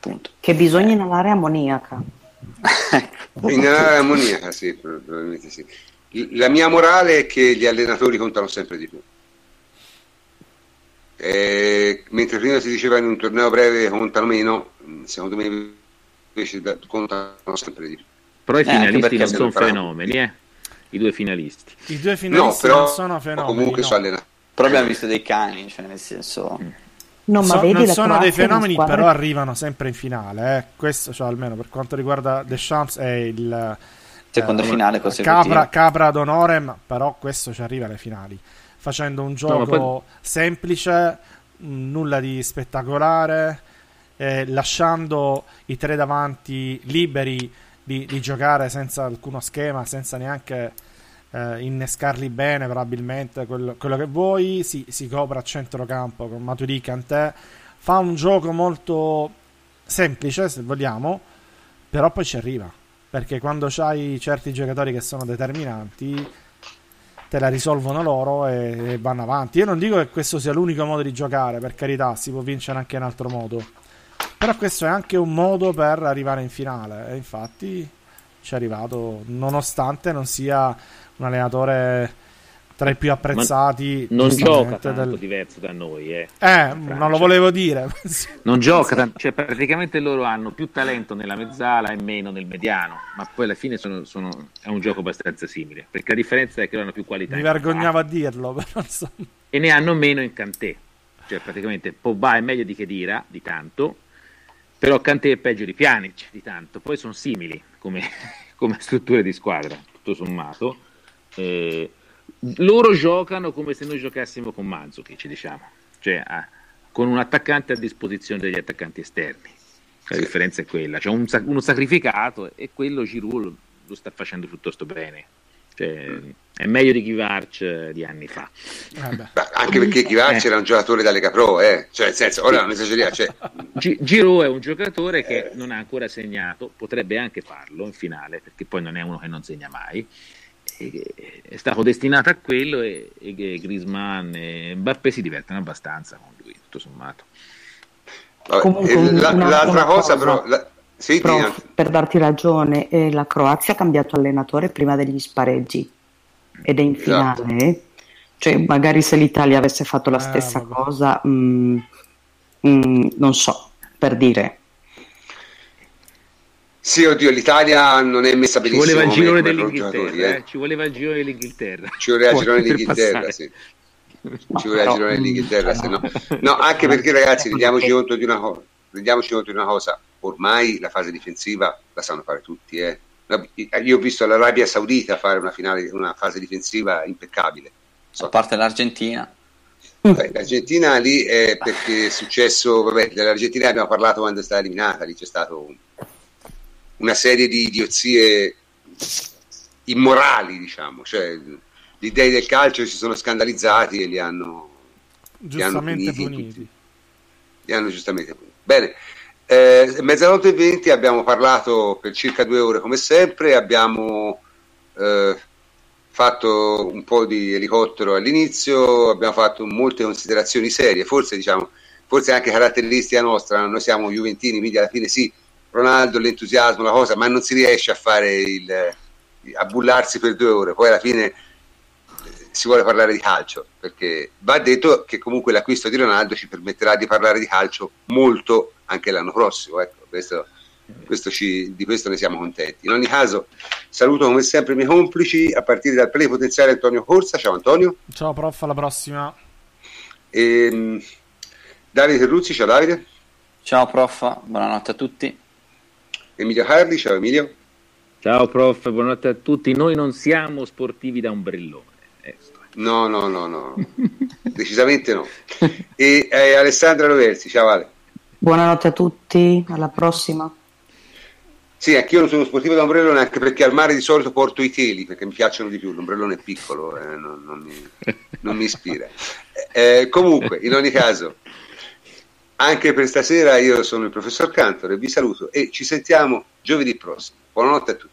Punto. Che bisogna inalare ammoniaca. inalare ammoniaca, sì, probabilmente sì. La mia morale è che gli allenatori contano sempre di più. Eh, mentre prima si diceva in un torneo breve contano meno, secondo me invece contano sempre di più. Però i eh, finalisti non sono fenomeni, eh? I due finalisti. I due finalisti no, non sono fenomeni. Comunque no. sono allenati. Però abbiamo visto dei cani, cioè nel senso... Mm. No, ma so, vedi non sono dei fenomeni, però arrivano sempre in finale. Eh. Questo, cioè, almeno per quanto riguarda Deschamps, è il seconda eh, finale Capra, Capra d'onore, però questo ci arriva alle finali facendo un gioco no, poi... semplice, nulla di spettacolare, eh, lasciando i tre davanti liberi di, di, giocare senza alcuno schema, senza neanche eh, innescarli bene probabilmente, quello, quello che vuoi, si, si, copre a centrocampo con Maturi Cantè, fa un gioco molto semplice se vogliamo, però poi ci arriva, perché quando hai certi giocatori che sono determinanti te la risolvono loro e, e, vanno avanti. Io non dico che questo sia l'unico modo di giocare, per carità, si può vincere anche in altro modo. Però questo è anche un modo per arrivare in finale e infatti ci è arrivato nonostante non sia un allenatore tra i più apprezzati. Ma non gioca tanto del... diverso da noi, eh. Eh, non lo volevo dire. non gioca tanto, cioè praticamente loro hanno più talento nella mezzala e meno nel mediano, ma poi alla fine sono, sono... è un gioco abbastanza simile, perché la differenza è che loro hanno più qualità. Mi vergognavo a dirlo, però insomma. E ne hanno meno in Cantè, cioè praticamente Pogba è meglio di Chedira, di tanto, però Cantè è peggio di Pjanic, di tanto, poi sono simili come, come strutture di squadra, tutto sommato. Eh, loro giocano come se noi giocassimo con Mandzukic, diciamo, cioè ah, con un attaccante a disposizione degli attaccanti esterni. La sì. differenza è quella, c'è cioè un, uno sacrificato e quello Giroud lo, lo sta facendo piuttosto bene. Cioè, è meglio di Kivarc di anni fa. Anche perché Kivarc eh. era un giocatore da Lega Pro, eh? cioè, nel senso, ora non esageriamo. Cioè... G- Giro è un giocatore che non ha ancora segnato, potrebbe anche farlo in finale, perché poi non è uno che non segna mai è stato destinato a quello e, e Grisman e Mbappé si divertono abbastanza con lui, tutto sommato. Comunque, la, una, l'altra una cosa, cosa, però, la, sì, prof, per darti ragione, eh, la Croazia ha cambiato allenatore prima degli spareggi ed è in esatto. finale. Esatto. Cioè, magari se l'Italia avesse fatto la ah, stessa vabbè. cosa, mh, mm, mh, mm, non so, per dire, sì, oddio, l'Italia non è messa benissimo. Ci voleva il girone dell'Inghilterra, eh? ci voleva il girone dell'Inghilterra. Ci voleva il girone dell'Inghilterra, sì. Ci voleva il girone dell'Inghilterra, se no. No, anche perché ragazzi, rendiamoci conto di una cosa, rendiamoci conto di una cosa, ormai la fase difensiva la sanno fare tutti, eh. Io ho visto l'Arabia Saudita fare una, finale, una fase difensiva impeccabile. So. A parte l'Argentina. L'Argentina lì è perché è successo, vabbè, dell'Argentina abbiamo parlato quando è stata eliminata, lì c'è stato un, una serie di idiozie immorali, diciamo, cioè gli dei del calcio si sono scandalizzati e li hanno giustamente li hanno puniti. puniti. Li hanno giustamente puniti. Bene, eh, mezzanotte e venti abbiamo parlato per circa due ore come sempre, abbiamo eh, fatto un po' di elicottero all'inizio, abbiamo fatto molte considerazioni serie, forse diciamo, forse anche caratteristica nostra, noi siamo Juventini, quindi alla fine sì, Ronaldo, l'entusiasmo, la cosa, ma non si riesce a fare il, a bullarsi per due ore, poi alla fine eh, si vuole parlare di calcio, perché va detto che comunque l'acquisto di Ronaldo ci permetterà di parlare di calcio molto anche l'anno prossimo, ecco, questo, questo ci, di questo ne siamo contenti. In ogni caso saluto come sempre i miei complici, a partire dal plenipotenziario Antonio Corsa, ciao Antonio. Ciao prof, alla prossima. E, ehm, Davide Terruzzi, ciao Davide. Ciao prof, buonanotte a tutti. Emilio Harli, ciao Emilio. Ciao prof, buonanotte a tutti. Noi non siamo sportivi da ombrellone. Eh, no, no, no, no, decisamente no. E eh, Alessandra Roversi, ciao Ale. Buonanotte a tutti, alla prossima. Sì, anch'io non sono sportivo da ombrellone anche perché al mare di solito porto i teli perché mi piacciono di più, l'ombrellone è piccolo, eh, non, non, mi, non, mi, ispira. Eh, comunque, in ogni caso, anche per stasera io sono il professor Cantor e vi saluto e ci sentiamo giovedì prossimo. Buonanotte a tutti.